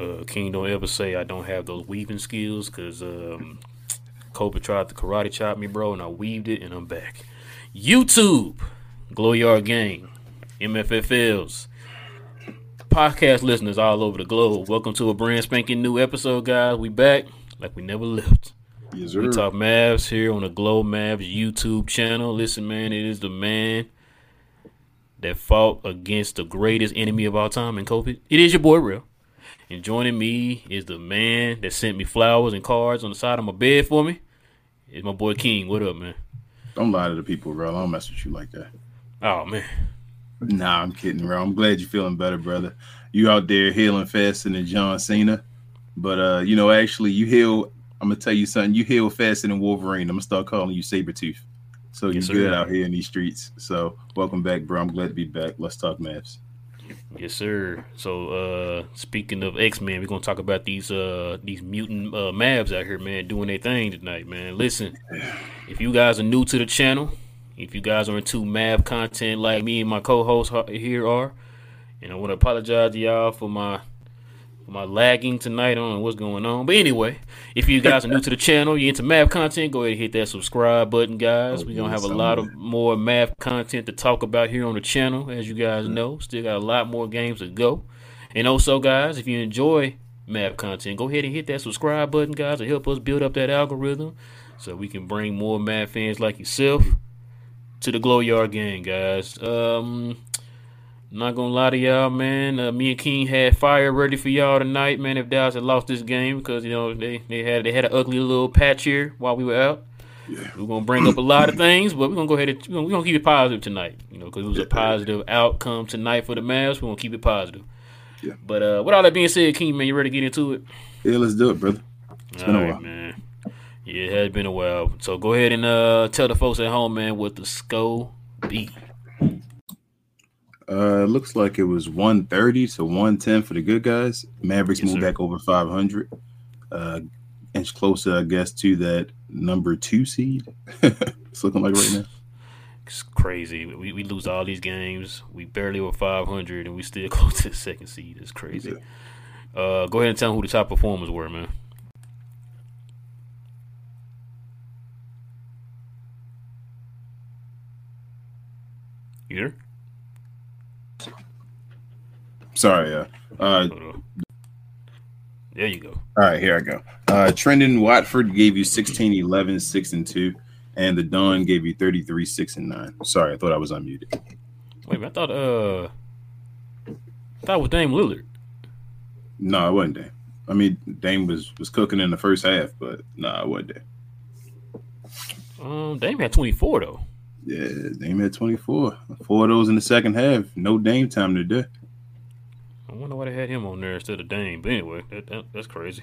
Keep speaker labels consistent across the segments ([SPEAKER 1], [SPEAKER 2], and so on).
[SPEAKER 1] Uh, King don't ever say I don't have those weaving skills because um, Cobra tried to karate chop me, bro, and I weaved it and I'm back. YouTube, Glow Yard Gang, MFFLs, podcast listeners all over the globe. Welcome to a brand spanking new episode, guys. We back like we never left.
[SPEAKER 2] Yes,
[SPEAKER 1] We talk Mavs here on the Glow Mavs YouTube channel. Listen, man, it is the man that fought against the greatest enemy of all time in COVID. It is your boy Real. And joining me is the man that sent me flowers and cards on the side of my bed for me. It's my boy King. What up, man?
[SPEAKER 2] Don't lie to the people, bro. I don't mess with you like that.
[SPEAKER 1] Oh man.
[SPEAKER 2] Nah, I'm kidding, bro. I'm glad you're feeling better, brother. You out there healing faster than John Cena. But uh, you know, actually you heal I'm gonna tell you something, you heal faster than Wolverine. I'm gonna start calling you Sabretooth. So
[SPEAKER 1] Yes,
[SPEAKER 2] you're good
[SPEAKER 1] sir.
[SPEAKER 2] out here in these streets. So welcome back, bro. I'm glad to be back. Let's talk maps.
[SPEAKER 1] Yes, sir. So, uh, speaking of X Men, we're gonna talk about these uh these mutant uh, Mavs out here, man, doing their thing tonight, man. Listen, if you guys are new to the channel, if you guys are into Mav content like me and my co-host here are, and I want to apologize to y'all for my for my lagging tonight. I don't know what's going on, but anyway, if you guys are new to the channel, you into Mav content, go ahead and hit that subscribe button, guys. We're gonna have a lot of more Mav content to talk about here on the channel, as you guys know. Still got a lot more games to go. And also, guys, if you enjoy Mav content, go ahead and hit that subscribe button, guys, to help us build up that algorithm so we can bring more Mav fans like yourself to the Glow Yard gang, guys. Um, not gonna lie to y'all, man. Uh, me and King had fire ready for y'all tonight, man. If Dallas had lost this game, because you know they, they had they had an ugly little patch here while we were out. We're gonna bring up a lot of things, but we're gonna go ahead and we're gonna, we're gonna keep it positive tonight. You know, because it was a positive outcome tonight for the Mavs. We're gonna keep it positive.
[SPEAKER 2] Yeah.
[SPEAKER 1] But uh, with all that being said, King, man, you ready to get into it?
[SPEAKER 2] Yeah, let's do it, brother. It's been a
[SPEAKER 1] All right,
[SPEAKER 2] while.
[SPEAKER 1] man. Yeah, it has been a while. So go ahead and uh, tell the folks at home, man, what the SCO be.
[SPEAKER 2] Uh, looks like it was 130 to 110 for the good guys. Mavericks
[SPEAKER 1] Yes,
[SPEAKER 2] moved
[SPEAKER 1] sir.
[SPEAKER 2] back over 500. Uh, inch closer, I guess, to that number two seed. it's looking like right now.
[SPEAKER 1] It's crazy. We, we lose all these games. We barely were 500, and we still close to the second seed. It's crazy. Uh, go ahead and tell them who the top performers were, man. You there?
[SPEAKER 2] Sorry. Uh, uh,
[SPEAKER 1] There you go.
[SPEAKER 2] all right, here I go. Uh, Trendon Watford gave you 16, 11, 6, and 2. And the Don gave you 33, 6, and 9. Sorry, I thought I was unmuted.
[SPEAKER 1] Wait, minute, I thought uh, I thought it was Dame Lillard.
[SPEAKER 2] No, it wasn't Dame. I mean, Dame was was cooking in the first half, but no, nah, it wasn't Dame.
[SPEAKER 1] Um, Dame had 24 though.
[SPEAKER 2] Yeah, Dame had 24. Four of those in the second half. No Dame time today.
[SPEAKER 1] I wonder why they had him on there instead of Dame. But anyway, that, that, that's crazy.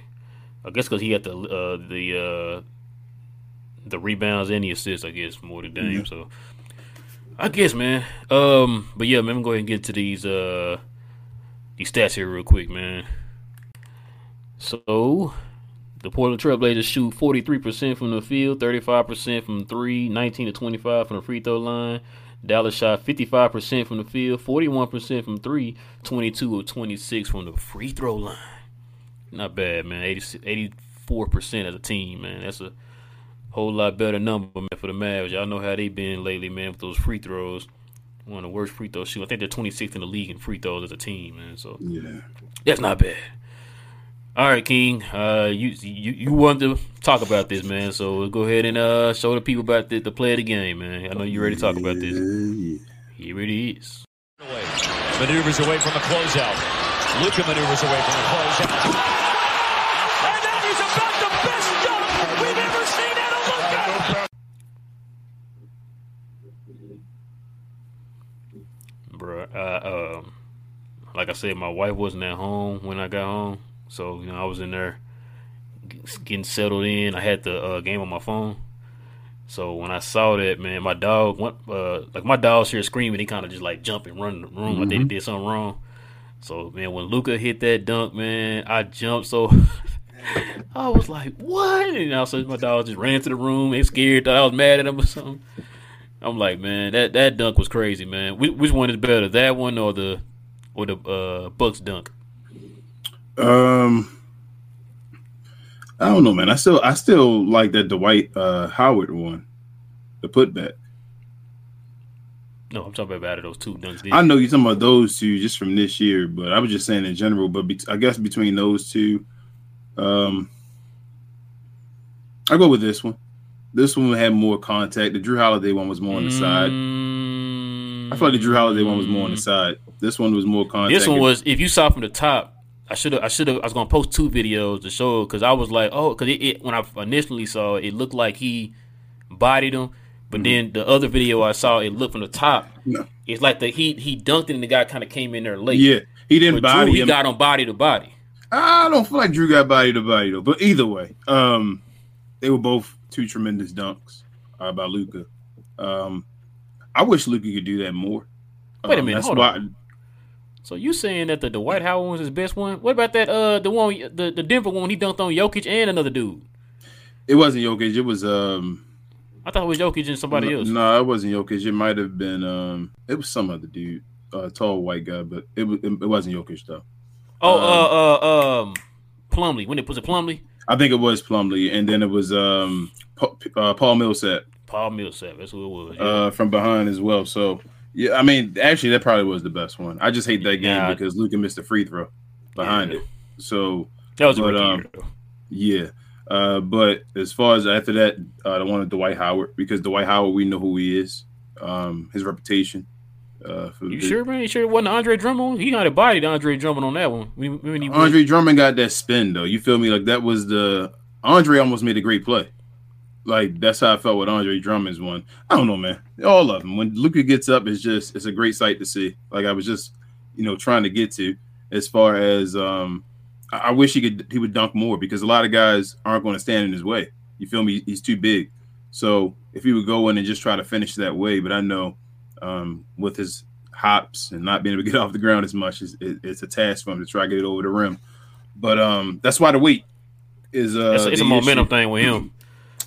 [SPEAKER 1] I guess because he had the uh, the uh, the rebounds and the assists. I guess more than Dame.
[SPEAKER 2] Yeah.
[SPEAKER 1] So I guess, man. Um, but yeah, man. I'm go ahead and get to these uh these stats here real quick, man. So the Portland Trailblazers shoot 43% from the field, 35% from three, 19 to 25 from the free throw line. Dallas shot 55% from the field, 41% from three, 22 of 26 from the free throw line. Not bad, man. 80, 84% as a team, man. That's a whole lot better number, man, for the Mavs. Y'all know how they've been lately, man, with those free throws. One of the worst free throw shooters. I think they're 26th in the league in free throws as a team, man. So
[SPEAKER 2] Yeah.
[SPEAKER 1] that's not bad. All right, King. Uh, you you you wanted to talk about this, man. So go ahead and uh show the people about the, the play of the game, man. I know you're ready to talk about this. Here it is.
[SPEAKER 3] Maneuvers away from the closeout. Luka maneuvers away from the closeout. And then he's about the best dunk we've ever seen out of Luka.
[SPEAKER 1] bro. Uh, um, like I said, my wife wasn't at home when I got home, so you know I was in there getting settled in. I had the uh, game on my phone, So when I saw that, man, my dog went uh like my dog's here screaming, he kind of just like jump and run in the room mm-hmm. like they did something wrong. So man, when Luka hit that dunk, man, I jumped so I was like, "What?" And also my dog just ran to the room. They scared. Thought I was mad at him or something. I'm like, man, that that dunk was crazy, man. Which one is better, that one or the or the uh, Bucks dunk?
[SPEAKER 2] Um, I don't know, man. I still I still like that Dwight uh, Howard one, the putback.
[SPEAKER 1] No, I'm talking about those two dunks.
[SPEAKER 2] I know you're talking about those two just from this year, but I was just saying in general. But be- I guess between those two, um, I go with this one. This one had more contact. The Jrue Holiday one was more on the side. I feel like the Jrue Holiday one was more on the side. This one was more contact.
[SPEAKER 1] This one was if you saw from the top. I should have. I should have. I was gonna post two videos to show because I was like, oh, because it, it, when I initially saw it, it looked like he bodied him, but mm-hmm. then the other video I saw, it looked from the top. No. It's like the he he dunked it and the guy kind of came in there late.
[SPEAKER 2] Yeah, he didn't but body.
[SPEAKER 1] Jrue, he got on body to body.
[SPEAKER 2] I don't feel like Jrue got body to body though. But either way, um, they were both two tremendous dunks uh, by Luka. Um, I wish Luka could do that more.
[SPEAKER 1] Wait a um, minute, hold why, on. So you saying that the Dwight Howard one was his best one? What about that uh the one the, the Denver one he dunked on Jokic and another dude?
[SPEAKER 2] It wasn't Jokic. It was um.
[SPEAKER 1] I thought it was Jokic and somebody
[SPEAKER 2] no,
[SPEAKER 1] else.
[SPEAKER 2] No, it wasn't Jokic. It might have been um. It was some other dude, uh, tall white guy, but it was it, wasn't Jokic though.
[SPEAKER 1] Oh, um, uh, uh, um, Plumlee. When it was it Plumlee?
[SPEAKER 2] I think it was Plumlee, and then it was um uh, Paul Millsap.
[SPEAKER 1] Paul Millsap, that's who it was.
[SPEAKER 2] Yeah. Uh, from behind as well. So yeah, I mean, actually, that probably was the best one. I just hate that game yeah. because Luka missed a free throw behind yeah. it. So
[SPEAKER 1] that was but, um,
[SPEAKER 2] yeah. Uh, but as far as after that, uh, the one of Dwight Howard because Dwight Howard, we know who he is, um, his reputation.
[SPEAKER 1] Uh, you the, sure, man? You sure it wasn't Andre Drummond? He had a body, Andre Drummond on that one. When,
[SPEAKER 2] when he Andre Drummond got that spin though. You feel me? Like that was the Andre almost made a great play. Like that's how I felt with Andre Drummond's one. I don't know, man. All of them. When Luka gets up, it's just it's a great sight to see. Like I was just, you know, trying to get to as far as um I, wish he could he would dunk more because a lot of guys aren't going to stand in his way. You feel me? He's too big. So if he would go in and just try to finish that way, but I know um, with his hops and not being able to get off the ground as much, it's, it, it's a task for him to try to get it over the rim. But um, that's why the weight is uh,
[SPEAKER 1] it's, it's a momentum issue. thing with him.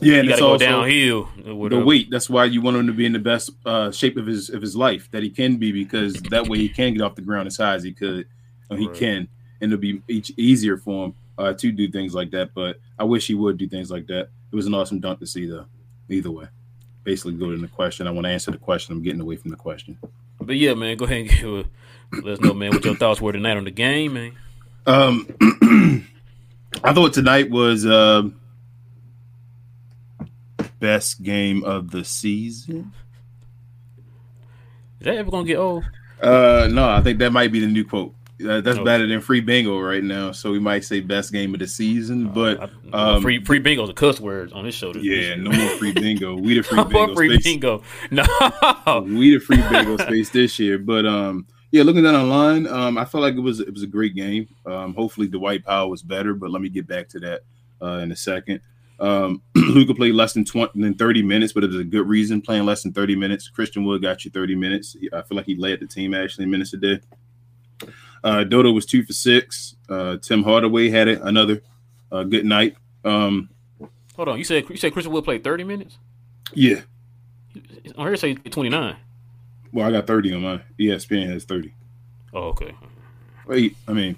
[SPEAKER 2] Yeah, and it's
[SPEAKER 1] go downhill.
[SPEAKER 2] The weight. That's why you want him to be in the best uh, shape of his of his life that he can be, because that way he can get off the ground as high as he could. And he can, and it'll be each easier for him uh, to do things like that. But I wish he would do things like that. It was an awesome dunk to see, though. Either way, basically, go to the question. I want to answer the question. I'm getting away from the question.
[SPEAKER 1] But yeah, man, go ahead and give a, let us know, man, what your thoughts were tonight on the game, man.
[SPEAKER 2] Um, I thought tonight was. Uh, best game of the season.
[SPEAKER 1] Is that ever gonna get old?
[SPEAKER 2] Uh, no, I think that might be the new quote. Uh, that's okay. better than free bingo right now. So we might say best game of the season, uh, but um,
[SPEAKER 1] free free bingo is a cuss word on this show. This
[SPEAKER 2] yeah, no more free bingo. We the free no bingo
[SPEAKER 1] free
[SPEAKER 2] space.
[SPEAKER 1] bingo. No,
[SPEAKER 2] we the free bingo space this year. But um, yeah, looking down online, um, I felt like it was it was a great game. Um, hopefully Dwight Powell was better, but let me get back to that uh, in a second. Um, Luka play less than 20 than 30 minutes, but it is a good reason playing less than 30 minutes. Christian Wood got you 30 minutes. I feel like he led the team actually minutes a day. Uh, Dodo was two for six. Uh, Tim Hardaway had it, another uh, good night. Um,
[SPEAKER 1] Hold on, you said you said Christian Wood played 30 minutes?
[SPEAKER 2] Yeah.
[SPEAKER 1] On here say 29.
[SPEAKER 2] Well, I got 30 on mine. ESPN has 30.
[SPEAKER 1] Oh, okay.
[SPEAKER 2] Wait, I mean,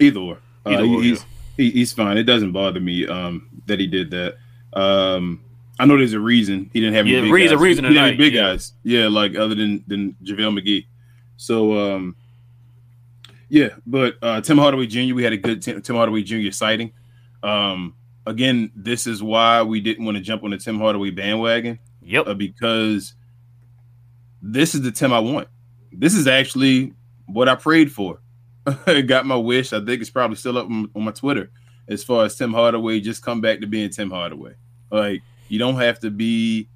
[SPEAKER 2] either or. Uh, either or he's, yeah. He, he's fine. It doesn't bother me. Um, that he did that. Um, I know there's a reason he didn't have any
[SPEAKER 1] yeah,
[SPEAKER 2] big
[SPEAKER 1] reason,
[SPEAKER 2] guys.
[SPEAKER 1] reason
[SPEAKER 2] he
[SPEAKER 1] tonight,
[SPEAKER 2] big
[SPEAKER 1] yeah.
[SPEAKER 2] guys. Yeah, like other than than JaVale McGee. So um, yeah, but uh, Tim Hardaway Jr. We had a good Tim, Tim Hardaway Jr. sighting. Um, again, this is why we didn't want to jump on the Tim Hardaway bandwagon.
[SPEAKER 1] Yep.
[SPEAKER 2] Uh, because this is the Tim I want. This is actually what I prayed for. Got my wish. I think it's probably still up on, my Twitter as far as Tim Hardaway just come back to being Tim Hardaway. Like you don't have to be,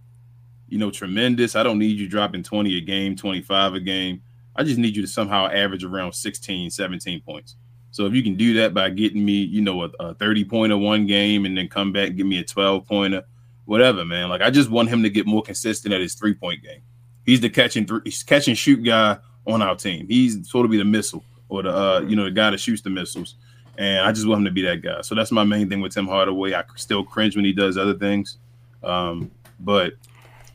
[SPEAKER 2] you know, tremendous. I don't need you dropping 20 a game, 25 a game. I just need you to somehow average around 16, 17 points. So if you can do that by getting me, you know, a, a 30 pointer one game and then come back and give me a 12 pointer, whatever, man. Like I just want him to get more consistent at his three point game. He's the catching three, he's catch and shoot guy on our team. He's sort of be the missile or the uh, you know the guy that shoots the missiles. And I just want him to be that guy. So that's my main thing with Tim Hardaway. I still cringe when he does other things, um, but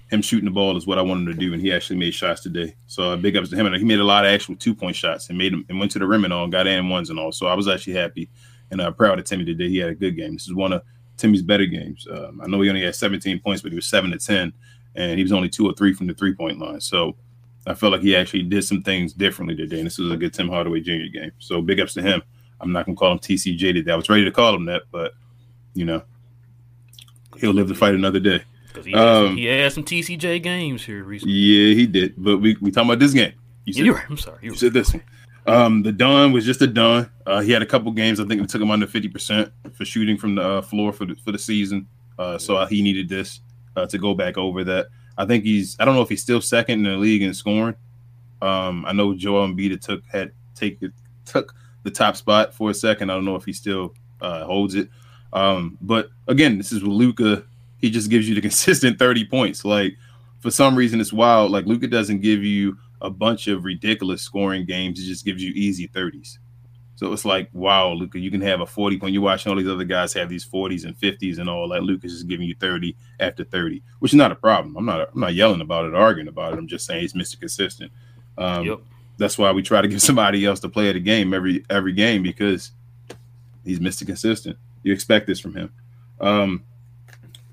[SPEAKER 2] him shooting the ball is what I want him to do, and he actually made shots today. So uh, big ups to him, and he made a lot of actual two point shots and made them and went to the rim and all, and got in ones and all. So I was actually happy and uh, proud of Timmy today. He had a good game. This is one of Timmy's better games. Um, I know he only had 17 points, but he was seven to 10, and he was only two or three from the three point line. So I felt like he actually did some things differently today. And this was a good Tim Hardaway Jr. game. So big ups to him. I'm not gonna call him TCJ today. I was ready to call him that, but you know, he'll live to fight another day.
[SPEAKER 1] Because he, um, he, had some TCJ games here recently.
[SPEAKER 2] Yeah, he did. But we we talking about this game.
[SPEAKER 1] You said, yeah, I'm sorry.
[SPEAKER 2] You, you said this one. Um, the Don was just a Don. Uh, he had a couple games. I think it took him under fifty percent for shooting from the uh, floor for the for the season. Uh, so uh, he needed this uh, to go back over that. I think he's. I don't know if he's still second in the league in scoring. Um, I know Joel Embiid took had take took the top spot for a second. I don't know if he still uh, holds it. Um, but again, this is with Luka. He just gives you the consistent 30 points. Like for some reason, it's wild. Like Luka doesn't give you a bunch of ridiculous scoring games. It just gives you easy 30s. So it's like, wow, Luka, you can have a 40 point. You're watching all these other guys have these 40s and 50s and all that. Luka's is giving you 30 after 30, which is not a problem. I'm not I'm not yelling about it, arguing about it. I'm just saying he's Mr. Consistent. Um, yep that's why we try to give somebody else to play the game every every game because he's Mr. Consistent. You expect this from him. Um,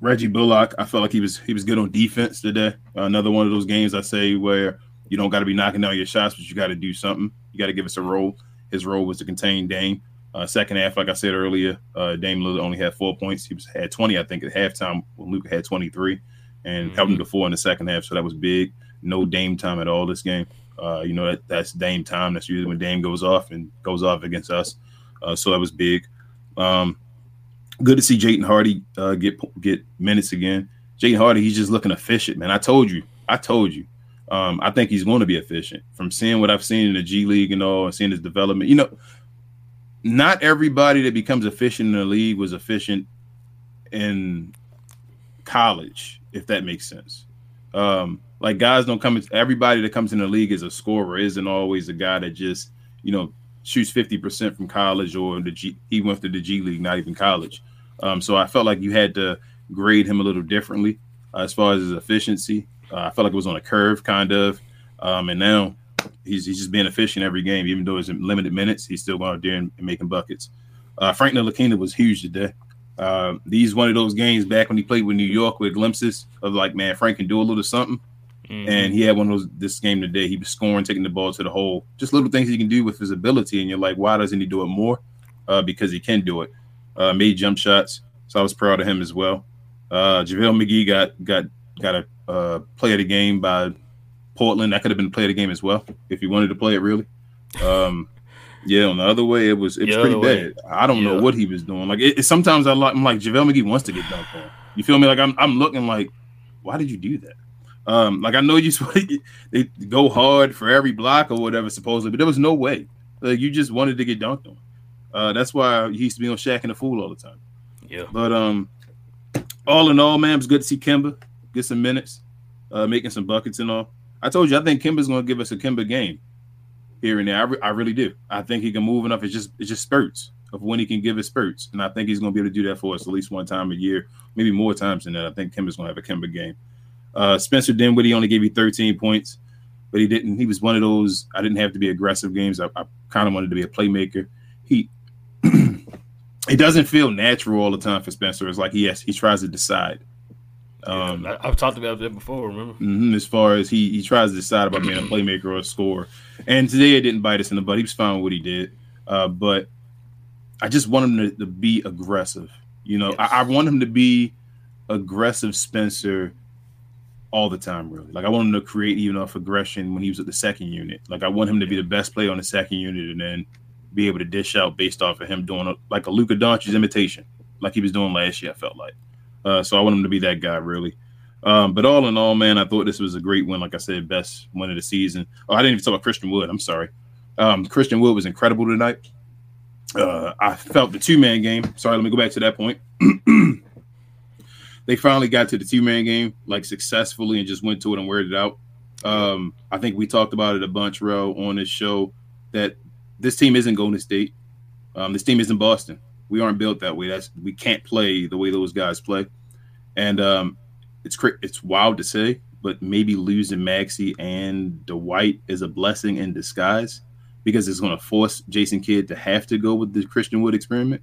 [SPEAKER 2] Reggie Bullock, I felt like he was he was good on defense today. Another one of those games I say where you don't got to be knocking down your shots, but you got to do something. You got to give us a role. His role was to contain Dame. Uh, second half, like I said earlier, uh, Dame Lillard only had four points. He was had 20, I think, at halftime. When Luka had 23 and mm-hmm. helped him to four in the second half, so that was big. No Dame time at all this game. Uh, you know that that's Dame time. That's usually when Dame goes off and goes off against us. Uh, so that was big. Um, good to see Jaden Hardy uh, get get minutes again. Jaden Hardy, he's just looking efficient, man. I told you, I told you. Um, I think he's going to be efficient. From seeing what I've seen in the G League and all, and seeing his development, you know, not everybody that becomes efficient in the league was efficient in college, if that makes sense. Um, like guys don't come. Everybody that comes in the league as a scorer isn't always a guy that just you know shoots fifty percent from college or the G. He went to the G League, not even college. Um, so I felt like you had to grade him a little differently uh, as far as his efficiency. Uh, I felt like it was on a curve, kind of. Um, and now he's he's just being efficient every game, even though it's in limited minutes. He's still going out there and, and making buckets. Uh, Frank Ntilikina was huge today. Uh, these one of those games back when he played with New York with glimpses of like, man, Frank can do a little something. Mm-hmm. And he had one of those this game today. He was scoring, taking the ball to the hole, just little things he can do with his ability. And you're like, why doesn't he do it more? Uh, because he can do it. Uh, made jump shots, so I was proud of him as well. Uh, JaVale McGee got got got a uh, play of the game by Portland. That could have been play of the game as well if he wanted to play it really. Um, yeah, on the other way, it was it was pretty bad. I don't yeah. know what he was doing. Like it, it, sometimes I like I'm like JaVale McGee wants to get dunked on. You feel me? Like I'm I'm looking like, why did you do that? Um, like I know you they go hard for every block or whatever, supposedly, but there was no way. Like you just wanted to get dunked on. Uh, that's why he used to be on Shaqtin' a Fool all the time.
[SPEAKER 1] Yeah.
[SPEAKER 2] But um, all in all, man, it was good to see Kemba get some minutes, uh, making some buckets and all. I told you, I think Kemba's going to give us a Kemba game here and there. I, re- I really do. I think he can move enough. It's just it's just spurts of when he can give his spurts, and I think he's going to be able to do that for us at least one time a year, maybe more times than that. I think Kemba's going to have a Kemba game. Uh, Spencer Dinwiddie only gave you 13 points, but he didn't. He was one of those. I didn't have to be aggressive games. I, I kind of wanted to be a playmaker. He it doesn't feel natural all the time for Spencer. It's like has, he tries to decide.
[SPEAKER 1] Um, yeah, I, have talked about that before. Remember,
[SPEAKER 2] mm-hmm, as far as he he tries to decide about being a playmaker or a scorer, and today it didn't bite us in the butt. He was fine with what he did, uh, but I just want him to, to be aggressive. You know, yes. I, I want him to be aggressive, Spencer all the time, really. Like I want him to create even off aggression when he was at the second unit. Like I want him to be the best player on the second unit and then be able to dish out based off of him doing a, like a Luka Doncic imitation, like he was doing last year. I felt like. Uh, so I want him to be that guy, really. Um, but all in all, man, I thought this was a great win. Like I said, best win of the season. Oh, I didn't even talk about Christian Wood. I'm sorry. Um, Christian Wood was incredible tonight. Uh, I felt the two man game. Sorry, let me go back to that point. they finally got to the two man game like successfully and just went to it and weared it out. Um, I think we talked about it a bunch, Ro, on this show that this team isn't Golden State. Um, this team isn't Boston. We aren't built that way. That's we can't play the way those guys play, and um, it's it's wild to say, but maybe losing Maxi and Dwight is a blessing in disguise because it's going to force Jason Kidd to have to go with the Christian Wood experiment.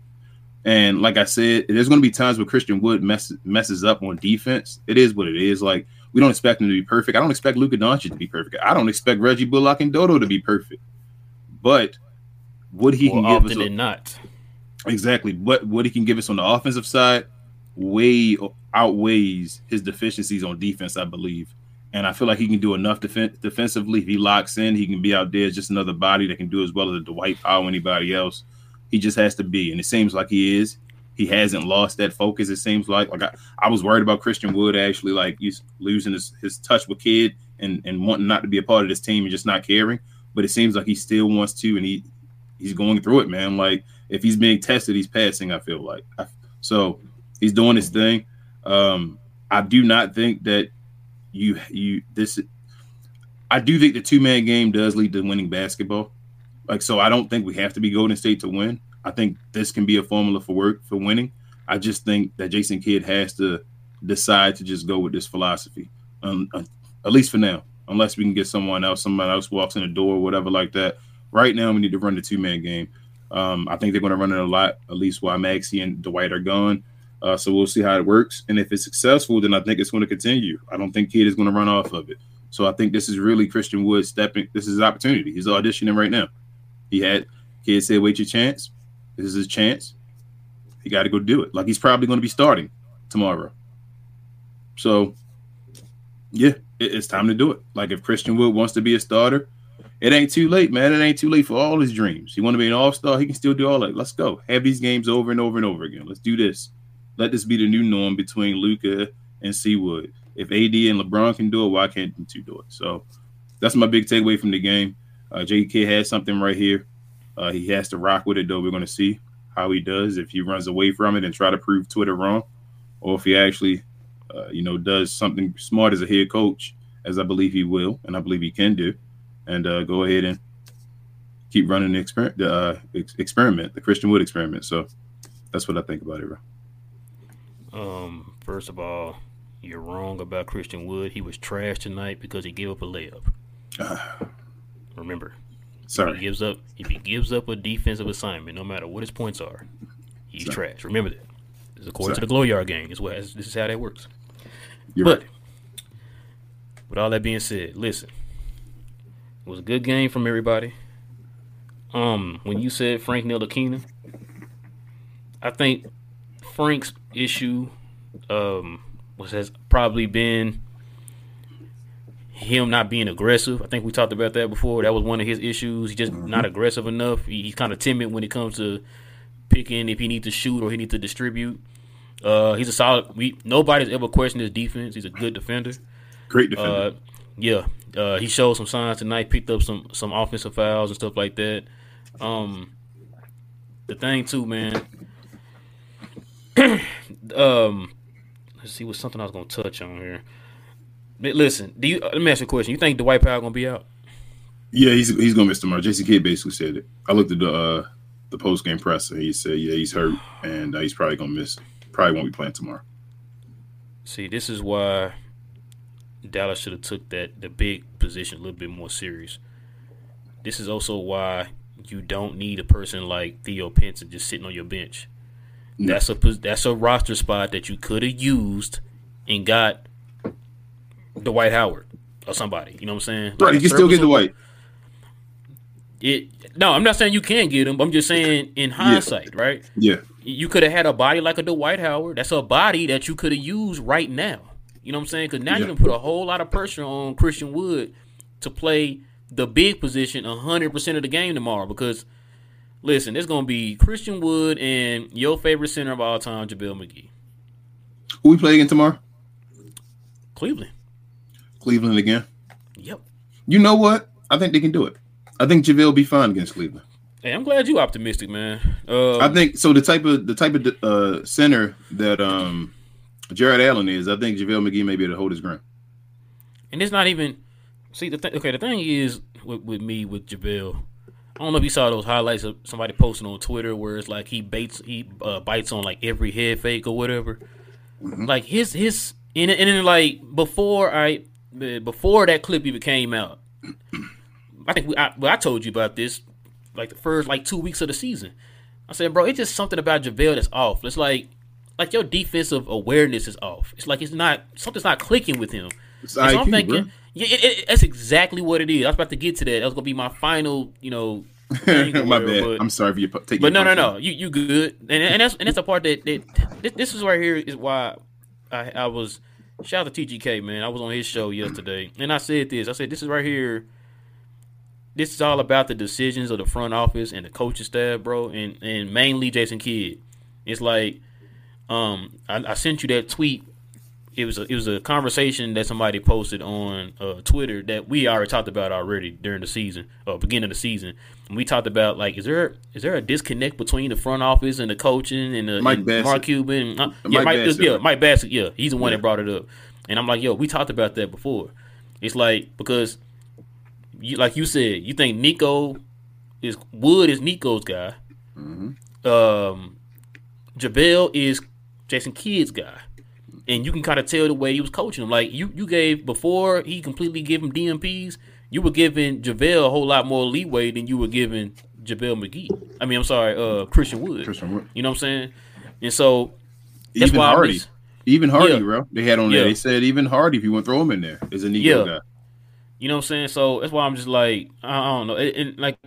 [SPEAKER 2] And like I said, there's going to be times where Christian Wood mess, messes up on defense. It is what it is. Like we don't expect him to be perfect. I don't expect Luka Doncic to be perfect. I don't expect Reggie Bullock and Dodo to be perfect. But what he More can give us
[SPEAKER 1] than not
[SPEAKER 2] exactly what what he can give us on the offensive side way outweighs his deficiencies on defense, I believe. And I feel like he can do enough def- defensively. If he locks in, he can be out there just another body that can do as well as a Dwight Powell, or anybody else. He just has to be, and it seems like he is. He hasn't lost that focus. It seems like like I, I was worried about Christian Wood actually like he's losing his, his touch with Kidd and and wanting not to be a part of this team and just not caring. But it seems like he still wants to, and he he's going through it, man. Like if he's being tested, he's passing. I feel like so he's doing his thing. Um, I do not think that you you this. I do think the two man game does lead to winning basketball. Like so, I don't think we have to be Golden State to win. I think this can be a formula for work for winning. I just think that Jason Kidd has to decide to just go with this philosophy, um, uh, at least for now. Unless we can get someone else, somebody else walks in the door, whatever like that. Right now, we need to run the two man game. Um, I think they're going to run it a lot, at least while Maxi and Dwight are gone. Uh, so we'll see how it works. And if it's successful, then I think it's going to continue. I don't think Kidd is going to run off of it. So I think this is really Christian Wood stepping. This is his opportunity. He's auditioning right now. He had Kidd said, "Wait your chance." This is his chance. He got to go do it. Like he's probably going to be starting tomorrow. So, yeah, it, it's time to do it. Like if Christian Wood wants to be a starter, it ain't too late, man. It ain't too late for all his dreams. He want to be an all star. He can still do all that. Let's go. Have these games over and over and over again. Let's do this. Let this be the new norm between Luka and C-Wood. If AD and LeBron can do it, why can't you two do it? So that's my big takeaway from the game. Uh, JK has something right here. Uh, he has to rock with it, though. We're going to see how he does if he runs away from it and try to prove Twitter wrong, or if he actually, uh, you know, does something smart as a head coach, as I believe he will, and I believe he can do, and uh, go ahead and keep running the, exper- the uh, ex- experiment, the Christian Wood experiment. So that's what I think about it, bro.
[SPEAKER 1] Um, first of all, you're wrong about Christian Wood. He was trash tonight because he gave up a layup. Remember,
[SPEAKER 2] Sorry.
[SPEAKER 1] If he gives up if he gives up a defensive assignment, no matter what his points are, he's Sorry. trash. Remember that. This is according Sorry. to the glow yard game. Is what this is how that works. You're but right. with all that being said, listen. It was a good game from everybody. Um, when you said Frank Ntilikina, I think Frank's issue um was has probably been him not being aggressive. I think we talked about that before. That was one of his issues. He's just mm-hmm. not aggressive enough. He, he's kind of timid when it comes to picking if he needs to shoot or he needs to distribute. Uh, he's a solid. We nobody's ever questioned his defense. He's a good defender.
[SPEAKER 2] Great defender. Uh,
[SPEAKER 1] yeah, uh, he showed some signs tonight. Picked up some some offensive fouls and stuff like that. Um, the thing too, man. um, let's see what something I was gonna touch on here. Listen, do you? Let me ask you a question. You think Dwight Powell gonna be out?
[SPEAKER 2] Yeah, he's he's gonna miss tomorrow. Jason Kidd basically said it. I looked at the uh, the post game presser. He said, yeah, he's hurt and uh, he's probably gonna miss. Probably won't be playing tomorrow.
[SPEAKER 1] See, this is why Dallas should have took that the big position a little bit more serious. This is also why you don't need a person like Theo Pinson just sitting on your bench. No. That's a that's a roster spot that you could have used and got Dwight Howard or somebody. You know what I'm saying?
[SPEAKER 2] Right, like you can still get Dwight.
[SPEAKER 1] It no, I'm not saying you can't get him. I'm just saying in hindsight,
[SPEAKER 2] yeah.
[SPEAKER 1] right?
[SPEAKER 2] Yeah.
[SPEAKER 1] You could have had a body like a Dwight Howard. That's a body that you could have used right now. You know what I'm saying? Because now yeah. you can put a whole lot of pressure on Christian Wood to play the big position 100% of the game tomorrow. Because listen, it's going to be Christian Wood and your favorite center of all time, JaVale McGee.
[SPEAKER 2] Who we play again tomorrow?
[SPEAKER 1] Cleveland.
[SPEAKER 2] Cleveland again.
[SPEAKER 1] Yep.
[SPEAKER 2] You know what? I think they can do it. I think JaVale will be fine against Cleveland.
[SPEAKER 1] Hey, I'm glad you're optimistic, man.
[SPEAKER 2] Um, I think so. The type of the type of uh, center that um Jarrett Allen is. I think JaVale McGee may be able to hold his ground.
[SPEAKER 1] And it's not even see the th- okay. The thing is with, with me with JaVale. I don't know if you saw those highlights of somebody posting on Twitter where it's like he baits he uh, bites on like every head fake or whatever. Mm-hmm. Like his his and, and then like before I before that clip even came out, I think we, I, well, I told you about this like the first like two weeks of the season. I said, bro, it's just something about JaVale that's off. It's like like your defensive awareness is off. It's like it's not something's not clicking with him.
[SPEAKER 2] It's IQ, so I'm thinking, bro.
[SPEAKER 1] yeah, it, it, that's exactly what it is. I was about to get to that. That was gonna be my final, you know.
[SPEAKER 2] my bad. But, I'm sorry for you taking.
[SPEAKER 1] But no, no, no. You you good. And, and that's and that's the part that, that this is right here is why I I was shout out to TGK man. I was on his show yesterday and I said this. I said this is right here. This is all about the decisions of the front office and the coaching staff, bro, and and mainly Jason Kidd. It's like, um, I, I sent you that tweet it was a, it was a conversation that somebody posted on uh, Twitter that we already talked about already during the season, or uh, beginning of the season. And we talked about like, is there is there a disconnect between the front office and the coaching and, the,
[SPEAKER 2] Mike
[SPEAKER 1] and Mark Cuban? Uh, yeah, Mike, Mike Bassett. yeah, Mike Bassett. Yeah, he's the one yeah. that brought it up. And I'm like, yo, we talked about that before. It's like because, you, like you said, you think Nico is Wood is Nico's guy. Mm-hmm. Um, JaVale is Jason Kidd's guy and you can kind of tell the way he was coaching him. Like you, you gave before he completely gave him DNPs, you were giving JaVale a whole lot more leeway than you were giving JaVale McGee. I mean, I'm sorry, uh, Christian Wood.
[SPEAKER 2] Christian Wood.
[SPEAKER 1] You know what I'm saying? And so that's
[SPEAKER 2] even
[SPEAKER 1] why
[SPEAKER 2] Hardy, even Hardy, yeah. bro. They had on yeah. there. They said even Hardy, if you want to throw him in there, is a Nico yeah. guy.
[SPEAKER 1] You know what I'm saying? So that's why I'm just like, I, I don't know, and, and, like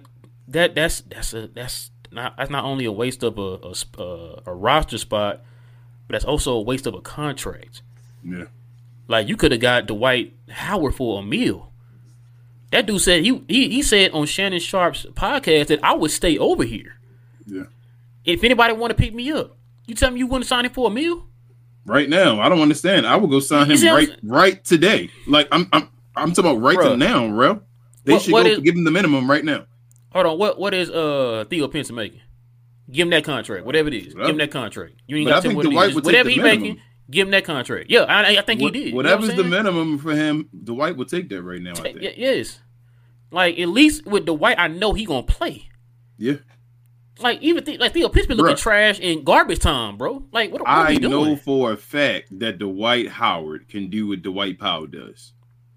[SPEAKER 1] that. That's that's a that's not that's not only a waste of a a, a roster spot but that's also a waste of a contract.
[SPEAKER 2] Yeah.
[SPEAKER 1] Like you could have got Dwight Howard for a meal. That dude said he, he he said on Shannon Sharpe's podcast that I would stay over here.
[SPEAKER 2] Yeah.
[SPEAKER 1] If anybody want to pick me up, you tell me you want to sign him for a meal?
[SPEAKER 2] Right now, I don't understand. I will go sign him right right today. Like I'm I'm I'm talking about right to now, bro. They what, should what go is, give him the minimum right now.
[SPEAKER 1] Hold on, what what is uh Theo Pinson making? Give him that contract, whatever it is. Give him that contract. You ain't got to tell what it is. Whatever he making, give him that contract. Yeah, I, I think what, he did.
[SPEAKER 2] Whatever's
[SPEAKER 1] you know
[SPEAKER 2] the minimum for him, Dwight will take that right now. I think.
[SPEAKER 1] Yes, like at least with Dwight, I know he gonna play.
[SPEAKER 2] Yeah.
[SPEAKER 1] Like even th- like Theo Pitts been looking Bruh. trash in garbage time, bro. Like what? what I
[SPEAKER 2] know for a fact that Dwight Howard can do what Dwight Powell does.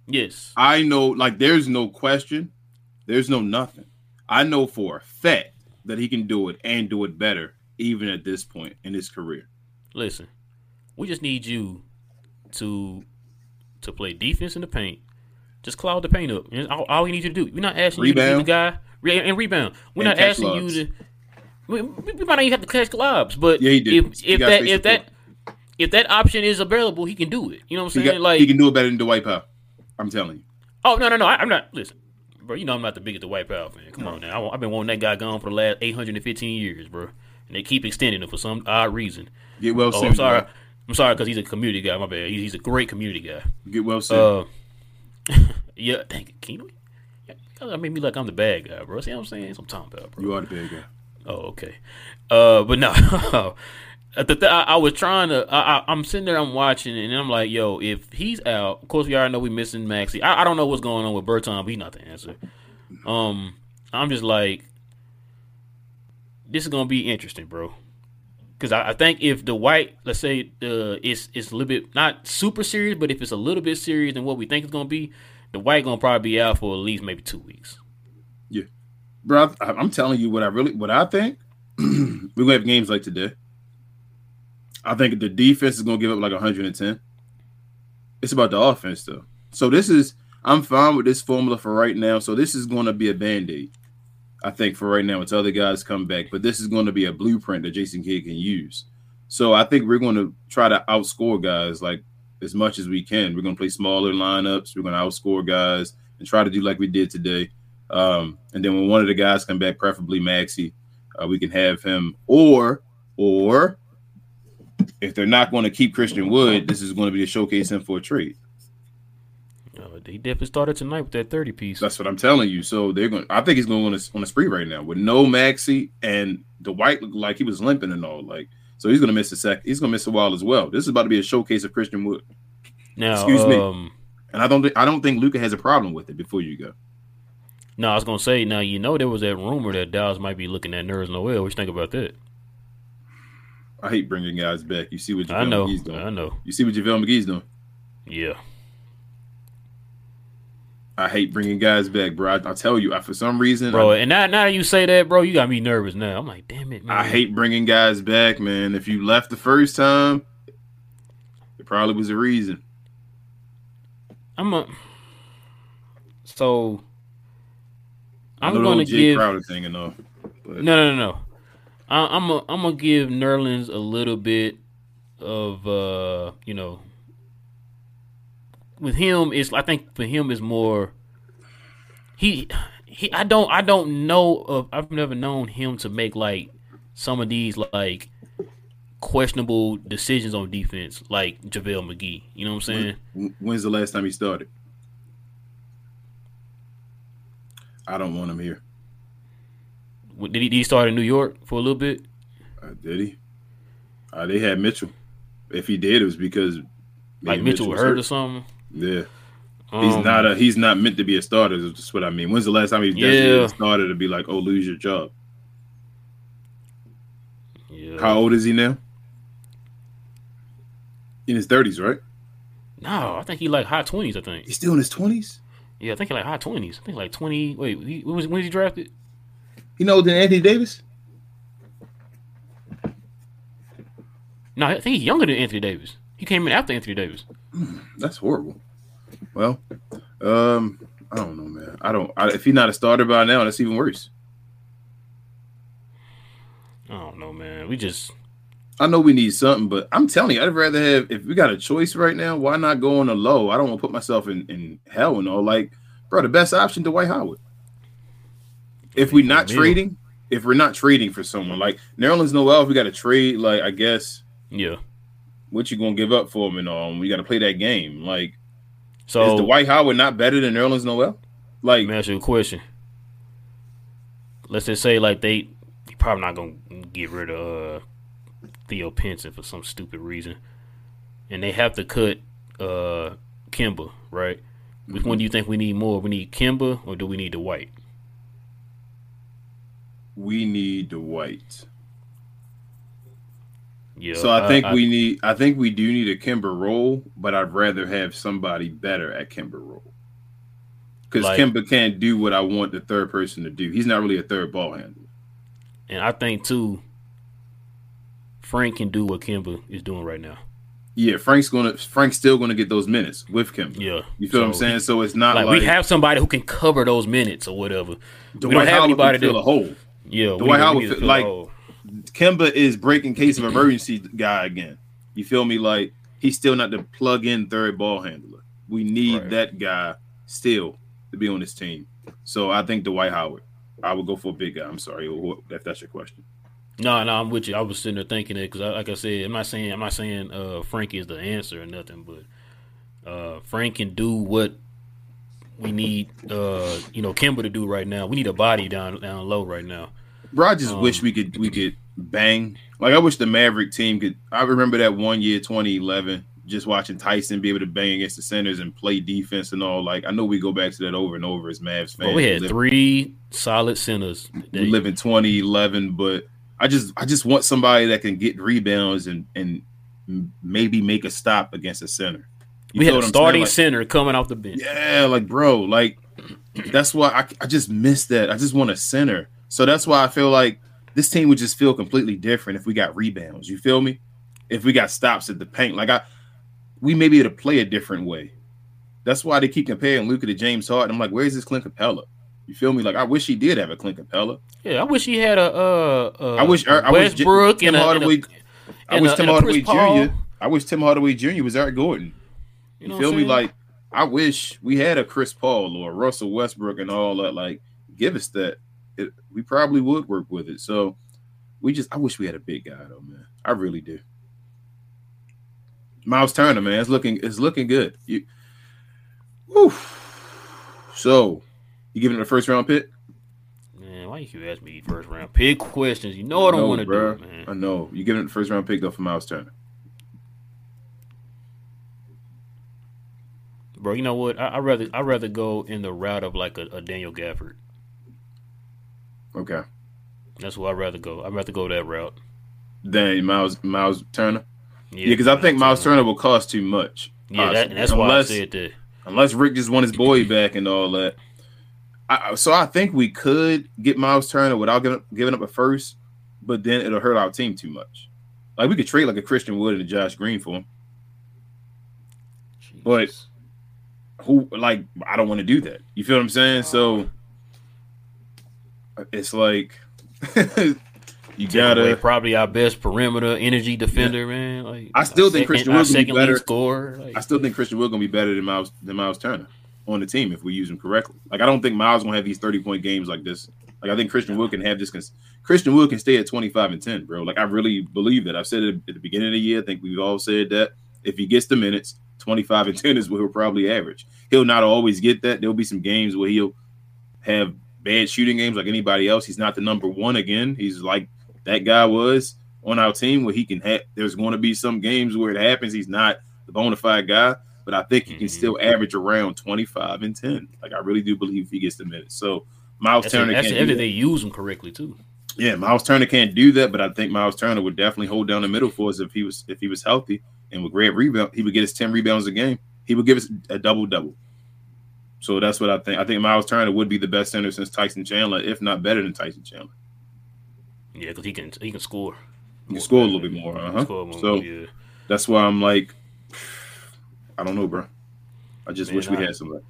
[SPEAKER 1] Yes,
[SPEAKER 2] I know. Like there's no question. There's no nothing. I know for a fact that he can do it and do it better, even at this point in his career.
[SPEAKER 1] Listen, we just need you to to play defense in the paint. Just cloud the paint up. all, all we need you to do. We're not asking rebound. you to be the guy re- and rebound. We're and not asking lobs. you to. We, we, might not even have to catch lobs, but
[SPEAKER 2] yeah, he did.
[SPEAKER 1] if, if that if that if that option is available, he can do it. You know what I'm saying?
[SPEAKER 2] He got,
[SPEAKER 1] like
[SPEAKER 2] he can do it better than Dwight Powell. I'm telling you.
[SPEAKER 1] Oh no no no! I, am not. Listen, bro. You know I'm not the biggest Dwight Powell fan. Come on now. I, have been wanting that guy gone for the last 815 years, bro. And they keep extending it for some odd reason.
[SPEAKER 2] Get well
[SPEAKER 1] oh,
[SPEAKER 2] soon.
[SPEAKER 1] I'm sorry. I'm sorry because he's a community guy. My bad. He's, he's a great community guy.
[SPEAKER 2] Get well soon.
[SPEAKER 1] Uh, yeah, thank you, Keno. Yeah, made me like I'm the bad guy, bro. See what I'm saying? That's what I'm talking about, bro.
[SPEAKER 2] You are the bad guy.
[SPEAKER 1] Oh, okay. Uh, but no. th- I, was trying to. I, am sitting there, I'm watching, and I'm like, "Yo, if he's out, of course we already know we missing Maxi. I, I don't know what's going on with Bertans, but he's not the answer. Um, I'm just like, this is gonna be interesting, bro. Because I, I, think if the white, let's say, uh, it's it's a little bit not super serious, but if it's a little bit serious than what we think it's gonna be, the white gonna probably be out for at least maybe two weeks.
[SPEAKER 2] Yeah, bro. I, I'm telling you what I really what I think. We're gonna have games like today. I think the defense is gonna give up like 110. It's about the offense though. So this is I'm fine with this formula for right now. So this is going to be a band aid, I think, for right now until the guys come back. But this is going to be a blueprint that Jason Kidd can use. So I think we're going to try to outscore guys like as much as we can. We're going to play smaller lineups. We're going to outscore guys and try to do like we did today. Um, and then when one of the guys come back, preferably Maxi, uh, we can have him. Or, or if they're not going to keep Christian Wood, this is going to be a showcase him for a trade.
[SPEAKER 1] Uh, he definitely started tonight with that thirty piece.
[SPEAKER 2] That's what I'm telling you. So they're going. I think he's going on a, on a spree right now with no Maxi and Dwight looked like he was limping and all. Like So he's gonna miss a sec. He's gonna miss a while as well. This is about to be a showcase of Christian Wood.
[SPEAKER 1] Now,
[SPEAKER 2] Excuse me.
[SPEAKER 1] um,
[SPEAKER 2] And I don't think I don't think Luka has a problem with it before you go.
[SPEAKER 1] No, I was gonna say. Now you know there was that rumor that Dallas might be looking at Nerlens Noel. What you think about that?
[SPEAKER 2] I hate bringing guys back. You see what JaVale
[SPEAKER 1] I know.
[SPEAKER 2] McGee's doing.
[SPEAKER 1] I know.
[SPEAKER 2] You see what JaVale McGee's doing.
[SPEAKER 1] Yeah.
[SPEAKER 2] I hate bringing guys back, bro. I, will tell you, I, for some reason,
[SPEAKER 1] Bro,
[SPEAKER 2] I,
[SPEAKER 1] and now now you say that, bro, you got me nervous now. I'm like, damn it, man.
[SPEAKER 2] I hate bringing guys back, man. If you left the first time, it probably was a reason.
[SPEAKER 1] I'm a. So.
[SPEAKER 2] I
[SPEAKER 1] I'm gonna give.
[SPEAKER 2] Crowder thing enough. But
[SPEAKER 1] No, no, no, no. I, I'm a, I'm gonna give Nerlens a little bit of uh, you know, with him it's I think for him is more he he I don't I don't know of I've never known him to make like some of these like questionable decisions on defense like JaVale McGee. You know what I'm saying?
[SPEAKER 2] When- When's the last time he started? I don't want him here.
[SPEAKER 1] Did he, did he start in New York for a little bit?
[SPEAKER 2] Uh, did he? Uh, they had Mitchell. If he did, it was because
[SPEAKER 1] Like Mitchell
[SPEAKER 2] was
[SPEAKER 1] hurt or something?
[SPEAKER 2] Yeah, he's
[SPEAKER 1] Um,
[SPEAKER 2] not a he's not meant to be a starter. Is just what I mean. When's the last time he
[SPEAKER 1] Yeah.
[SPEAKER 2] a starter to be like, oh, lose your job?
[SPEAKER 1] Yeah.
[SPEAKER 2] How old is he now? In his thirties, right?
[SPEAKER 1] No, I think he like high twenties. I think.
[SPEAKER 2] He's still in his twenties.
[SPEAKER 1] Yeah, I think he like high twenties. I think like twenty. Wait, he, when was when was he drafted?
[SPEAKER 2] You know, than Anthony Davis.
[SPEAKER 1] No, I think he's younger than Anthony Davis. He came in after Anthony Davis.
[SPEAKER 2] That's horrible. Well, um, I don't know, man. I don't. I, if he's not a starter by now, that's even worse.
[SPEAKER 1] I don't know, man. We just
[SPEAKER 2] I know we need something, but I'm telling you, I'd rather have if we got a choice right now, why not go on a low? I don't want to put myself in, in hell and all. Like, bro, the best option Dwight Howard. If we're not trading, if we're not trading for someone like Nerlens Noel, if we got to trade, like I guess
[SPEAKER 1] yeah.
[SPEAKER 2] what you gonna give up for him and all? We got to play that game. Like,
[SPEAKER 1] So
[SPEAKER 2] is Dwight Howard not better than Nerlens Noel? Like,
[SPEAKER 1] let me ask you a question. Let's just say like they probably not gonna get rid of uh, Theo Pinson for some stupid reason, and they have to cut uh Kemba, right? Which one do you think we need more? We need Kemba or do we need Dwight?
[SPEAKER 2] We need Dwight.
[SPEAKER 1] Yeah.
[SPEAKER 2] So I think we need. I think we do need a Kemba role, but I'd rather have somebody better at Kemba role. Because
[SPEAKER 1] Like-
[SPEAKER 2] Kemba can't do what I want the third person to do. He's not really a third ball handler.
[SPEAKER 1] and I think too. Frank can do what Kemba is doing right now.
[SPEAKER 2] Yeah, Frank's gonna. Frank's still gonna get those minutes with Kemba.
[SPEAKER 1] Yeah.
[SPEAKER 2] You feel what I'm
[SPEAKER 1] So
[SPEAKER 2] saying? So it's not
[SPEAKER 1] Like,
[SPEAKER 2] like,
[SPEAKER 1] we have somebody who can cover those minutes or whatever.
[SPEAKER 2] Dwight
[SPEAKER 1] we don't have
[SPEAKER 2] Howard
[SPEAKER 1] anybody
[SPEAKER 2] can fill
[SPEAKER 1] to-
[SPEAKER 2] a hole.
[SPEAKER 1] Yeah,
[SPEAKER 2] Dwight Howard
[SPEAKER 1] we need to
[SPEAKER 2] fit-
[SPEAKER 1] fill
[SPEAKER 2] like-
[SPEAKER 1] the hole.
[SPEAKER 2] Kemba is breaking case of emergency guy again. You feel me? Like he's still not the plug in third ball handler. We need
[SPEAKER 1] Right.
[SPEAKER 2] that guy still to be on this team. So I think Dwight Howard. I would go for a big guy. I'm sorry if that's your question.
[SPEAKER 1] No, no, I'm with you. I was sitting there thinking it because, like I said, I'm not saying I'm not saying uh, Frank is the answer or nothing, but uh, Frank can do what we need. Uh, you know, Kemba to do right now. We need a body down down low right now.
[SPEAKER 2] Bro, I just
[SPEAKER 1] Um,
[SPEAKER 2] wish we could we could bang. Like I wish the Maverick team could. I remember that one year, 2011, just watching Tyson be able to bang against the centers and play defense and all. Like I know we go back to that over and over as Mavs fans.
[SPEAKER 1] But we had
[SPEAKER 2] live,
[SPEAKER 1] three solid centers.
[SPEAKER 2] we live in 2011, but I just I just want somebody that can get rebounds and and maybe make a stop against a center. You
[SPEAKER 1] we had a
[SPEAKER 2] what I'm saying?
[SPEAKER 1] starting
[SPEAKER 2] Like-
[SPEAKER 1] center coming off the bench.
[SPEAKER 2] Yeah, like bro, like that's why I, I just miss that. I just want a center. So that's why I feel like this team would just feel completely different if we got rebounds. You feel me? If we got stops at the paint, like I, we may be able to play a different way. That's why they keep comparing Luka to James Harden. I'm like, where's this Clint Capela? You feel me? Like I wish he did have a Clint Capela.
[SPEAKER 1] Yeah, I wish he had a. Uh, uh,
[SPEAKER 2] I wish I wish J-
[SPEAKER 1] Westbrook
[SPEAKER 2] Tim
[SPEAKER 1] and a, and a-
[SPEAKER 2] Hardaway. I wish
[SPEAKER 1] a-
[SPEAKER 2] Tim Hardaway Jr. I wish Tim Hardaway Jr. was Eric Gordon. You,
[SPEAKER 1] know
[SPEAKER 2] feel me? Like I wish we had a Chris Paul or Russell Westbrook and all that. Like, give us that. It, we probably would work with it. So we just, I wish we had a big guy though, man. I really do. Myles Turner, man, it's looking, it's looking good. You, whew. So, you giving it a first round pick?
[SPEAKER 1] Man, why you ask me first round pick questions? You know I don't want to do, it, man.
[SPEAKER 2] I know you giving it the first round pick though for Myles Turner.
[SPEAKER 1] Bro, you know what? I, I rather I rather go in the route of like a, a Daniel Gafford.
[SPEAKER 2] Okay.
[SPEAKER 1] That's what I'd rather go. I'd rather go that route.
[SPEAKER 2] Then Myles Myles Turner. Yeah, because I think Myles Turner will cost too much.
[SPEAKER 1] Yeah, that, that's unless, why I said that.
[SPEAKER 2] Unless Rick just want his boy back and all that. I, so I think we could get Myles Turner without giving, giving up a first, but then it'll hurt our team too much. Like we could trade like a Christian Wood and a Josh Green for him. Jeez. But who like I don't want to do that. You feel what I'm saying? So it's like you gotta
[SPEAKER 1] probably our best perimeter energy defender, yeah. man. Like
[SPEAKER 2] I still think second, Christian Wood gonna be better. Score, like, I still think Christian Wood gonna be better than Myles than Myles Turner on the team if we use him correctly. Like I don't think Myles gonna have these 30 point games like this. Like I think Christian Wood can have this. Cons- Christian Wood can stay at 25 and 10, bro. Like I really believe that. I've said it at the beginning of the year. I think we've all said that if he gets the minutes, 25 and 10 is what he'll probably average. He'll not always get that. There'll be some games where he'll have bad shooting games like anybody else. He's not the number one again. He's like that guy was on our team where he can have there's going to be some games where it happens. He's not the bona fide guy, but I think he can mm-hmm. still average around 25 and 10. Like I really do believe he gets the minutes. So Myles
[SPEAKER 1] that's
[SPEAKER 2] Turner
[SPEAKER 1] that's can't if they use him correctly too.
[SPEAKER 2] Yeah, Myles Turner can't do that, but I think Myles Turner would definitely hold down the middle for us if he was if he was healthy and with great rebound, he would get his 10 rebounds a game. He would give us a double double. So that's what I think. I think Myles Turner would be the best center since Tyson Chandler, if not better than Tyson Chandler.
[SPEAKER 1] Yeah, because he can he can score.
[SPEAKER 2] He can score a little bit more. Uh-huh. So yeah. that's why I'm like, I don't know, bro. I just Man, wish we I, had some luck.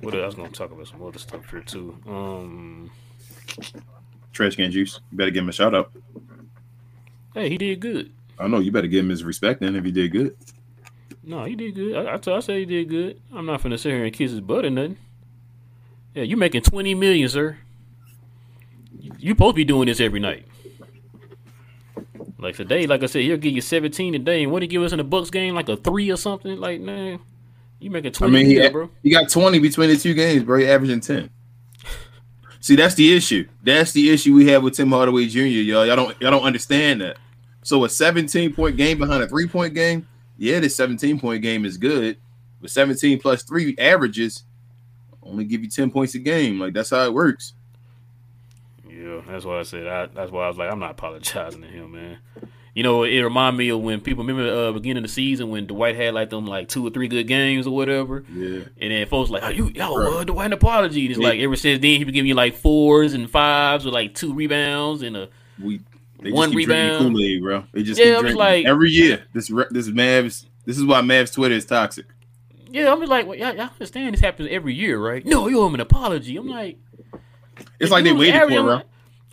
[SPEAKER 1] What I was gonna talk about some other stuff here too. Um,
[SPEAKER 2] Trash can juice. You better give him a shout out.
[SPEAKER 1] Hey, he did good.
[SPEAKER 2] I know you better give him his respect then if he did good.
[SPEAKER 1] No, he did good. I, I, I say he did good. I'm not gonna sit here and kiss his butt or nothing. Yeah, you making twenty million, sir. You, supposed to be doing this every night. Like today, like I said, he'll give you 17 a day. And what he give us in the Bucks game? Like a three or something? Like, man, you making 20 I mean,
[SPEAKER 2] he,
[SPEAKER 1] bro.
[SPEAKER 2] He got 20 between the two games, bro. He averaging 10. See, that's the issue. That's the issue we have with Tim Hardaway Jr., y'all. Y'all don't y'all don't understand that. So a 17 point game behind a three point game, yeah, this 17 point game is good, but 17 plus three averages only give you 10 points a game. Like that's how it works.
[SPEAKER 1] Yeah, that's why I said. I, that's why I was like, I'm not apologizing to him, man. You know, it reminded me of when people remember uh beginning of the season when Dwight had like them like two or three good games or whatever.
[SPEAKER 2] Yeah.
[SPEAKER 1] And then folks like, oh, you yo, uh, Dwight an apology. It's yeah. like ever since then he been giving you like fours and fives with like two rebounds and a
[SPEAKER 2] we one rebound. Kool-Aid, bro. They just yeah, keep like every year. This this Mavs. This is why Mavs Twitter is toxic.
[SPEAKER 1] Yeah, I'm like, well, y'all, y'all understand this happens every year, right? No, you owe him an apology. I'm like,
[SPEAKER 2] it's like they waited for it, bro.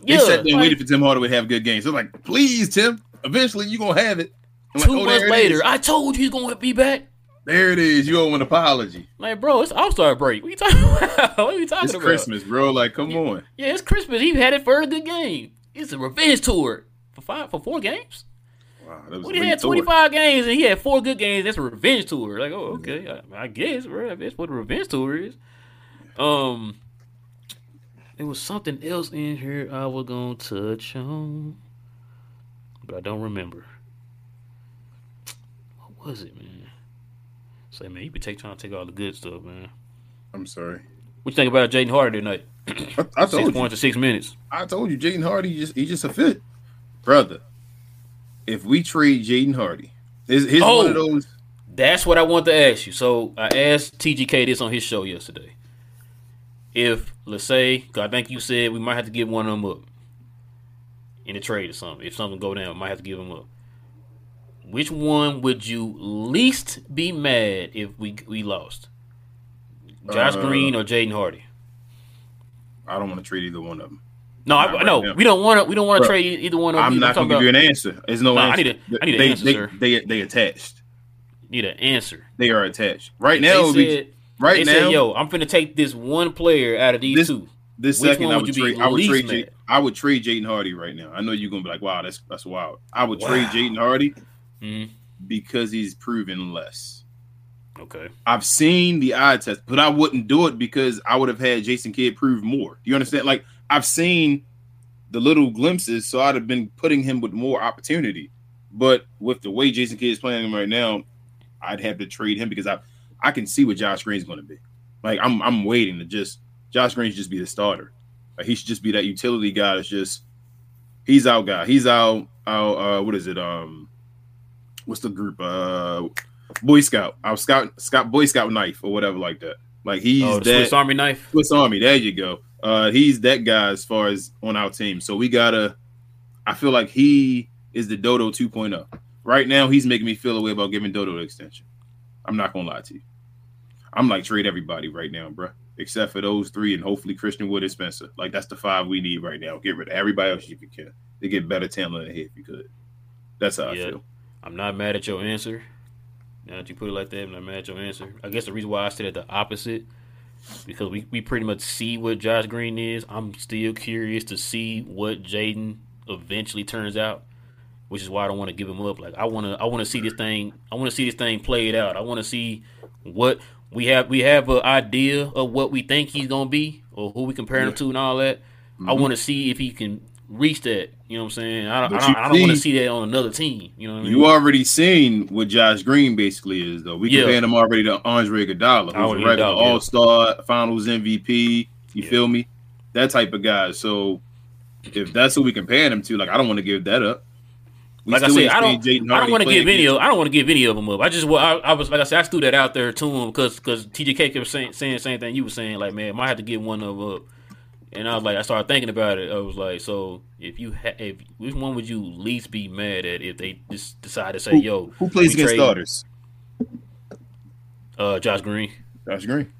[SPEAKER 2] They yeah, sat there like, waited for Tim Hardaway to have good games. They're like, please, Tim, eventually you're gonna have it.
[SPEAKER 1] I'm two like, oh, months later, I told you he's gonna be back.
[SPEAKER 2] There it is. You owe him an apology.
[SPEAKER 1] Like, bro, it's All Star break. What are you talking about? what are you talking
[SPEAKER 2] it's
[SPEAKER 1] about?
[SPEAKER 2] Christmas, bro. Like, come
[SPEAKER 1] yeah,
[SPEAKER 2] on.
[SPEAKER 1] Yeah, it's Christmas. He had it for a good game. It's a revenge tour for five for four games. Wow, that was when he had twenty five games and he had four good games, that's a revenge tour. Like, oh, okay, I, I guess, bro. That's what a revenge tour is. Um, there was something else in here I was gonna touch on, but I don't remember. What was it, man? Say, man, you be take trying to take all the good stuff, man.
[SPEAKER 2] I'm sorry.
[SPEAKER 1] What you think about Jaden Hardy tonight?
[SPEAKER 2] I, I told
[SPEAKER 1] six
[SPEAKER 2] you.
[SPEAKER 1] points in six minutes.
[SPEAKER 2] I told you, Jaden Hardy just he just a fit, brother. If we trade Jaden Hardy, is his oh, one of those.
[SPEAKER 1] That's what I want to ask you. So I asked TGK this on his show yesterday if let's say, I think you said we might have to give one of them up in a trade or something. If something go down, we might have to give them up. Which one would you least be mad if we we lost? Josh uh, Green or Jaden Hardy?
[SPEAKER 2] I don't want to trade either one of them.
[SPEAKER 1] No, I, right no, now. we don't want to. We don't want to trade either one of them.
[SPEAKER 2] I'm not going to give you an answer. There's no, answer.
[SPEAKER 1] I need a, I need
[SPEAKER 2] they,
[SPEAKER 1] an answer,
[SPEAKER 2] they,
[SPEAKER 1] sir.
[SPEAKER 2] They, they, they attached.
[SPEAKER 1] Need an answer.
[SPEAKER 2] They are attached. Right now,
[SPEAKER 1] they said,
[SPEAKER 2] Right
[SPEAKER 1] they
[SPEAKER 2] now,
[SPEAKER 1] said, "Yo, I'm finna take this one player out of these
[SPEAKER 2] this,
[SPEAKER 1] two.
[SPEAKER 2] This Which second, I would, trade, I would trade. J- I would trade Jaden Hardy right now. I know you're gonna be like, "Wow, that's that's wild." I would wow. trade Jaden Hardy
[SPEAKER 1] mm-hmm.
[SPEAKER 2] because he's proven less.
[SPEAKER 1] Okay.
[SPEAKER 2] I've seen the eye test, but I wouldn't do it because I would have had Jason Kidd prove more. Do you understand? Like I've seen the little glimpses, so I'd have been putting him with more opportunity. But with the way Jason Kidd is playing him right now, I'd have to trade him because I I can see what Josh Green's going to be. Like I'm I'm waiting to just Josh Green just be the starter. Like he should just be that utility guy that's just he's out guy. He's out out uh what is it? Um what's the group? Uh Boy Scout. Our scout scout Boy Scout knife or whatever like that. Like he's
[SPEAKER 1] Oh,
[SPEAKER 2] that
[SPEAKER 1] Swiss Army knife.
[SPEAKER 2] Swiss Army. There you go. Uh, he's that guy as far as on our team. So we gotta. I feel like he is the Dodo 2.0. Right now, he's making me feel a way about giving Dodo the extension. I'm not gonna lie to you. I'm like trade everybody right now, bro, except for those three and hopefully Christian Wood and Spencer. Like that's the five we need right now. Get rid of everybody else if you can to get better talent here if you could. That's how
[SPEAKER 1] Yeah.
[SPEAKER 2] I feel.
[SPEAKER 1] I'm not mad at your answer. Now that you put it like that, I'm not mad at your answer. I guess the reason why I said it the opposite because we, we pretty much see what Josh Green is. I'm still curious to see what Jaden eventually turns out, which is why I don't want to give him up. Like I want to I want to see this thing. I want to see this thing played out. I want to see what we have. We have an idea of what we think he's gonna be or who we compare him to and all that. I
[SPEAKER 2] Mhm.
[SPEAKER 1] want to see if he can reach that. You know what I'm saying? I don't, I don't, I don't want to
[SPEAKER 2] see-
[SPEAKER 1] that on another team. You know what I mean?
[SPEAKER 2] You already seen what Josh Green basically is, though. We
[SPEAKER 1] Yeah.
[SPEAKER 2] compared him already to Andre Iguodala, who's a regular. All Star, Finals MVP. You
[SPEAKER 1] Yeah.
[SPEAKER 2] feel me? That type of guy. So if that's who we can compare him to, like I don't want to give that up. We
[SPEAKER 1] like I said, I don't, I don't want to give any of, I don't want to give any of them up. I just, I, I was like I said, I threw that out there to him because, because TJK kept saying, saying the same thing you were saying. Like, man, might have to give one of them up. And I was like, I started thinking about it. I was like, so if you, ha- if which one would you least be mad at if they just decide to say,
[SPEAKER 2] Who,
[SPEAKER 1] yo,
[SPEAKER 2] who plays against
[SPEAKER 1] trade-
[SPEAKER 2] starters?
[SPEAKER 1] uh, Josh Green?
[SPEAKER 2] Josh Green.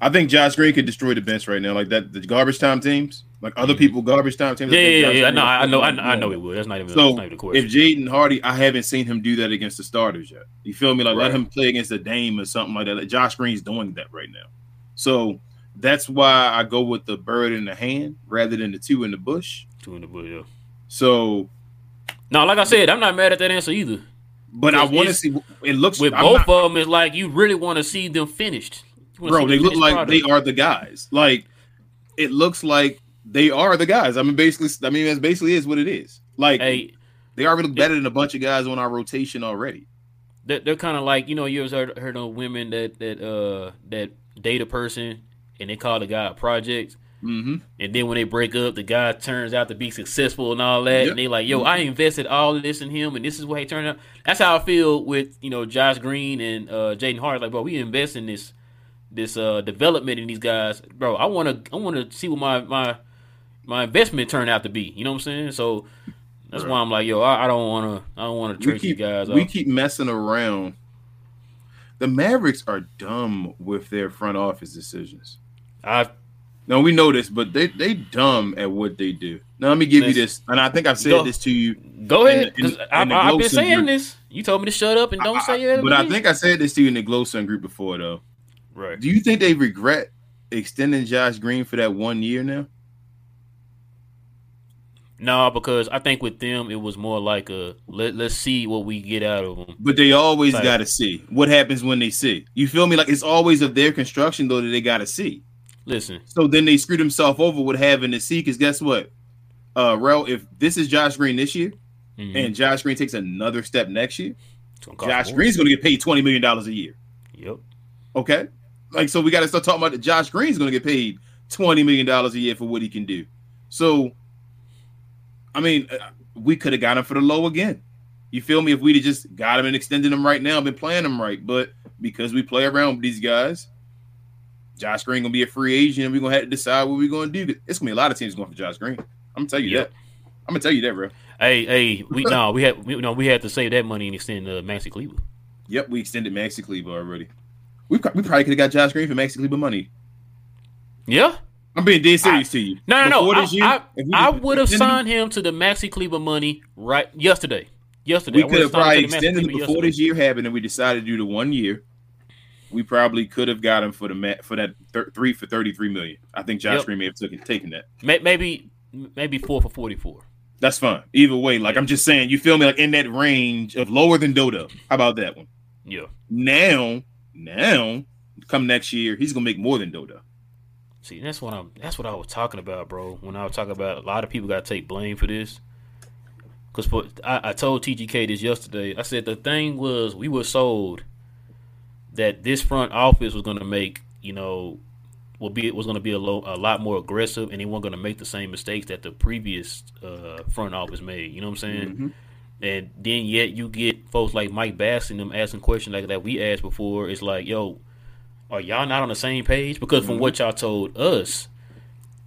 [SPEAKER 2] I think Josh Green could destroy the bench right now, like that. The garbage time teams, like other people, garbage time teams.
[SPEAKER 1] Yeah, yeah, yeah. No, I, know, I,
[SPEAKER 2] know,
[SPEAKER 1] I know he would. That's not even,
[SPEAKER 2] So
[SPEAKER 1] not even the question.
[SPEAKER 2] if Jaden Hardy, I haven't seen him do that against the starters yet. You feel me? Like let him play against a Dame or something like that. Like, Josh Green's doing that right now. So that's why I go with the bird in the hand rather than the two in the bush.
[SPEAKER 1] Two in the bush, yeah.
[SPEAKER 2] So,
[SPEAKER 1] No, like I said, I'm not mad at that answer either.
[SPEAKER 2] but I want to see. It looks like
[SPEAKER 1] With
[SPEAKER 2] I'm
[SPEAKER 1] both
[SPEAKER 2] not-
[SPEAKER 1] of them, it's like you really want to see them finished.
[SPEAKER 2] Bro. They look like
[SPEAKER 1] product.
[SPEAKER 2] they are the guys. Like it looks like they are the guys. I mean, basically, I mean that's basically is what it is. Like
[SPEAKER 1] Hey,
[SPEAKER 2] they already look better than a bunch of guys on our rotation already.
[SPEAKER 1] they're, they're kind of like you know you ever heard, heard of women that that uh that date a person and they call the guy a project
[SPEAKER 2] Mm-hmm.
[SPEAKER 1] and then when they break up the guy turns out to be successful and all that
[SPEAKER 2] Yep.
[SPEAKER 1] and they like yo I invested all of this in him and this is what he turned out that's how I feel with you know Josh Green and uh Jaden Hart like bro we invest in this this uh development in these guys bro I want to I want to see what my my my investment turned out to be you know what I'm saying so that's why I'm like yo I, don't want to I don't want to
[SPEAKER 2] keep
[SPEAKER 1] these guys
[SPEAKER 2] we
[SPEAKER 1] off.
[SPEAKER 2] keep messing around. The Mavericks are dumb with their front office decisions.
[SPEAKER 1] I
[SPEAKER 2] Now we know this, but they they dumb at what they do. Now let me give you this, and I think I've said
[SPEAKER 1] Go.
[SPEAKER 2] this to you.
[SPEAKER 1] Go ahead,
[SPEAKER 2] the- in-
[SPEAKER 1] 'cause I,
[SPEAKER 2] in the
[SPEAKER 1] I, I've been saying
[SPEAKER 2] Center.
[SPEAKER 1] this. You told me to shut up and don't
[SPEAKER 2] I-
[SPEAKER 1] say it.
[SPEAKER 2] but I think I said this to you in the Glow Sun group before, though.
[SPEAKER 1] right.
[SPEAKER 2] Do you think they regret extending Josh Green for that one year now?
[SPEAKER 1] No, because I think with them it was more like a let let's see what we get out of them.
[SPEAKER 2] But they always
[SPEAKER 1] Like-
[SPEAKER 2] got to see what happens when they see. You feel me? Like it's always of their construction though that they got to see.
[SPEAKER 1] Listen,
[SPEAKER 2] So then they screwed themselves over with having to see. Because guess what, uh, Rel, if this is Josh Green this year
[SPEAKER 1] mhm,
[SPEAKER 2] and Josh Green takes another step next year,
[SPEAKER 1] gonna
[SPEAKER 2] Josh
[SPEAKER 1] more.
[SPEAKER 2] Green's going to get paid twenty million dollars a year.
[SPEAKER 1] Yep.
[SPEAKER 2] Okay, like so we got to start talking about that. Josh Green's going to get paid twenty million dollars a year for what he can do. So, I mean, uh, we could have got him for the low again. You feel me? If we'd have just got him and extended him right now, been playing him right, but because we play around with these guys, Josh Green gonna be a free agent, and we're gonna have to decide what we're gonna do. It's gonna be a lot of teams going for Josh Green. I'm gonna tell you that. I'm gonna tell you that, bro.
[SPEAKER 1] Hey, hey, we no, we had we, no, we had to save that money and extend uh, Maxi Kleber.
[SPEAKER 2] Yep, we extended Maxi Kleber already. We, we probably could have got Josh Green for Maxi Kleber money.
[SPEAKER 1] Yeah.
[SPEAKER 2] I'm being dead serious to you.
[SPEAKER 1] No, no, no.
[SPEAKER 2] Before
[SPEAKER 1] I,
[SPEAKER 2] year,
[SPEAKER 1] I, I would have signed him to the Maxi Kleber money right yesterday. Yesterday,
[SPEAKER 2] We
[SPEAKER 1] I
[SPEAKER 2] could have probably extended
[SPEAKER 1] Kleber
[SPEAKER 2] before
[SPEAKER 1] yesterday.
[SPEAKER 2] this year happened, and we decided to do the one year. We probably could have got him for the for that thir- three for thirty three million. I think Josh
[SPEAKER 1] Yep.
[SPEAKER 2] Green may have took it, taken that.
[SPEAKER 1] Maybe maybe four for forty four.
[SPEAKER 2] That's fine. Either way, like I'm just saying, you feel me? Like in that range of lower than Dodo. How about that one?
[SPEAKER 1] Yeah.
[SPEAKER 2] Now, now, come next year, he's gonna make more than Dodo.
[SPEAKER 1] See, that's what I'm. That's what I was talking about, bro. When I was talking about a lot of people got to take blame for this. Cause for, I, I told TGK this yesterday. I said the thing was we were sold that this front office was going to make you know will be was going to be a, low, a lot more aggressive, and they weren't going to make the same mistakes that the previous uh, front office made. You know what I'm saying?
[SPEAKER 2] Mm-hmm.
[SPEAKER 1] And then yet you get folks like Mike Bass and them asking questions like that we asked before. It's like, yo, are y'all not on the same page? Because from what y'all told us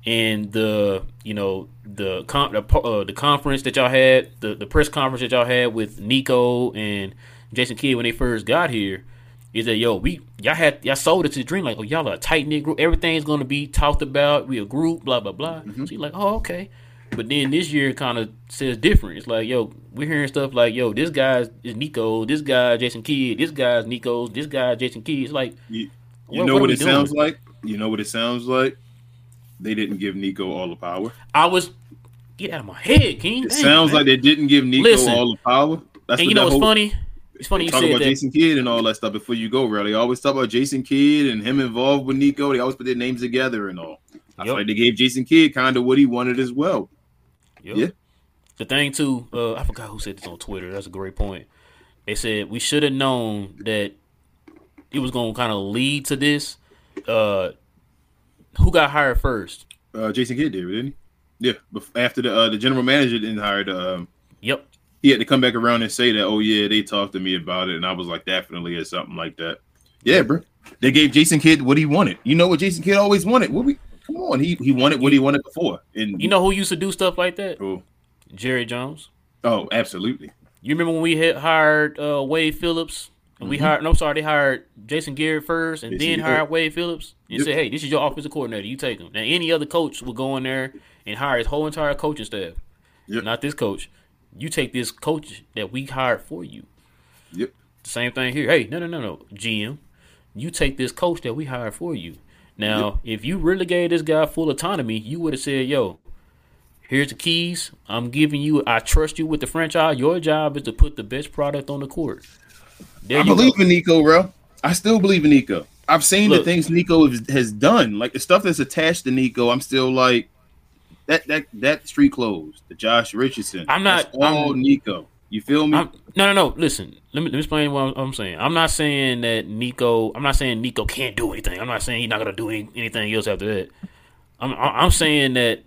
[SPEAKER 1] and the you know the con- the, uh, the conference that y'all had, the, the press conference that y'all had with Nico and Jason Kidd when they first got here, is that yo we y'all had y'all sold it to the dream like oh y'all are a tight knit group, everything's gonna be talked about, we a group, blah blah blah. Mm-hmm. So you're like oh okay. But then this year kind of says different. It's like, yo, we're hearing stuff like, yo, this guy is Nico, this guy Jason Kidd, this guy's Nico, this guy Jason Kidd. It's like,
[SPEAKER 2] You, you
[SPEAKER 1] What-
[SPEAKER 2] know
[SPEAKER 1] what
[SPEAKER 2] what, it
[SPEAKER 1] we
[SPEAKER 2] sounds like? You know what it sounds like? They didn't give Nico all the power.
[SPEAKER 1] I was get out of my head, King.
[SPEAKER 2] It
[SPEAKER 1] Dang,
[SPEAKER 2] sounds
[SPEAKER 1] man.
[SPEAKER 2] like they didn't give Nico
[SPEAKER 1] Listen.
[SPEAKER 2] all the power. That's
[SPEAKER 1] And
[SPEAKER 2] what
[SPEAKER 1] you know what's
[SPEAKER 2] whole-
[SPEAKER 1] funny? It's funny you
[SPEAKER 2] talk
[SPEAKER 1] said
[SPEAKER 2] about
[SPEAKER 1] that.
[SPEAKER 2] Jason Kidd and all that stuff before you go, really. They always talk about Jason Kidd and him involved with Nico. They always put their names together and all. I feel like they gave Jason Kidd kind of what he wanted as well.
[SPEAKER 1] Yep.
[SPEAKER 2] Yeah.
[SPEAKER 1] The thing too, uh, I forgot who said this on Twitter. That's a great point. They said we should have known that it was going to kind of lead to this. Uh, who got hired first?
[SPEAKER 2] Uh, Jason Kidd did, didn't he? Yeah. After the uh, the general manager didn't hire the, um,
[SPEAKER 1] Yep.
[SPEAKER 2] He had to come back around and say that, oh yeah, they talked to me about it, and I was like, definitely or something like that. Yeah, bro. They gave Jason Kidd what he wanted. You know what Jason Kidd always wanted? What we come on, he he wanted what he wanted before. And
[SPEAKER 1] You know who used to do stuff like that?
[SPEAKER 2] oh,
[SPEAKER 1] Jerry Jones.
[SPEAKER 2] oh absolutely.
[SPEAKER 1] You remember when we had hired uh, Wade Phillips? And we hired no sorry, they hired Jason Garrett first and
[SPEAKER 2] Mm-hmm. Jason
[SPEAKER 1] then
[SPEAKER 2] Garrett.
[SPEAKER 1] hired Wade Phillips and
[SPEAKER 2] Yep.
[SPEAKER 1] said, Hey, this is your offensive coordinator, you take him. Now any other coach would go in there and hire his whole entire coaching staff.
[SPEAKER 2] Yep.
[SPEAKER 1] Not this coach. You take this coach that we hired for you.
[SPEAKER 2] Yep.
[SPEAKER 1] Same thing here. Hey, no, no, no, no. GM, you take this coach that we hired for you. Now, if you really gave this guy full autonomy, you would have said, yo, here's the keys. I'm giving you, I trust you with the franchise. Your job is to put the best product on the court. There
[SPEAKER 2] I
[SPEAKER 1] you
[SPEAKER 2] believe
[SPEAKER 1] go.
[SPEAKER 2] in Nico, bro. I still believe in Nico. I've seen the things Nico has done, like the stuff that's attached to Nico. I'm still like that that that street clothes, the Josh Richardson.
[SPEAKER 1] I'm not-
[SPEAKER 2] all
[SPEAKER 1] I'm-
[SPEAKER 2] Nico. You feel me?
[SPEAKER 1] I'm, no, no, no. Listen, let me, let me explain what I'm, saying. I'm not saying that Nico. I'm not saying Nico can't do anything. I'm not saying he's not gonna do any, anything else after that. I'm I'm saying that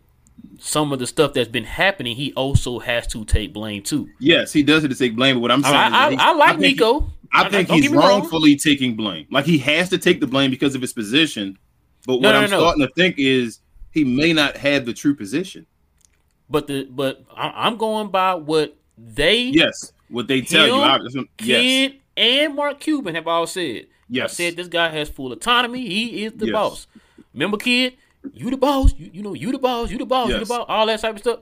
[SPEAKER 1] some of the stuff that's been happening, he also has to take blame too.
[SPEAKER 2] yes, he does it to take blame. But what I'm saying,
[SPEAKER 1] I, I, I like
[SPEAKER 2] he-
[SPEAKER 1] Nico.
[SPEAKER 2] I think he's
[SPEAKER 1] me wrong.
[SPEAKER 2] wrongfully taking blame. Like he has to take the blame because of his position. But
[SPEAKER 1] No,
[SPEAKER 2] what
[SPEAKER 1] no,
[SPEAKER 2] I'm
[SPEAKER 1] no.
[SPEAKER 2] starting to think is he may not have the true position.
[SPEAKER 1] But the but I, I'm going by what they,
[SPEAKER 2] Yes, what they tell you.
[SPEAKER 1] Him,
[SPEAKER 2] I, that's yes,
[SPEAKER 1] Kidd, and Mark Cuban have all said. Yes, I
[SPEAKER 2] Yes.
[SPEAKER 1] said this guy has full autonomy. He is the
[SPEAKER 2] Yes.
[SPEAKER 1] boss. Remember, kid, you the boss. You, you know, you the boss. You the boss. You the
[SPEAKER 2] Yes.
[SPEAKER 1] boss. All that type of stuff.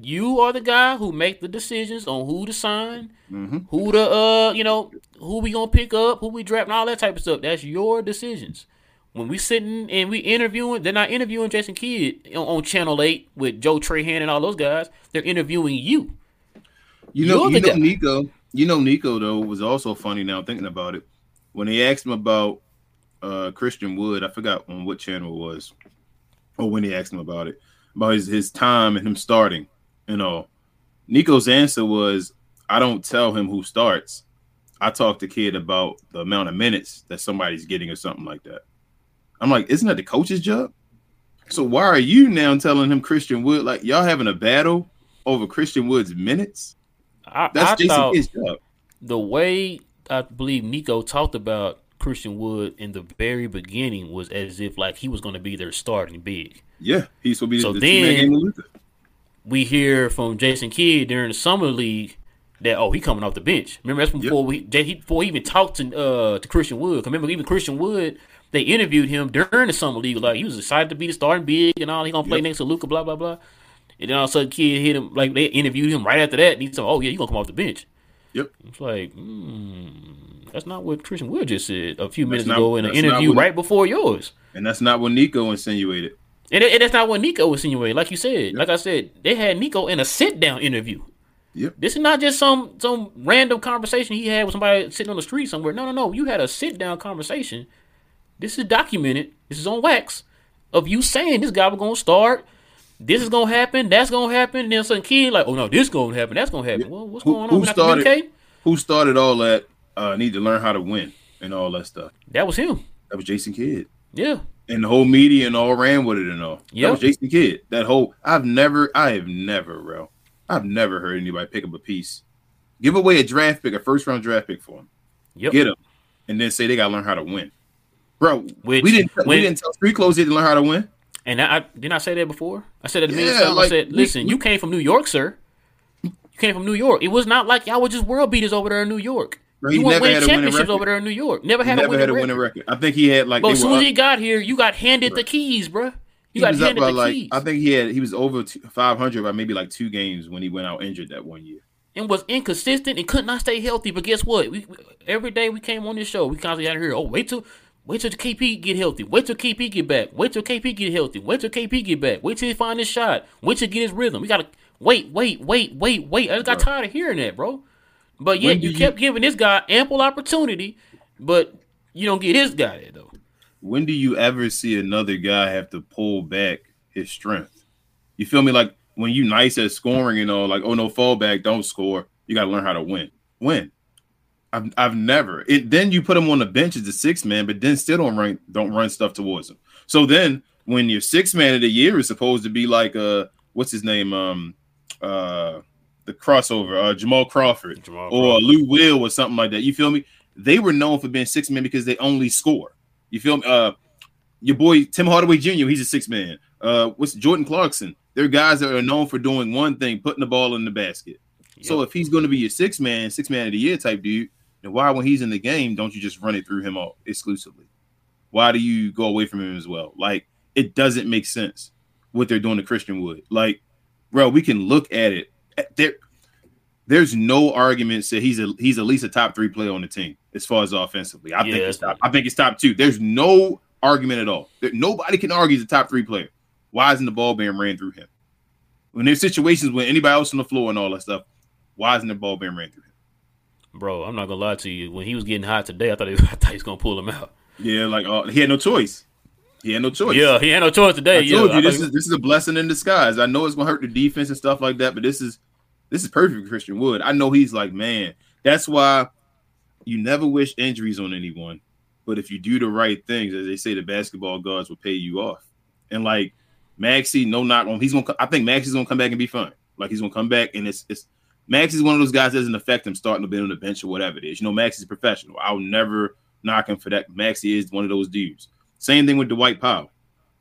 [SPEAKER 1] You are the guy who make the decisions on who to sign,
[SPEAKER 2] Mm-hmm.
[SPEAKER 1] who to uh, you know, who we gonna pick up, who we draft, and all that type of stuff. That's your decisions. When we sitting and we interviewing, they're not interviewing Jason Kidd on, on Channel Eight with Joe Trahan and all those guys. They're interviewing you.
[SPEAKER 2] You know,
[SPEAKER 1] You're
[SPEAKER 2] you know
[SPEAKER 1] guy.
[SPEAKER 2] Nico. You know Nico though was also funny. Now thinking about it, when they asked him about uh Christian Wood, I forgot on what channel it was, or when they asked him about it, about his his time and him starting and all. Nico's answer was, "I don't tell him who starts. I talk to Kidd about the amount of minutes that somebody's getting or something like that." I'm like, isn't that the coach's job? So why are you now telling him Christian Wood like y'all having a battle over Christian Wood's minutes?
[SPEAKER 1] I,
[SPEAKER 2] That's
[SPEAKER 1] I
[SPEAKER 2] Jason Kidd's job.
[SPEAKER 1] the way I believe Nico talked about Christian Wood in the very beginning was as if like he was going to be their starting big.
[SPEAKER 2] Yeah, he's supposed to be
[SPEAKER 1] So
[SPEAKER 2] the
[SPEAKER 1] then-
[SPEAKER 2] game with Luka.
[SPEAKER 1] We hear from Jason Kidd during the summer league that oh he coming off the bench. Remember that's before we Jay- he, before he even talked to uh to Christian Wood. Remember even Christian Wood they interviewed him during the summer league like he was excited to be the starting big and all. He gonna play
[SPEAKER 2] Yep.
[SPEAKER 1] next to Luka blah blah blah. And then all of a sudden Kidd hit him like they interviewed him right after that. And he said oh yeah you gonna come off the bench.
[SPEAKER 2] Yep.
[SPEAKER 1] It's like, hmm, that's not what Christian Wood just said a few minutes
[SPEAKER 2] not-
[SPEAKER 1] ago in an interview
[SPEAKER 2] what-
[SPEAKER 1] right before yours.
[SPEAKER 2] And that's not what Nico insinuated.
[SPEAKER 1] And, and that's not what Nico insinuated. Like you said, like I said, they had Nico in a sit down interview.
[SPEAKER 2] Yep.
[SPEAKER 1] This is not just some some random conversation he had with somebody sitting on the street somewhere. No, no, no. You had a sit down conversation. This is documented. This is on wax. of you saying this guy was gonna start. This is gonna happen. That's gonna happen. And then some kid like, oh no, this gonna happen. That's gonna happen. Well, what's
[SPEAKER 2] Who-
[SPEAKER 1] going on?
[SPEAKER 2] who started- Who started all that? Uh, need to learn how to win and all that stuff.
[SPEAKER 1] That was him.
[SPEAKER 2] That was Jason Kidd.
[SPEAKER 1] Yeah.
[SPEAKER 2] and the whole media and all ran with it and all.
[SPEAKER 1] Yep.
[SPEAKER 2] That was Jason Kidd. That whole I've never, I have never, bro. I've never heard anybody pick up a piece, give away a draft pick, a first round draft pick for him,
[SPEAKER 1] Yep.
[SPEAKER 2] get him, and then say they gotta learn how to win, bro.
[SPEAKER 1] Which-
[SPEAKER 2] we didn't, we didn't tell street clothes didn't learn how to win.
[SPEAKER 1] And I, I didn't I say that before? I said that a million
[SPEAKER 2] Yeah,
[SPEAKER 1] times.
[SPEAKER 2] like,
[SPEAKER 1] I said, listen,
[SPEAKER 2] we-
[SPEAKER 1] you came from New York, sir. You came from New York. It was not like y'all were just world beaters over there in New York.
[SPEAKER 2] Bro, he
[SPEAKER 1] you
[SPEAKER 2] never
[SPEAKER 1] winning
[SPEAKER 2] had
[SPEAKER 1] championships over there in New York. Never had
[SPEAKER 2] never
[SPEAKER 1] a winning
[SPEAKER 2] had a
[SPEAKER 1] record.
[SPEAKER 2] winning record. I think he had like
[SPEAKER 1] But as soon as he got here, you got handed the keys, bruh. You
[SPEAKER 2] he
[SPEAKER 1] got handed
[SPEAKER 2] by
[SPEAKER 1] the
[SPEAKER 2] like
[SPEAKER 1] keys.
[SPEAKER 2] I think he had he was over five hundred by maybe like two games when he went out injured that one year.
[SPEAKER 1] and was inconsistent and could not stay healthy. But guess what? We, we- every day we came on this show, we constantly had to hear, oh, wait till wait till KP get healthy. Wait till KP get back. Wait till KP get healthy. Wait till KP get back. Wait till he find his shot. Wait till he get his rhythm. We gotta wait, wait, wait, wait, wait. I just got
[SPEAKER 2] Bro.
[SPEAKER 1] tired of hearing that, bro. But yet you
[SPEAKER 2] you-
[SPEAKER 1] kept giving this guy ample opportunity, but you don't get his guy there though.
[SPEAKER 2] when do you ever see another guy have to pull back his strength? You feel me? Like when you nice at scoring and all, like, oh no, fall back, don't score. You got to learn how to win. Win. I've, I've never. It then you put him on the bench as a six man, but then still don't run don't run stuff towards him. So then when your six man of the year is supposed to be like uh what's his name um uh the crossover uh Jamal Crawford
[SPEAKER 1] Jamal
[SPEAKER 2] or Lou Will or something like that. You feel me? They were known for being six men because they only score. You feel me? Uh, your boy Tim Hardaway Jr. He's a six man. Uh, what's Jordan Clarkson? They're guys that are known for doing one thing, putting the ball in the basket. So if he's going to be your six man, six man of the year type dude, then why, when he's in the game, don't you just run it through him all exclusively? Why do you go away from him as well? Like it doesn't make sense what they're doing to Christian Wood. Like, bro, we can look at it. Eh, there, there's no argument that he's a he's at least a top three player on the team as far as offensively. I
[SPEAKER 1] Yeah,
[SPEAKER 2] think it's top. I think it's top two. There's no argument at all. There, nobody can argue he's a top three player. Why isn't the ball being ran through him? When there's situations when anybody else on the floor and all that stuff, why isn't the ball being ran through him?
[SPEAKER 1] Bro, I'm not gonna lie to you. When he was getting hot today, I thought he, I thought he was gonna pull him out.
[SPEAKER 2] Yeah, like uh, he had no choice. He had no choice.
[SPEAKER 1] Yeah, he had no choice today.
[SPEAKER 2] I
[SPEAKER 1] yeah,
[SPEAKER 2] told
[SPEAKER 1] I
[SPEAKER 2] you this
[SPEAKER 1] he-
[SPEAKER 2] is this is a blessing in disguise. I know it's gonna hurt the defense and stuff like that, but this is this is perfect for Christian Wood. I know he's like, man, that's why you never wish injuries on anyone. But if you do the right things, as they say, the basketball gods will pay you off. And like Maxi, no knock on he's gonna I think Maxi's gonna come back and be fine. Like he's gonna come back and it's it's Maxi's one of those guys that doesn't affect him starting to be on the bench or whatever it is. You know, Maxi's professional. I'll never knock him for that. Maxi is one of those dudes. Same thing with Dwight Powell.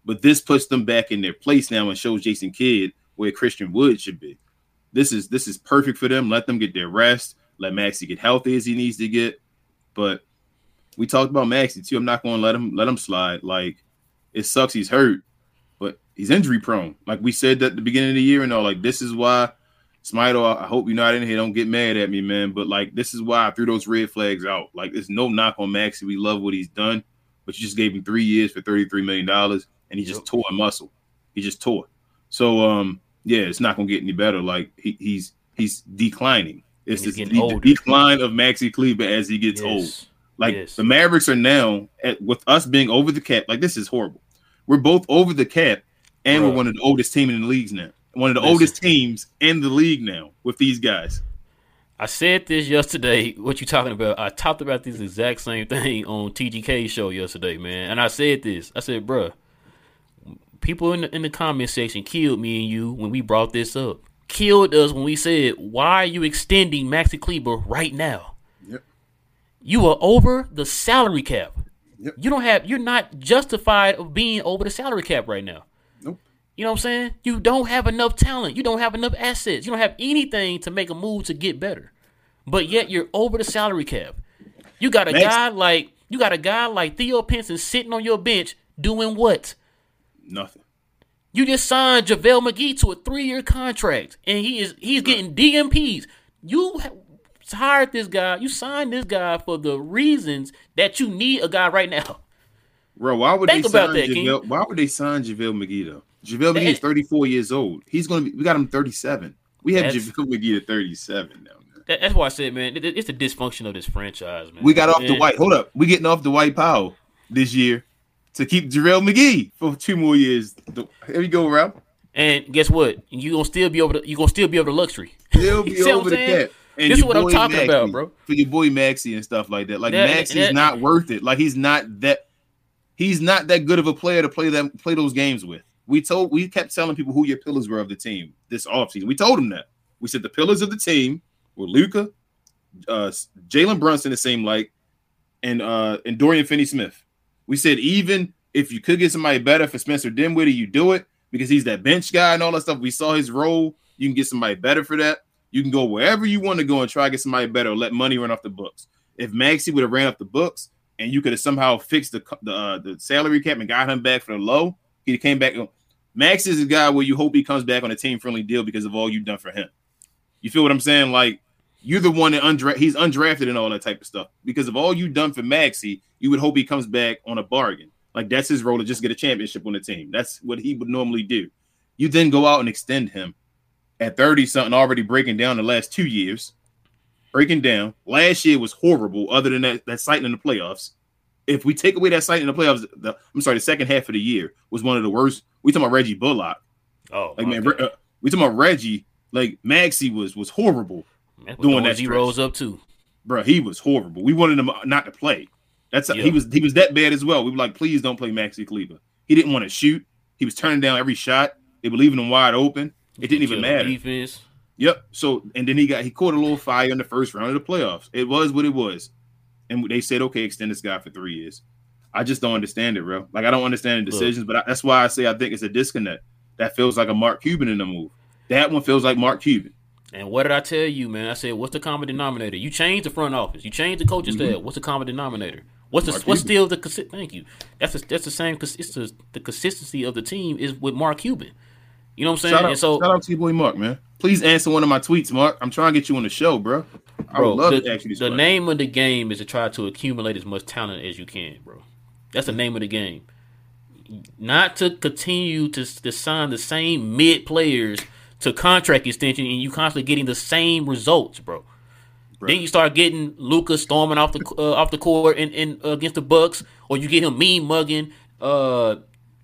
[SPEAKER 2] But this puts them back in their place now and shows Jason Kidd where Christian Wood should be. This is this is perfect for them. Let them get their rest. Let Maxi get healthy as he needs to get. But we talked about Maxi too. I'm not going to let him let him slide. Like it sucks he's hurt, but he's injury prone. Like we said at the beginning of the year and all. Like this is why Smito. I hope you're not in here. Don't get mad at me, man. But like this is why I threw those red flags out. Like there's no knock on Maxi. We love what he's done, but you just gave him three years for 33 million dollars, and he just
[SPEAKER 1] Yep.
[SPEAKER 2] tore a muscle. He just tore. So um yeah, it's not gonna get any better. Like he, he's he's declining. It's
[SPEAKER 1] He's
[SPEAKER 2] this
[SPEAKER 1] getting
[SPEAKER 2] de- decline of Maxi Kleber as he gets old. Like
[SPEAKER 1] Yes.
[SPEAKER 2] the Mavericks are now at, with us being over the cap. Like this is horrible. We're both over the cap, and we're one of the oldest team in the leagues now. One of the
[SPEAKER 1] Listen.
[SPEAKER 2] oldest teams in the league now with these guys.
[SPEAKER 1] I said this yesterday. What you talking about? I talked about this exact same thing on TGK show yesterday, man. And I said this. I said, bruh, people in the, in the comment section killed me and you when we brought this up. Killed us when we said, why are you extending Maxi Kleber right now?
[SPEAKER 2] Yep.
[SPEAKER 1] You are over the salary cap.
[SPEAKER 2] Yep.
[SPEAKER 1] You don't have. You're not justified of being over the salary cap right now. You know what I'm saying? You don't have enough talent. You don't have enough assets. You don't have anything to make a move to get better. But yet you're over the salary cap. You got a
[SPEAKER 2] Max-
[SPEAKER 1] guy like you got a guy like Theo Pinson sitting on your bench doing what?
[SPEAKER 2] Nothing.
[SPEAKER 1] You just signed JaVale McGee to a three-year contract, and he is he's getting DNPs. You hired this guy. You signed this guy for the reasons that you need a guy right now.
[SPEAKER 2] Bro, why would
[SPEAKER 1] Think
[SPEAKER 2] they
[SPEAKER 1] about
[SPEAKER 2] sign
[SPEAKER 1] that,
[SPEAKER 2] JaVale? Why would they sign JaVale McGee though? JaVale McGee is 34 years old. He's gonna be we got him 37. We have JaVale McGee at 37 now. man.
[SPEAKER 1] That's why I said, man, it, it's the dysfunction of this franchise, man.
[SPEAKER 2] We got off the white. Hold up. We getting off Dwight Powell this year. to keep JaVale McGee for two more years. Here you go, Ralph.
[SPEAKER 1] And guess what? You gonna still be able to. You gonna still be able to luxury.
[SPEAKER 2] Still be over the cap.
[SPEAKER 1] And this is what I'm talking
[SPEAKER 2] Maxi,
[SPEAKER 1] about, bro.
[SPEAKER 2] For your boy Maxi and stuff like that. Like
[SPEAKER 1] That-
[SPEAKER 2] Maxi's
[SPEAKER 1] that-
[SPEAKER 2] not worth it. Like he's not that. He's not that good of a player to play them play those games with. We told we kept telling people who your pillars were of the team this offseason. We told them that. We said the pillars of the team were Luka, uh, Jalen Brunson, it seemed like, and uh and Dorian Finney Smith. We said even if you could get somebody better for Spencer Dinwiddie, you do it because he's that bench guy and all that stuff. We saw his role. You can get somebody better for that. You can go wherever you want to go and try to get somebody better let money run off the books. If Maxi would have ran off the books and you could have somehow fixed the the, uh, the salary cap and got him back for the low, he came back. Max is a guy where you hope he comes back on a team friendly deal because of all you've done for him. You feel what I'm saying? Like you're the one that undra- he's undrafted and all that type of stuff because of all you've done for Maxi. You would hope he comes back on a bargain. Like that's his role to just get a championship on the team. That's what he would normally do. You then go out and extend him at 30 something, already breaking down the last two years. Breaking down. Last year was horrible, other than that, that sighting in the playoffs. If we take away that sight in the playoffs, the, I'm sorry, the second half of the year was one of the worst. We talking about Reggie Bullock.
[SPEAKER 1] Oh,
[SPEAKER 2] Like,
[SPEAKER 1] my
[SPEAKER 2] man, uh, we talking about Reggie. Like, Maxi was was horrible.
[SPEAKER 1] What
[SPEAKER 2] doing that.
[SPEAKER 1] He rose up too.
[SPEAKER 2] Bro, he was horrible. We wanted him not to play. That's
[SPEAKER 1] Yeah.
[SPEAKER 2] he was he was that bad as well. We were like, please don't play Maxi Kleber. He didn't want to shoot. He was turning down every shot. They were leaving him wide open. It didn't even matter.
[SPEAKER 1] Defense.
[SPEAKER 2] Yep. So and then he got he caught a little fire in the first round of the playoffs. It was what it was, and they said, okay, extend this guy for three years. I just don't understand it, bro. Like I don't understand the
[SPEAKER 1] Look.
[SPEAKER 2] decisions, but I, that's why I say I think it's a disconnect. That feels like a Mark Cuban in the move. That one feels like Mark Cuban.
[SPEAKER 1] And what did I tell you, man? I said, what's the common denominator? You change the front office. You change the coaching staff. What's the common denominator? What's the
[SPEAKER 2] Mm-hmm. Mark
[SPEAKER 1] what's
[SPEAKER 2] Cuban.
[SPEAKER 1] still the thank you? That's the that's the same. It's the, the consistency of the team is with Mark Cuban. You know what I'm saying?
[SPEAKER 2] Shout out,
[SPEAKER 1] and so,
[SPEAKER 2] shout out to your boy Mark, man. Please answer one of my tweets, Mark. I'm trying to get you on the show, bro. I
[SPEAKER 1] bro,
[SPEAKER 2] would love
[SPEAKER 1] the,
[SPEAKER 2] to ask you
[SPEAKER 1] the name of the game is to try to accumulate as much talent as you can, bro. That's the name of the game. Not to continue to, to sign the same mid players to contract extension and you constantly getting the same results, bro. Then you start getting Luka's storming off the uh, off the court and, and uh, against the Bucks, or you get him mean mugging uh,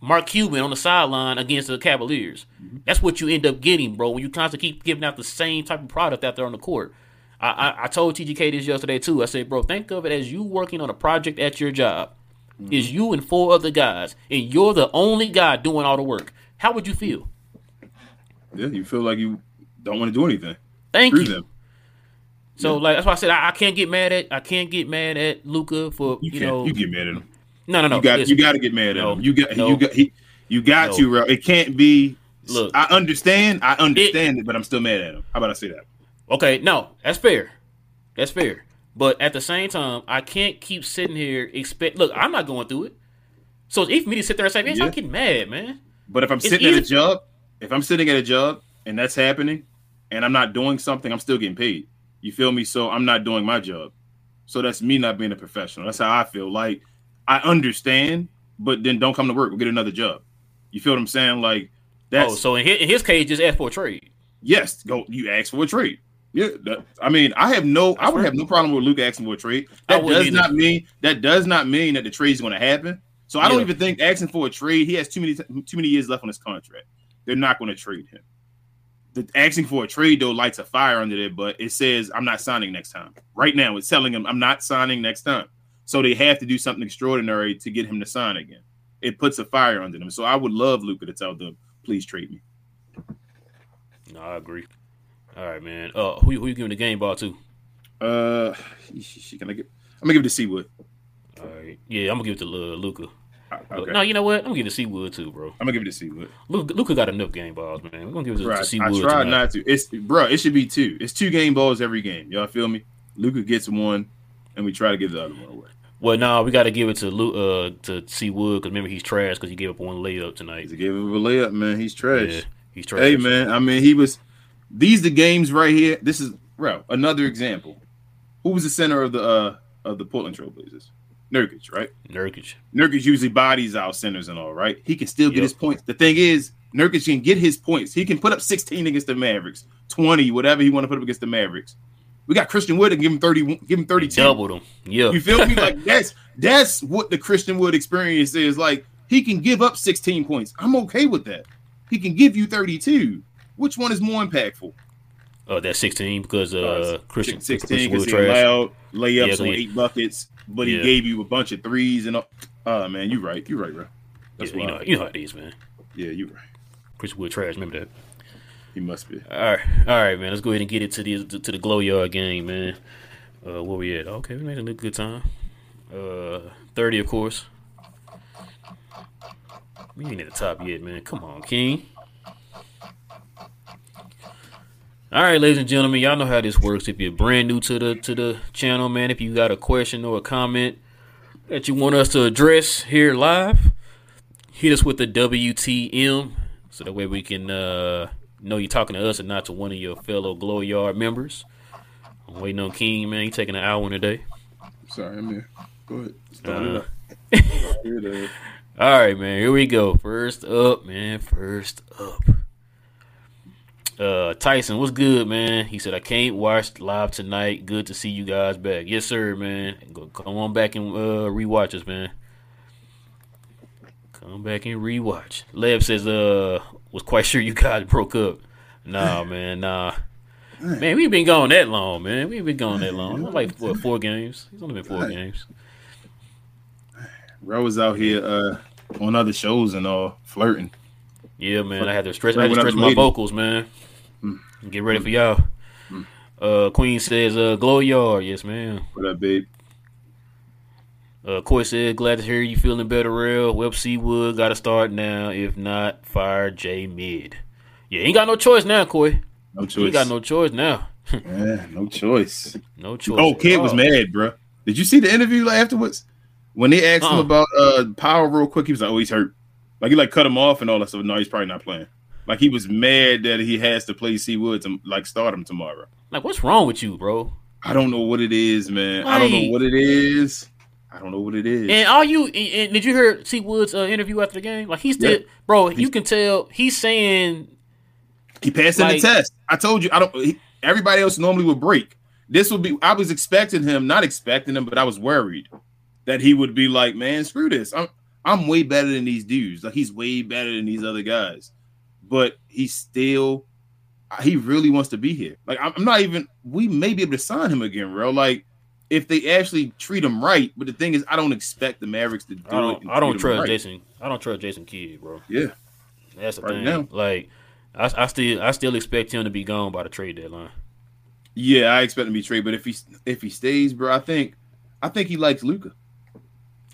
[SPEAKER 1] Mark Cuban on the sideline against the Cavaliers. Mm-hmm. That's what you end up getting, bro. When you constantly keep giving out the same type of product out there on the court. I, I, I told TGK this yesterday too. I said, bro, think of it as you working on a project at your job. Mm-hmm. Is you and four other guys, and you're the only guy doing all the work. How would you feel?
[SPEAKER 2] Yeah, you feel like you don't want to do anything.
[SPEAKER 1] Thank you.
[SPEAKER 2] them.
[SPEAKER 1] So like that's why I said I, I can't get mad at I can't get mad at Luka for
[SPEAKER 2] You,
[SPEAKER 1] you, know
[SPEAKER 2] you get mad at him.
[SPEAKER 1] No no no
[SPEAKER 2] you got you got to get mad at
[SPEAKER 1] No.
[SPEAKER 2] him. You got
[SPEAKER 1] No.
[SPEAKER 2] you got he, you got
[SPEAKER 1] No.
[SPEAKER 2] to, bro. It can't be.
[SPEAKER 1] Look.
[SPEAKER 2] I understand. I understand it, but I'm still mad at him. How about I say that?
[SPEAKER 1] Okay, no, that's fair. That's fair. But at the same time, I can't keep sitting here expect. Look, I'm not going through it. So it's easy for me to sit there and say, "Man,
[SPEAKER 2] Yeah.
[SPEAKER 1] I'm getting mad, man."
[SPEAKER 2] But if I'm
[SPEAKER 1] It's
[SPEAKER 2] sitting at a job, if I'm sitting at a job and that's happening, and I'm not doing something, I'm still getting paid. You feel me? So I'm not doing my job. So that's me not being a professional. That's how I feel. Like I understand, but then don't come to work. We'll get another job. You feel what I'm saying? Like that's
[SPEAKER 1] oh, so in his, in his case, just ask for a trade.
[SPEAKER 2] yes. Go. You ask for a trade. Yeah. that- I mean, I have no. I would have no problem with Luke asking for a trade. That does
[SPEAKER 1] either.
[SPEAKER 2] not mean that does not mean that the trade is going to happen. So I don't even think asking for a trade. He has too many too many years left on his contract. They're not going to trade him. The asking for a trade though lights a fire under there, but it says I'm not signing next time. Right now, it's telling him I'm not signing next time. So they have to do something extraordinary to get him to sign again. It puts a fire under them. So I would love Luka to tell them, please trade me.
[SPEAKER 1] No, I agree. All right, man. Uh, who who you giving the game ball to?
[SPEAKER 2] Uh, can I get? I'm gonna give it to C-Wood.
[SPEAKER 1] All right, yeah, I'm gonna give it to uh, Luka.
[SPEAKER 2] Uh, Okay,
[SPEAKER 1] No, you know what? I'm gonna give it to C-Wood too, bro.
[SPEAKER 2] I'm gonna give it to C-Wood.
[SPEAKER 1] Luka, Luka got enough game balls, man. We're gonna give it to,
[SPEAKER 2] Bro,
[SPEAKER 1] to C-Wood.
[SPEAKER 2] I tried
[SPEAKER 1] tonight.
[SPEAKER 2] not to. It's bro. It should be two. It's two game balls every game. Y'all feel me? Luka gets one, and we try to give the other one away.
[SPEAKER 1] Well, no, we got to give it to Lu- uh to C-Wood because remember he's trash because he gave up one layup tonight.
[SPEAKER 2] He gave him a layup, man. He's trash.
[SPEAKER 1] Yeah, he's trash.
[SPEAKER 2] Hey, man. I mean, he was. These the games right here. This is bro. Another example. Who was the center of the uh of the Portland Trailblazers? Nurkic, right?
[SPEAKER 1] Nurkic.
[SPEAKER 2] Nurkic usually bodies out centers and all, right? He can still get
[SPEAKER 1] Yep.
[SPEAKER 2] his points. The thing is, Nurkic can get his points. He can put up 16 against the Mavericks, 20, whatever he want to put up against the Mavericks. We got Christian Wood and give him 30, give him 32.
[SPEAKER 1] Doubled him. Yeah.
[SPEAKER 2] You feel me? Like that's that's what the Christian Wood experience is. Like he can give up 16 points. I'm okay with that. He can give you 32. Which one is more impactful?
[SPEAKER 1] Oh, that's 16 because uh,
[SPEAKER 2] Uh,
[SPEAKER 1] Christian
[SPEAKER 2] 16
[SPEAKER 1] Christian
[SPEAKER 2] because he allowed layups
[SPEAKER 1] Yeah,
[SPEAKER 2] on eight buckets, but he gave you a bunch of threes and all. Oh man, you're right. You're right, bro. That's
[SPEAKER 1] Yeah, you know, you know how it is, man.
[SPEAKER 2] Yeah, you're right.
[SPEAKER 1] Christian Wood trash. Remember that.
[SPEAKER 2] He must be.
[SPEAKER 1] All right, all right, man. Let's go ahead and get it to the to, the glow yard game, man. Uh, where we at? Okay, we made a good time. Uh, thirty, of course. We ain't at the top yet, man. Come on, King. All right, ladies and gentlemen, y'all know how this works. If you're brand new to the to the channel, man, if you got a question or a comment that you want us to address here live, hit us with the WTM so that way we can uh, know you're talking to us and not to one of your fellow Glow Yard members. I'm waiting on King, man. He taking an hour today.
[SPEAKER 2] Sorry, I'm here. Go ahead. Start
[SPEAKER 1] Uh,
[SPEAKER 2] it up. Start it up.
[SPEAKER 1] All right, man. Here we go. First up, man. First up. Uh, Tyson, what's good, man? He said I can't watch live tonight. Good to see you guys back. Yes, sir, man. Go, come on back and uh, rewatch us, man. Come back and rewatch. Lev says, uh, was quite sure you guys broke up. Nah, man, nah. Man, we've been gone that long, man. We've been gone that long. Like what, four games? It's only been four
[SPEAKER 2] Right.
[SPEAKER 1] games.
[SPEAKER 2] Bro was out here uh, on other shows and all flirting.
[SPEAKER 1] Yeah, man. I had to stretch. I had to stretch my vocals, man. Get ready for y'all. Uh, Queen says, uh, "Glow yard, yes, man."
[SPEAKER 2] What up, babe?
[SPEAKER 1] Uh, Coy said, "Glad to hear you feeling better, real." Web C-Wood got to start now. If not, fire J Mid. Yeah, ain't got no choice now, Coy.
[SPEAKER 2] No
[SPEAKER 1] He
[SPEAKER 2] choice.
[SPEAKER 1] got no choice now.
[SPEAKER 2] Yeah, no choice.
[SPEAKER 1] no choice.
[SPEAKER 2] Oh, Kidd was mad, bro. Did you see the interview afterwards? When they asked him
[SPEAKER 1] Uh-uh.
[SPEAKER 2] about uh power real quick, he was like, "Oh, he's hurt." Like he like cut him off and all that stuff. No, he's probably not playing. Like he was mad that he has to play C Wood to like start him tomorrow.
[SPEAKER 1] Like, what's wrong with you, bro?
[SPEAKER 2] I don't know what it is, man. I don't know what it is. I don't know what it is.
[SPEAKER 1] And all you and, and did you hear T Woods' uh, interview after the game? Like, he's still,
[SPEAKER 2] Yeah.
[SPEAKER 1] bro. You can tell he's saying
[SPEAKER 2] He passed in
[SPEAKER 1] Like-
[SPEAKER 2] the test. I told you. I don't. He, everybody else normally would break. This would be. I was expecting him, not expecting him, but I was worried that he would be like, "Man, screw this. I'm I'm way better than these dudes. Like he's way better than these other guys." But he still, he really wants to be here. Like I'm I'm not even. We may be able to sign him again, bro. Like if they actually treat him right. But the thing is, I don't expect the Mavericks to do
[SPEAKER 1] I
[SPEAKER 2] it.
[SPEAKER 1] don't
[SPEAKER 2] and
[SPEAKER 1] I don't trust
[SPEAKER 2] right.
[SPEAKER 1] Jason. I don't trust Jason Kidd, bro.
[SPEAKER 2] Yeah,
[SPEAKER 1] That's the
[SPEAKER 2] Right
[SPEAKER 1] thing.
[SPEAKER 2] now.
[SPEAKER 1] Like, I, I still I still expect him to be gone by the trade deadline.
[SPEAKER 2] yeah. I expect him to be traded. But if he if he stays, bro, I think I think he likes Luka.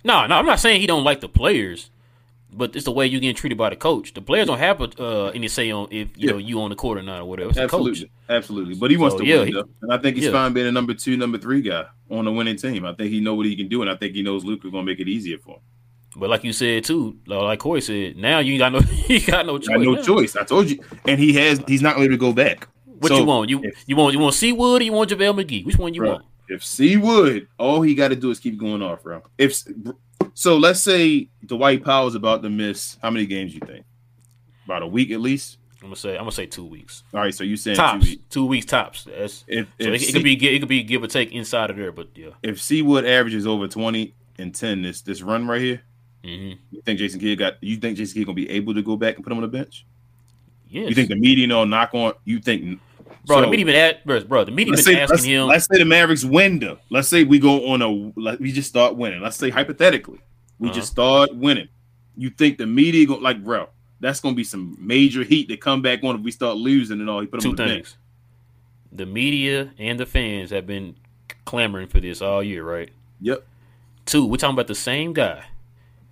[SPEAKER 1] No, no, I'm not saying he don't like the players, but it's the way you're getting treated by the coach. The players don't have uh, any say on if you
[SPEAKER 2] Yeah.
[SPEAKER 1] know you on the court or not or whatever. It's
[SPEAKER 2] Absolutely, absolutely. But he wants
[SPEAKER 1] So,
[SPEAKER 2] to
[SPEAKER 1] yeah,
[SPEAKER 2] win,
[SPEAKER 1] he-
[SPEAKER 2] though. and I think he's
[SPEAKER 1] yeah.
[SPEAKER 2] fine being a number two, number three guy on a winning team. I think he know what he can do, and I think he knows Luka's gonna make it easier for him.
[SPEAKER 1] But like you said too, like Corey said, now you got no you got no choice.
[SPEAKER 2] Got no
[SPEAKER 1] now.
[SPEAKER 2] choice. I told you, and he has. He's not able to go back.
[SPEAKER 1] What
[SPEAKER 2] So,
[SPEAKER 1] you want? You
[SPEAKER 2] if-
[SPEAKER 1] you want you want C-Wood or you want JaVale McGee? Which one you
[SPEAKER 2] Bro,
[SPEAKER 1] want?
[SPEAKER 2] If C Wood, all he got to do is keep going off, bro. If so, let's say Dwight Powell's about to miss how many games you think? About a week at least.
[SPEAKER 1] I'm gonna say I'm gonna say two weeks.
[SPEAKER 2] All right, so you saying
[SPEAKER 1] Tops.
[SPEAKER 2] two weeks?
[SPEAKER 1] Two weeks tops. That's
[SPEAKER 2] If
[SPEAKER 1] so
[SPEAKER 2] if,
[SPEAKER 1] it, it could be it could be give or take inside of there, but yeah.
[SPEAKER 2] if C Wood averages over twenty and ten this this run right here,
[SPEAKER 1] hmm
[SPEAKER 2] you think Jason Kidd got? You think Jason Kidd gonna be able to go back and put him on the bench?
[SPEAKER 1] Yes.
[SPEAKER 2] You think the media will knock on? You think,
[SPEAKER 1] bro?
[SPEAKER 2] so-
[SPEAKER 1] the media been at bro, bro. The media been
[SPEAKER 2] say,
[SPEAKER 1] asking
[SPEAKER 2] let's,
[SPEAKER 1] him.
[SPEAKER 2] let's say the Mavericks win though. Let's say we go on a like we just start winning. Let's say hypothetically we
[SPEAKER 1] Uh-huh.
[SPEAKER 2] just start winning. You think the media go like bro? That's gonna be some major heat to come back on if we start losing and all. He put
[SPEAKER 1] two
[SPEAKER 2] them the bench.
[SPEAKER 1] things. The media and the fans have been clamoring for this all year, right?
[SPEAKER 2] Yep.
[SPEAKER 1] Two, we're talking about the same guy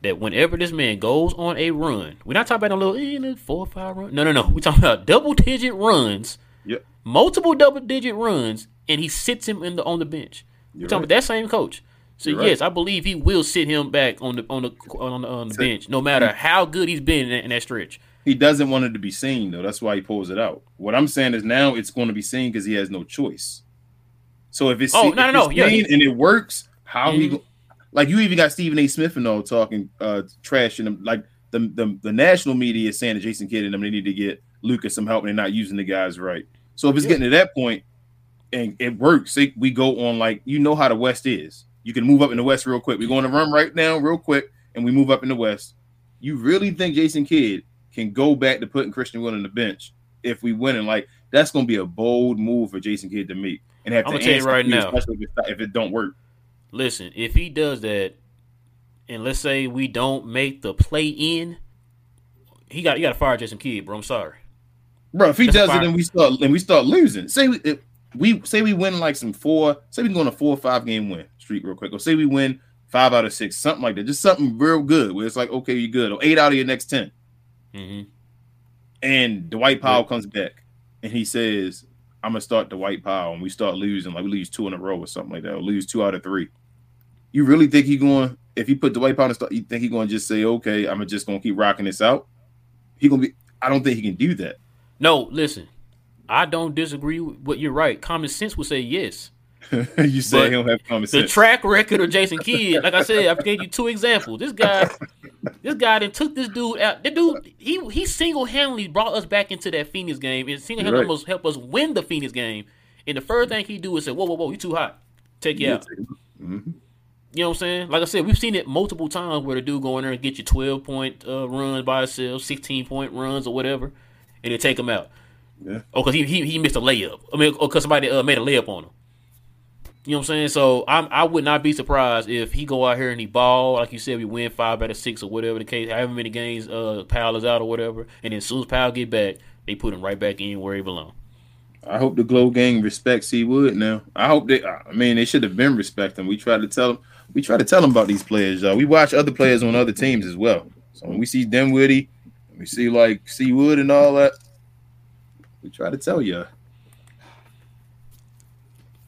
[SPEAKER 1] that whenever this man goes on a run, we're not talking about a little eh, four or five run. No, no, no. We're talking about double digit runs,
[SPEAKER 2] Yep.
[SPEAKER 1] Multiple double digit runs, and he sits him in the on the bench.
[SPEAKER 2] You're
[SPEAKER 1] talking
[SPEAKER 2] right.
[SPEAKER 1] about that same coach. So
[SPEAKER 2] You're right.
[SPEAKER 1] yes, I believe he will sit him back on the on the on the, on the bench, no matter how good he's been in that, in that stretch.
[SPEAKER 2] He doesn't want it to be seen though. That's why he pulls it out. What I'm saying is now it's going to be seen because he has no choice. So if it's
[SPEAKER 1] Oh,
[SPEAKER 2] if
[SPEAKER 1] no, no, no, yeah,
[SPEAKER 2] and it works, how he
[SPEAKER 1] Mhm.
[SPEAKER 2] go, like you even got Stephen A. Smith and all talking uh trash and like the, the the national media is saying that Jason Kidd and them they need to get Lucas some help and they're not using the guys right. So if it's
[SPEAKER 1] Yeah.
[SPEAKER 2] getting to that point, and it works. We go on like you know how the West is. You can move up in the West real quick. We're going to run right now, real quick, and we move up in the West. You really think Jason Kidd can go back to putting Christian Wood on the bench if we win? And like that's going to be a bold move for Jason Kidd to make and have
[SPEAKER 1] I'm
[SPEAKER 2] to
[SPEAKER 1] tell you right now.
[SPEAKER 2] especially if it, if it don't work.
[SPEAKER 1] Listen, if he does that, and let's say we don't make the play in, he got you got to fire Jason Kidd, bro. I'm sorry.
[SPEAKER 2] Bro, if he
[SPEAKER 1] That's
[SPEAKER 2] does
[SPEAKER 1] fire.
[SPEAKER 2] it and we start and we start losing, say we if we say we win like some four, say we go on a four or five game win streak real quick, or say we win five out of six, something like that, just something real good where it's like okay, you're good, or eight out of your next ten,
[SPEAKER 1] hmm
[SPEAKER 2] and Dwight Powell comes back and he says, "I'm gonna start Dwight Powell," and we start losing, like we lose two in a row or something like that, or lose two out of three. You really think he going? If he put Dwight Powell start, you think he going to just say, "Okay, I'm just gonna keep rocking this out"? He gonna be? I don't think he can do that.
[SPEAKER 1] No, listen, I don't disagree with what you're right. Common sense would say yes.
[SPEAKER 2] you say
[SPEAKER 1] But
[SPEAKER 2] he don't have common sense.
[SPEAKER 1] The track record of Jason Kidd, like I said, I gave you two examples. This guy, this guy then took this dude out. The dude, he he single handedly brought us back into that Phoenix game and single handedly
[SPEAKER 2] Right.
[SPEAKER 1] almost helped us win the Phoenix game. And the first thing he do is say, "Whoa, whoa, whoa, you too hot. Take you out."
[SPEAKER 2] Mhm.
[SPEAKER 1] You know what I'm saying? Like I said, we've seen it multiple times where the dude go in there and get you 12 point uh, runs by himself, 16 point runs or whatever, and they take him out.
[SPEAKER 2] Yeah.
[SPEAKER 1] Oh, because he, he he missed a layup. I mean, or because somebody uh, made a layup on him. You know what I'm saying? So I'm I would not be surprised if he go out here and he ball like you said. We win five out of six or whatever the case. However many games uh Powell is out or whatever, and then as soon as Powell get back, they put him right back in where he belong.
[SPEAKER 2] I hope the Glow Gang respects C Wood now. I hope they. I mean, they should have been respecting. We tried to tell them. We try to tell them about these players, y'all. We watch other players on other teams as well. So when we see Dinwiddie, we see like C Wood and all that. We try to tell you.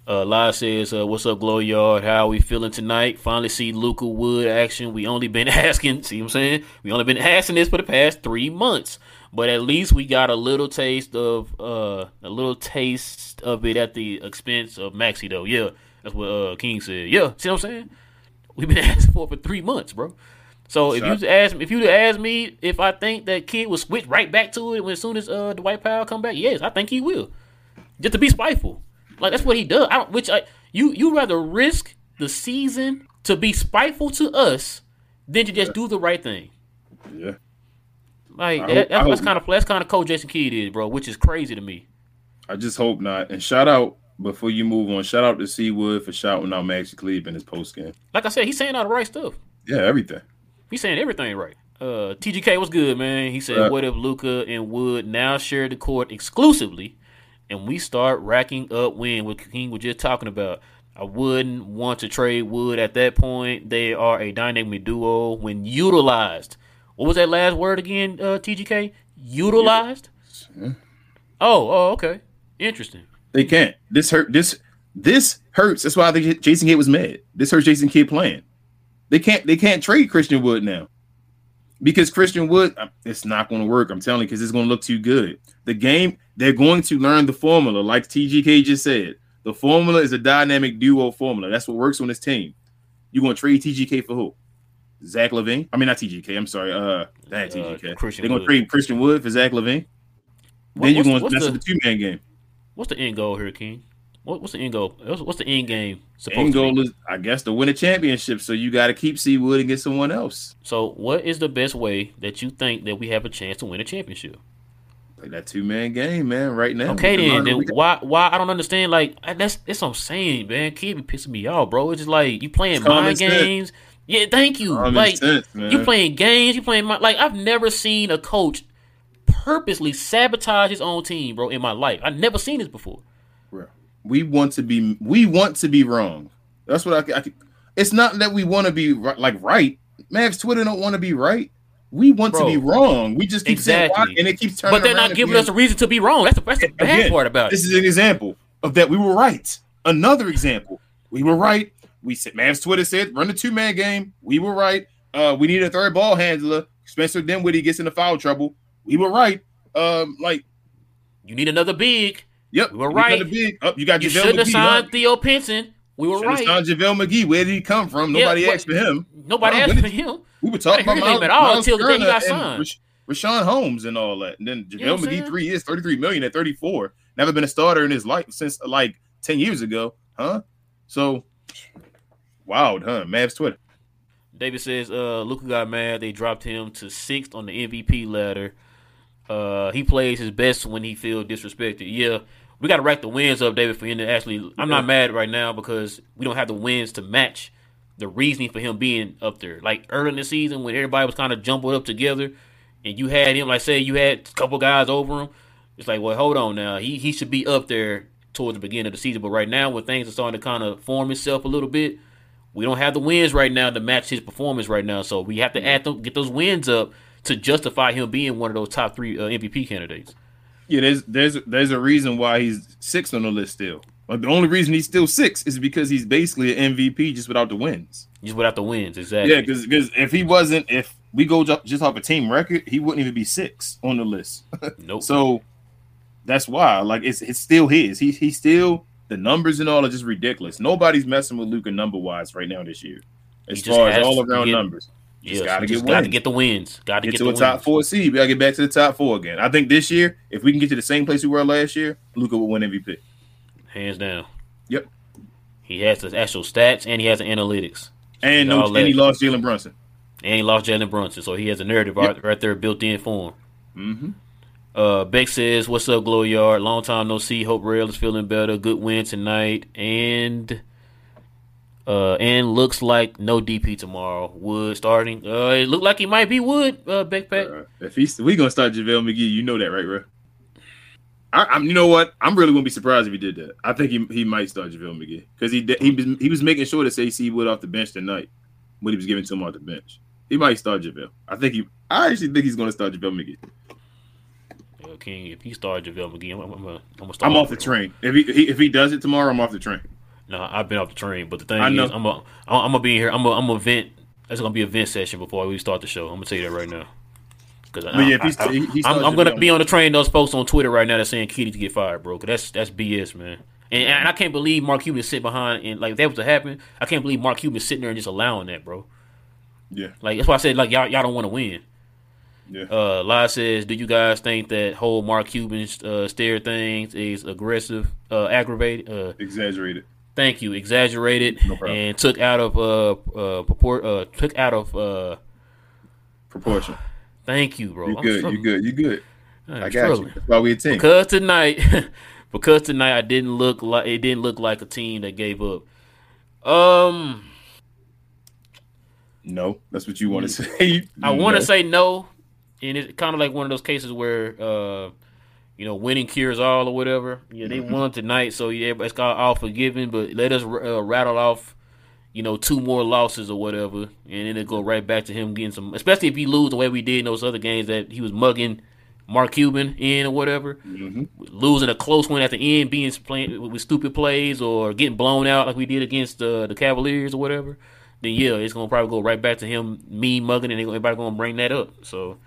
[SPEAKER 1] Uh, Live says, uh, "What's up, Glow Yard? How are we feeling tonight? Finally see Luka Wood action. We only been asking. See what I'm saying? We only been asking this for the past three months, but at least we got a little taste of uh, a little taste of it at the expense of Maxi, though. Yeah, that's what uh, King said. Yeah, see what I'm saying? We've been asking for it for three months, bro. So if you ask if you ask me if I think that Kidd will switch right back to it when as soon as uh Dwight Powell come back, yes, I think he will. Just to be spiteful. Like that's what he does. I don't, which I you you rather risk the season to be spiteful to us than to just do the right thing.
[SPEAKER 2] Yeah.
[SPEAKER 1] Like that,
[SPEAKER 2] hope-
[SPEAKER 1] that's, that's kind of that's kind of cold Jason Kidd is, bro, which is crazy to me.
[SPEAKER 2] I just hope not. And shout out before you move on. Shout out to C-Wood for shouting out Maxi Kleber in his post game.
[SPEAKER 1] Like I said, he's saying all the right stuff.
[SPEAKER 2] Yeah, everything.
[SPEAKER 1] He's saying everything right. Uh, TGK was good, man. He said,
[SPEAKER 2] Uh,
[SPEAKER 1] "What if Luka and Wood now share the court exclusively, and we start racking up win?" What King was just talking about. I wouldn't want to trade Wood at that point. They are a dynamic duo when utilized. What was that last word again, uh, TGK? Utilized.
[SPEAKER 2] Yeah.
[SPEAKER 1] Oh, oh, okay, interesting.
[SPEAKER 2] They can't. This hurt. This this hurts. That's why think Jason Kidd was mad. This hurts Jason Kidd playing. They can't. They can't trade Christian Wood now because Christian Wood. uh, It's not going to work. I'm telling you, because it's going to look too good. The game. They're going to learn the formula, like TGK just said. The formula is a dynamic duo formula. That's what works on this team. You going to trade TGK for who? Zach LaVine? I mean, not TGK. I'm sorry. Uh, that
[SPEAKER 1] Uh,
[SPEAKER 2] TGK.
[SPEAKER 1] Christian
[SPEAKER 2] They're going to trade Christian Wood for Zach LaVine.
[SPEAKER 1] What-
[SPEAKER 2] then you're going.
[SPEAKER 1] to
[SPEAKER 2] That's
[SPEAKER 1] the-
[SPEAKER 2] the two man game.
[SPEAKER 1] What's the end goal here, King? What, what's the end goal? What's, what's the end game supposed
[SPEAKER 2] End
[SPEAKER 1] to be?
[SPEAKER 2] goal is, I guess, to win a championship. So you got to keep C-Wood and get someone else.
[SPEAKER 1] So, what is the best way that you think that we have a chance to win a championship?
[SPEAKER 2] Play that two man game, man. Right now.
[SPEAKER 1] Okay, then, then why? Why I don't understand? Like that's that's what I'm saying, man. Keep be pissing me off, bro. It's just like you playing mind
[SPEAKER 2] sense.
[SPEAKER 1] games. Yeah, thank you.
[SPEAKER 2] Common
[SPEAKER 1] like
[SPEAKER 2] sense,
[SPEAKER 1] you playing games. You playing my, like I've never seen a coach purposely sabotage his own team, bro. In my life, I've never seen this before.
[SPEAKER 2] We want to be. We want to be wrong. That's what I. I it's not that we want to be like right. Mavs Twitter don't want to be right. We want
[SPEAKER 1] Bro,
[SPEAKER 2] to be wrong. We just keep saying
[SPEAKER 1] exactly.
[SPEAKER 2] why, and it keeps turning.
[SPEAKER 1] But they're not giving us a reason to be wrong. That's the, that's the bad
[SPEAKER 2] Again,
[SPEAKER 1] part about
[SPEAKER 2] This is an example of that we were right. Another example. We were right. We said Mavs Twitter said run the two man game. We were right. Uh, we need a third ball handler. Spencer Dinwiddie gets into foul trouble. We were right. Um, like
[SPEAKER 1] You need another big.
[SPEAKER 2] Yep,
[SPEAKER 1] We were right.
[SPEAKER 2] the Big, oh, you got
[SPEAKER 1] You
[SPEAKER 2] JaVale
[SPEAKER 1] shouldn't have signed
[SPEAKER 2] huh?
[SPEAKER 1] Theo Pinson. We were
[SPEAKER 2] Should've
[SPEAKER 1] right.
[SPEAKER 2] signed JaVale McGee. Where did he come from? Nobody
[SPEAKER 1] what-
[SPEAKER 2] asked for him.
[SPEAKER 1] Nobody asked for him.
[SPEAKER 2] We were talking about
[SPEAKER 1] hear his
[SPEAKER 2] Miles,
[SPEAKER 1] name at all
[SPEAKER 2] Miles
[SPEAKER 1] until the day he got signed.
[SPEAKER 2] Rash- Richaun Holmes and all that. And then
[SPEAKER 1] You know
[SPEAKER 2] JaVale McGee three years, 33 million at 34. Never been a starter in his life since like ten years ago, huh? So wild, huh? Mavs Twitter.
[SPEAKER 1] David says, uh, Luka got mad. They dropped him to sixth on the MVP ladder. Uh, he plays his best when he feels disrespected. Yeah, we got to rack the wins up, David, for him to actually. I'm not mad right now because we don't have the wins to match the reasoning for him being up there. Like early in the season when everybody was kind of jumbled up together, and you had him, like say you had a couple guys over him. It's like, well, hold on now. He he should be up there towards the beginning of the season, but right now when things are starting to kind of form itself a little bit we don't have the wins right now to match his performance right now, so we have to add them, get those wins up to justify him being one of those top three uh, MVP candidates.
[SPEAKER 2] Yeah, there's there's there's a reason why he's six on the list still. But the only reason he's still six is because he's basically an MVP just without the wins.
[SPEAKER 1] Just without the wins, exactly.
[SPEAKER 2] Yeah, because because if he wasn't, if we go just off a team record, he wouldn't even be six on the list.
[SPEAKER 1] Nope.
[SPEAKER 2] so that's why, like, it's it's still his. He he's still the numbers and all are just ridiculous. Nobody's messing with Luka number wise right now this year, as far as all around
[SPEAKER 1] get-
[SPEAKER 2] numbers.
[SPEAKER 1] Yeah,
[SPEAKER 2] Just gotta
[SPEAKER 1] so
[SPEAKER 2] get
[SPEAKER 1] got to
[SPEAKER 2] wins.
[SPEAKER 1] get the wins. Got to
[SPEAKER 2] Get
[SPEAKER 1] get
[SPEAKER 2] to
[SPEAKER 1] the
[SPEAKER 2] a top four seed. We gotta get back to the top four again. I think this year, if we can get to the same place we were last year, Luka will win MVP.
[SPEAKER 1] hands down.
[SPEAKER 2] Yep.
[SPEAKER 1] He has the actual stats and he has the analytics.
[SPEAKER 2] And no, and he lost Jalen Brunson.
[SPEAKER 1] And he lost Jalen Brunson, so he has a narrative right, right there built in for him.
[SPEAKER 2] Mm-hmm.
[SPEAKER 1] Uh, Beck says, "What's up, Glow Yard? Long time no see. Hope Rail is feeling better. Good win tonight, and uh, and looks like no DP tomorrow. Wood starting. Uh, it looked like he might be Wood. Uh, Backpack.
[SPEAKER 2] if he's we gonna start JaVale McGee, you know that, right, bro? I, I'm, you know what? I'm really gonna be surprised if he did that. I think he, he might start JaVale McGee because he he was he was making sure to say C Wood off the bench tonight when he was giving to him off the bench. He might start JaVale. I think he. I actually think he's gonna start JaVale McGee.
[SPEAKER 1] Uh, King, if he starts JaVale McGee, I'm, I'm, I'm, gonna- I'm gonna start.
[SPEAKER 2] I'm off the train. If he, he if he does it tomorrow, I'm off the train.
[SPEAKER 1] No, I've been off the train, but the thing
[SPEAKER 2] I
[SPEAKER 1] is, I'm a, I'm gonna be in here. I'm a, I'm a vent. It's gonna be a vent session before we start the show. I'm gonna tell you that right now. Because
[SPEAKER 2] But yeah, if he's- he- he
[SPEAKER 1] I'm, I'm gonna be on the train. Those folks on Twitter right now that's saying Kitty to get fired, bro. 'cause that's that's BS, man. And, and I can't believe Mark Cuban sit behind and like if that was to happen. I can't believe Mark Cuban sitting there and just allowing that, bro.
[SPEAKER 2] Yeah,
[SPEAKER 1] Like that's why I said like y'all y'all don't want to win.
[SPEAKER 2] yeah.
[SPEAKER 1] Uh, Lai says, do you guys think that whole Mark Cuban uh, stare things is aggressive, uh, aggravated? Uh,
[SPEAKER 2] Exaggerated.
[SPEAKER 1] Thank you, exaggerated,
[SPEAKER 2] No
[SPEAKER 1] and took out of uh uh purport uh took out of uh.
[SPEAKER 2] Proportion.
[SPEAKER 1] Thank you, bro.
[SPEAKER 2] You good? You good? You good?
[SPEAKER 1] I'm
[SPEAKER 2] I got
[SPEAKER 1] struggling.
[SPEAKER 2] you. That's why we a team.
[SPEAKER 1] Because tonight, because tonight I didn't look like it didn't look like a team that gave up. Um,
[SPEAKER 2] No, that's what you want to say.
[SPEAKER 1] I want to
[SPEAKER 2] No.
[SPEAKER 1] say no, and it's kind of like one of those cases where, uh, you know, winning cures all or whatever. Yeah, they
[SPEAKER 2] Mm-hmm.
[SPEAKER 1] won tonight, so yeah, it's got all forgiven. But let us uh, rattle off, you know, two more losses or whatever, and then it go right back to him getting some. Especially if he lose the way we did in those other games that he was mugging Mark Cuban in or whatever.
[SPEAKER 2] Mhm.
[SPEAKER 1] Losing a close one at the end, being playing with stupid plays or getting blown out like we did against uh, the Cavaliers or whatever. Then yeah, it's gonna probably go right back to him me mugging, and everybody gonna bring that up. So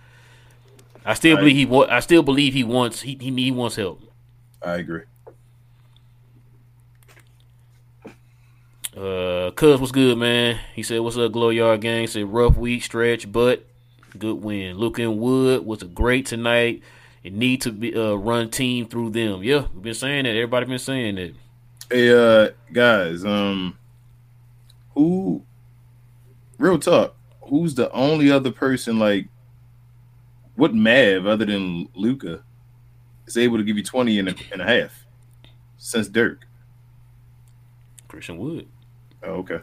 [SPEAKER 1] I still
[SPEAKER 2] Right.
[SPEAKER 1] believe he. wa- I still believe he wants. He he, he wants help.
[SPEAKER 2] I agree.
[SPEAKER 1] Uh, Cuz, what's good, man? He said, "What's up, Glow Yard gang?" He said, "Rough week stretch, but good win." And Wood was a great tonight. It need to be uh, run team through them. Yeah, we've been saying that. Everybody been saying that.
[SPEAKER 2] Hey, uh, guys, um, who, real talk, who's the only other person like, what Mav other than Luka is able to give you 20 and a, and a half since Dirk?
[SPEAKER 1] Christian Wood,
[SPEAKER 2] Oh, okay.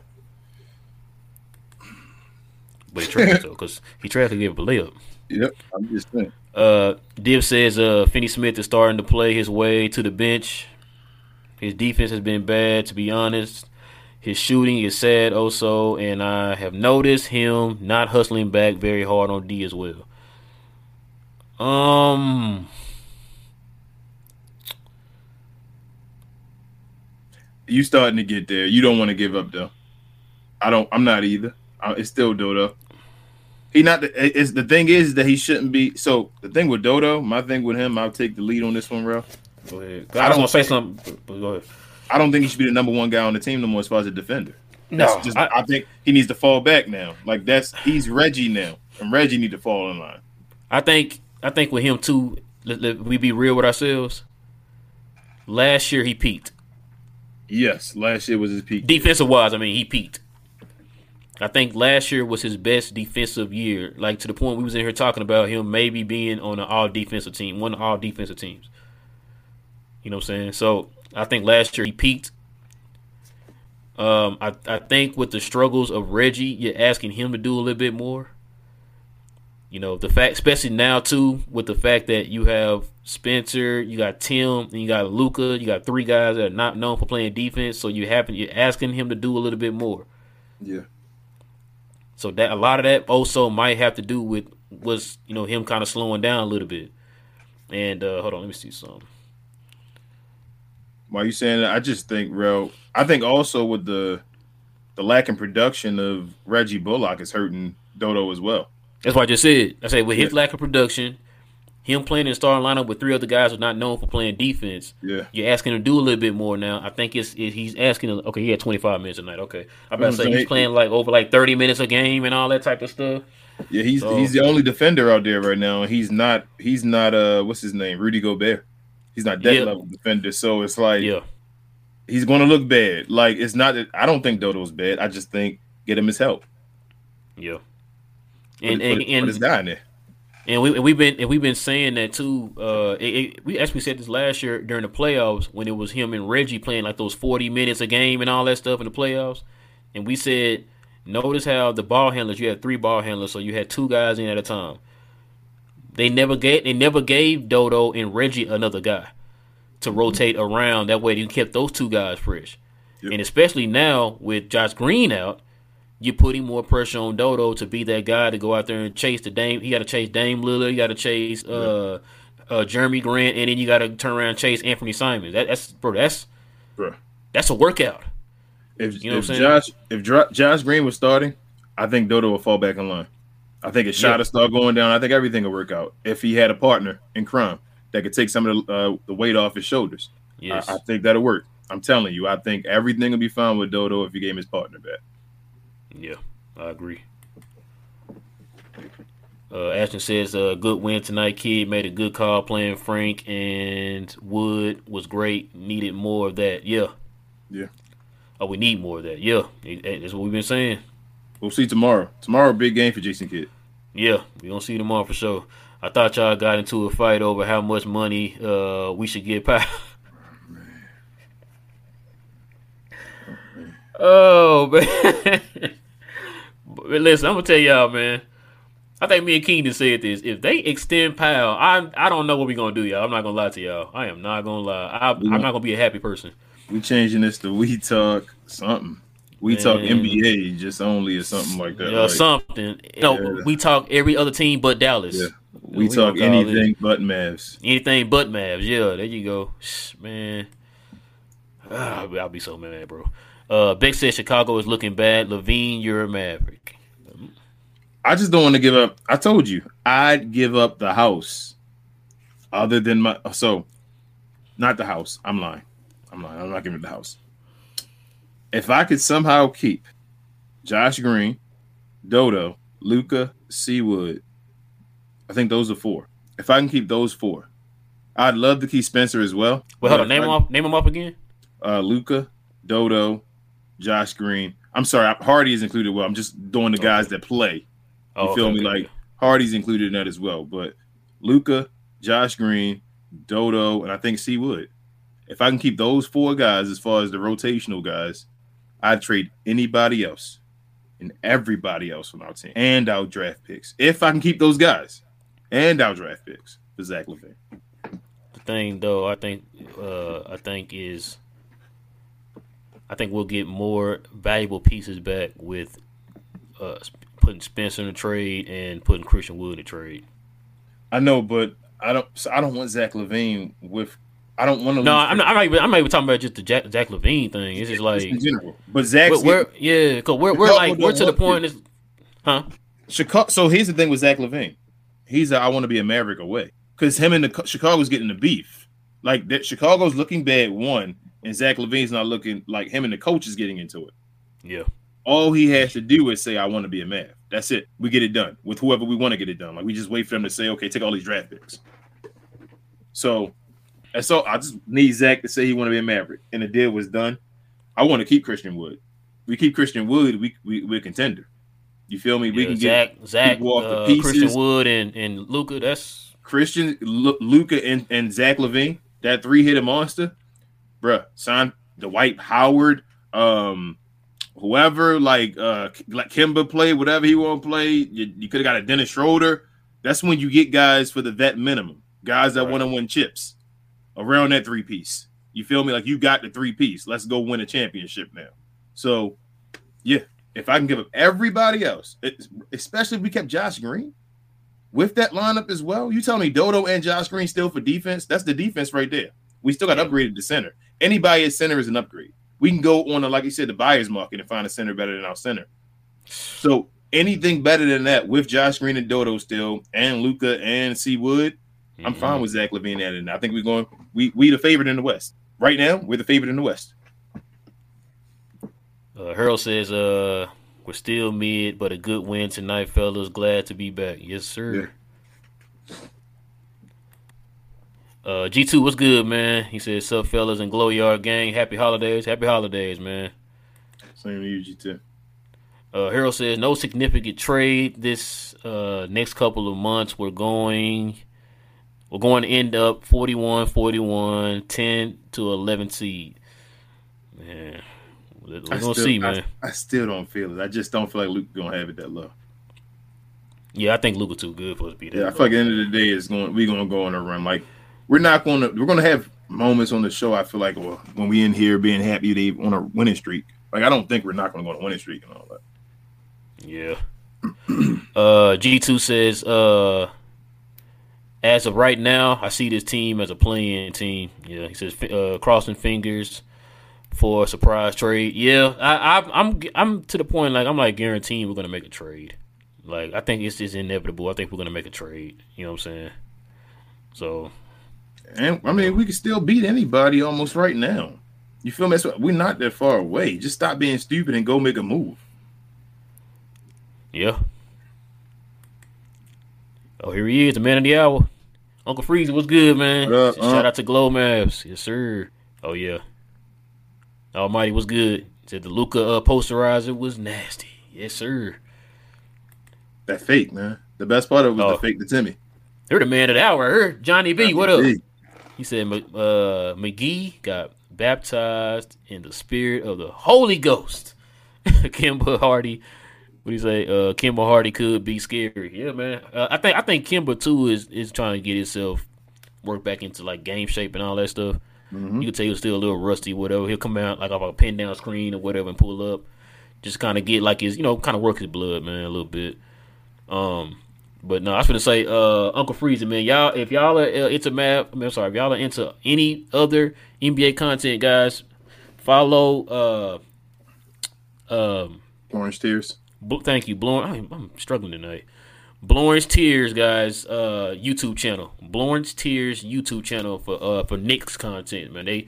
[SPEAKER 1] but he trash though, because he tried to give a layup.
[SPEAKER 2] Yep. I'm just saying.
[SPEAKER 1] Uh, Div says uh, Finney Smith is starting to play his way to the bench. His defense has been bad, to be honest. His shooting is sad also, and I have noticed him not hustling back very hard on D as well. Um,
[SPEAKER 2] You starting to get there. You don't want to give up though. I don't. I'm not either. I, it's still Dodo. He not. The, it's the thing is that he shouldn't be. So the thing with Dodo, my thing with him, I'll take the lead on this one, bro.
[SPEAKER 1] go ahead. I don't want to say something, but go ahead.
[SPEAKER 2] I don't think he should be the number one guy on the team no more as far as a defender.
[SPEAKER 1] No,
[SPEAKER 2] just,
[SPEAKER 1] I-
[SPEAKER 2] I, think he needs to fall back now. Like that's he's Reggie now, and Reggie need to fall in line.
[SPEAKER 1] I think I think with him too. Let, let we be real with ourselves. Last year he peaked.
[SPEAKER 2] Yes, last year was his peak.
[SPEAKER 1] Defensive wise, I mean, he peaked. I think last year was his best defensive year. Like to the point we was in here talking about him maybe being on an all defensive team, one of all defensive teams. You know what I'm saying? So I think last year he peaked. Um, I, I think with the struggles of Reggie, you're asking him to do a little bit more. You know, the fact, especially now too, with the fact that you have Spencer, you got Tim, and you got Luka, you got three guys that are not known for playing defense. So you happen you're asking him to do a little bit more.
[SPEAKER 2] Yeah.
[SPEAKER 1] So that a lot of that also might have to do with was you know him kind of slowing down a little bit. And uh hold on, let me see something.
[SPEAKER 2] Why you saying that? I just think, real. I think also with the the lack in production of Reggie Bullock is hurting Dodo as well.
[SPEAKER 1] That's what I just said. I said with his
[SPEAKER 2] Yeah.
[SPEAKER 1] lack of production, him playing in the starting lineup with three other guys who are not known for playing defense.
[SPEAKER 2] Yeah.
[SPEAKER 1] You're asking him to do a little bit more now. I think it's it, he's asking. Okay, he had 25 minutes tonight. Okay, I'm about to say he's playing like over like 30 minutes a game and all that type of stuff.
[SPEAKER 2] Yeah, he's
[SPEAKER 1] So-
[SPEAKER 2] he's the only defender out there right now, and he's not he's not uh what's his name Rudy Gobert. He's not that
[SPEAKER 1] Yeah.
[SPEAKER 2] level defender, so it's like
[SPEAKER 1] Yeah,
[SPEAKER 2] he's going to look bad. Like it's not. that I don't think Dodo's bad. I just think get him his help.
[SPEAKER 1] yeah. And and, and
[SPEAKER 2] guy in there.
[SPEAKER 1] And we and we've been and we've been saying that too. Uh, it, it, we actually said this last year during the playoffs when it was him and Reggie playing like those forty minutes a game and all that stuff in the playoffs. And we said, notice how the ball handlers you had three ball handlers, so you had two guys in at a time. They never gave they never gave Dodo and Reggie another guy to rotate around. That way you kept those two guys fresh.
[SPEAKER 2] Yep.
[SPEAKER 1] And especially now with Josh Green out, you're putting more pressure on Dodo to be that guy to go out there and chase the Dame. He got to chase Dame Lillard. You got to chase uh, uh, Jerami Grant, and then you got to turn around and chase Anfernee Simons. That, that's bro. That's
[SPEAKER 2] Bro.
[SPEAKER 1] that's a workout.
[SPEAKER 2] If,
[SPEAKER 1] You know
[SPEAKER 2] if
[SPEAKER 1] what I'm saying?
[SPEAKER 2] Josh if Dro- Josh Green was starting, I think Dodo will fall back in line. I think his shot
[SPEAKER 1] Yeah.
[SPEAKER 2] will start going down. I think everything will work out if he had a partner in crime that could take some of the, uh, the weight off his shoulders.
[SPEAKER 1] Yes.
[SPEAKER 2] I, I think that'll work. I'm telling you, I think everything will be fine with Dodo if he gave him his partner back.
[SPEAKER 1] Yeah, I agree. Uh, Ashton says, uh, good win tonight, Kidd. Made a good call playing Frank and Wood was great. Needed more of that. Yeah.
[SPEAKER 2] Yeah.
[SPEAKER 1] Oh, we need more of that. Yeah. That's what we've been saying.
[SPEAKER 2] We'll see tomorrow. Tomorrow, big game for Jason Kidd.
[SPEAKER 1] Yeah, we gonna see tomorrow for sure. I thought y'all got into a fight over how much money uh we should get Powell. oh man. but listen, I'm gonna tell y'all, man. I think me and Keenan said this. If they extend Powell, I I don't know what we're gonna do, y'all. I'm not gonna lie to y'all. I am not gonna lie. I, I'm not gonna be a happy person.
[SPEAKER 2] We changing this to we talk something. We talk NBA just only or something like that.
[SPEAKER 1] Uh,
[SPEAKER 2] like,
[SPEAKER 1] something.
[SPEAKER 2] Yeah.
[SPEAKER 1] we talk every other team but Dallas.
[SPEAKER 2] yeah. We,
[SPEAKER 1] We
[SPEAKER 2] talk
[SPEAKER 1] gonna call it-
[SPEAKER 2] anything but Mavs.
[SPEAKER 1] Anything but Mavs. Yeah, there you go. Shh, Man. Ah, I'll be so mad, bro. Uh, Beck said Chicago is looking bad. LaVine, you're a Maverick.
[SPEAKER 2] I just don't want to give up. I told you I'd give up the house, other than my so, not the house. I'm lying. I'm lying. I'm not giving up the house. If I could somehow keep Josh Green, Dodo, Luka, C-Wood, I think those are four. If I can keep those four, I'd love to keep Spencer as well.
[SPEAKER 1] Well, hold on. Name them off. Name them up again.
[SPEAKER 2] uh, Luka, Dodo, Josh Green. I'm sorry, Hardy is included. Well, I'm just doing the guys that play. You
[SPEAKER 1] Oh,
[SPEAKER 2] feel
[SPEAKER 1] okay,
[SPEAKER 2] me?
[SPEAKER 1] okay,
[SPEAKER 2] Like
[SPEAKER 1] okay.
[SPEAKER 2] Hardy's included in that as well. But Luka, Josh Green, Dodo, and I think C Wood. If I can keep those four guys as far as the rotational guys, I'd trade anybody else and everybody else on our team and our draft picks. If I can keep those guys and our draft picks for Zach LaVine.
[SPEAKER 1] the thing though, I think, uh, I think is, I think we'll get more valuable pieces back with uh, putting Spencer in the trade and putting Christian Wood in the trade.
[SPEAKER 2] I know, but I don't. So I don't want Zach LaVine with. I don't want to.
[SPEAKER 1] No, I'm not. I'm not, even, I'm not even talking about just the Jack, Jack LaVine thing. It's just like
[SPEAKER 2] in general. But
[SPEAKER 1] Zach, yeah, because we're we're like we're to the point. Is, huh?
[SPEAKER 2] Chicago. So here's the thing with Zach LaVine. He's a, I want to be a Maverick away because him and the Chicago's getting the beef. Like that, Chicago's looking bad one, and Zach LaVine's not looking like him and the coach is getting into it.
[SPEAKER 1] Yeah.
[SPEAKER 2] All he has to do is say, "I want to be a Mav." That's it. We get it done with whoever we want to get it done. Like we just wait for them to say, "Okay, take all these draft picks." So, and so I just need Zach to say he want to be a Maverick, and the deal was done. I want to keep Christian Wood. We keep Christian Wood, we, we we're a contender. You feel me? We can
[SPEAKER 1] Zach,
[SPEAKER 2] get
[SPEAKER 1] Zach,
[SPEAKER 2] off the
[SPEAKER 1] uh,
[SPEAKER 2] pieces.
[SPEAKER 1] Christian Wood, and and Luka. That's
[SPEAKER 2] Christian, Lu- Luka, and, and Zach LaVine. That three hitter monster, bruh. Sign Dwight Howard, um, whoever like uh like Kemba play whatever he want to play. You, you could have got a Dennis Schroeder. That's when you get guys for the vet minimum, guys that
[SPEAKER 1] Right.
[SPEAKER 2] want to win chips around that three piece. You feel me? Like you got the three piece. Let's go win a championship now. So, yeah, if I can give up everybody else, especially if we kept Josh Green with that lineup as well. You tell me Dodo and Josh Green still for defense? That's the defense right there. We still got upgraded to center. Anybody at center is an upgrade. We can go on, a, like you said, the buyer's market and find a center better than our center. So anything better than that with Josh Green and Dodo still, and Luka and C Wood, I'm
[SPEAKER 1] Mhm.
[SPEAKER 2] fine with Zach LaVine adding. I think we're going. We we the favorite in the West right now. We're the favorite in the West.
[SPEAKER 1] Uh, Harold says, "Uh, we're still mid, but a good win tonight, fellas. Glad to be back. Yes, sir." Uh, G two, what's good, man? He says, "Sup, fellas and Glow Yard gang. Happy holidays. Happy holidays, man."
[SPEAKER 2] Same to you, G2.
[SPEAKER 1] Uh, Harold says, "No significant trade this uh next couple of months. We're going, we're going to end up 41, 41, 10 to 11 seed. Man, we're
[SPEAKER 2] I
[SPEAKER 1] gonna
[SPEAKER 2] still-
[SPEAKER 1] see, man.
[SPEAKER 2] I, still don't feel it. I just don't feel like Luke gonna have it that low.
[SPEAKER 1] Yeah, I think Luka too good for us to be there.
[SPEAKER 2] Yeah, I feel like at the end of the day, it's going. We're gonna go on a run. Like we're not going to. We're gonna have moments on the show. I feel like well, when we in here being happy they on a winning streak. Like I don't think we're not gonna go on a winning streak and all that.
[SPEAKER 1] Yeah. uh, G2 says, uh, as of right now, I see this team as a playing team. Yeah, he says, uh, crossing fingers for a surprise trade. Yeah, I, I, I'm, I'm to the point like I'm like guaranteeing we're gonna make a trade. Like I think it's just inevitable. I think we're gonna make a trade. You know what I'm saying? So
[SPEAKER 2] And I mean, we can still beat anybody almost right now. You feel me? That's what- We're not that far away. Just stop being stupid and go make a move.
[SPEAKER 1] yeah. Oh, here he is, the man of the hour. Uncle Freezy, what's good, man?
[SPEAKER 2] What up,
[SPEAKER 1] Shout
[SPEAKER 2] Unc?
[SPEAKER 1] out to Glow Maps. Yes, sir. Oh, yeah. Almighty was good. Said the Luka uh, posterizer was nasty. Yes, sir.
[SPEAKER 2] That fake, man. The best part of it was
[SPEAKER 1] Oh.
[SPEAKER 2] the fake to Timmy.
[SPEAKER 1] They're the man of the hour. I heard Johnny B. What up?
[SPEAKER 2] Hey,
[SPEAKER 1] He said uh, McGee got baptized in the spirit of the Holy Ghost. Kemba Hardy, what do you say? Uh, Kemba Hardy could be scary. Yeah, man. Uh, I think I think Kemba too is is trying to get himself work back into like game shape and all that stuff.
[SPEAKER 2] Mhm.
[SPEAKER 1] You can tell he was still a little rusty, whatever. He'll come out like off a pin down screen or whatever and pull up, just kind of get like his, you know, kind of work his blood, man, a little bit. Um, but no, I was gonna say, uh, Uncle Freezer, man, y'all, if y'all are uh, into math, I mean, I'm sorry, if y'all are into any other NBA content, guys, follow. Uh, um,
[SPEAKER 2] Orange tears.
[SPEAKER 1] Bl- thank you, Blowing. I'm, I'm struggling tonight. Blowing's Tears, guys. Uh, YouTube channel. Blowing's Tears YouTube channel for uh for Nick's content, man. They,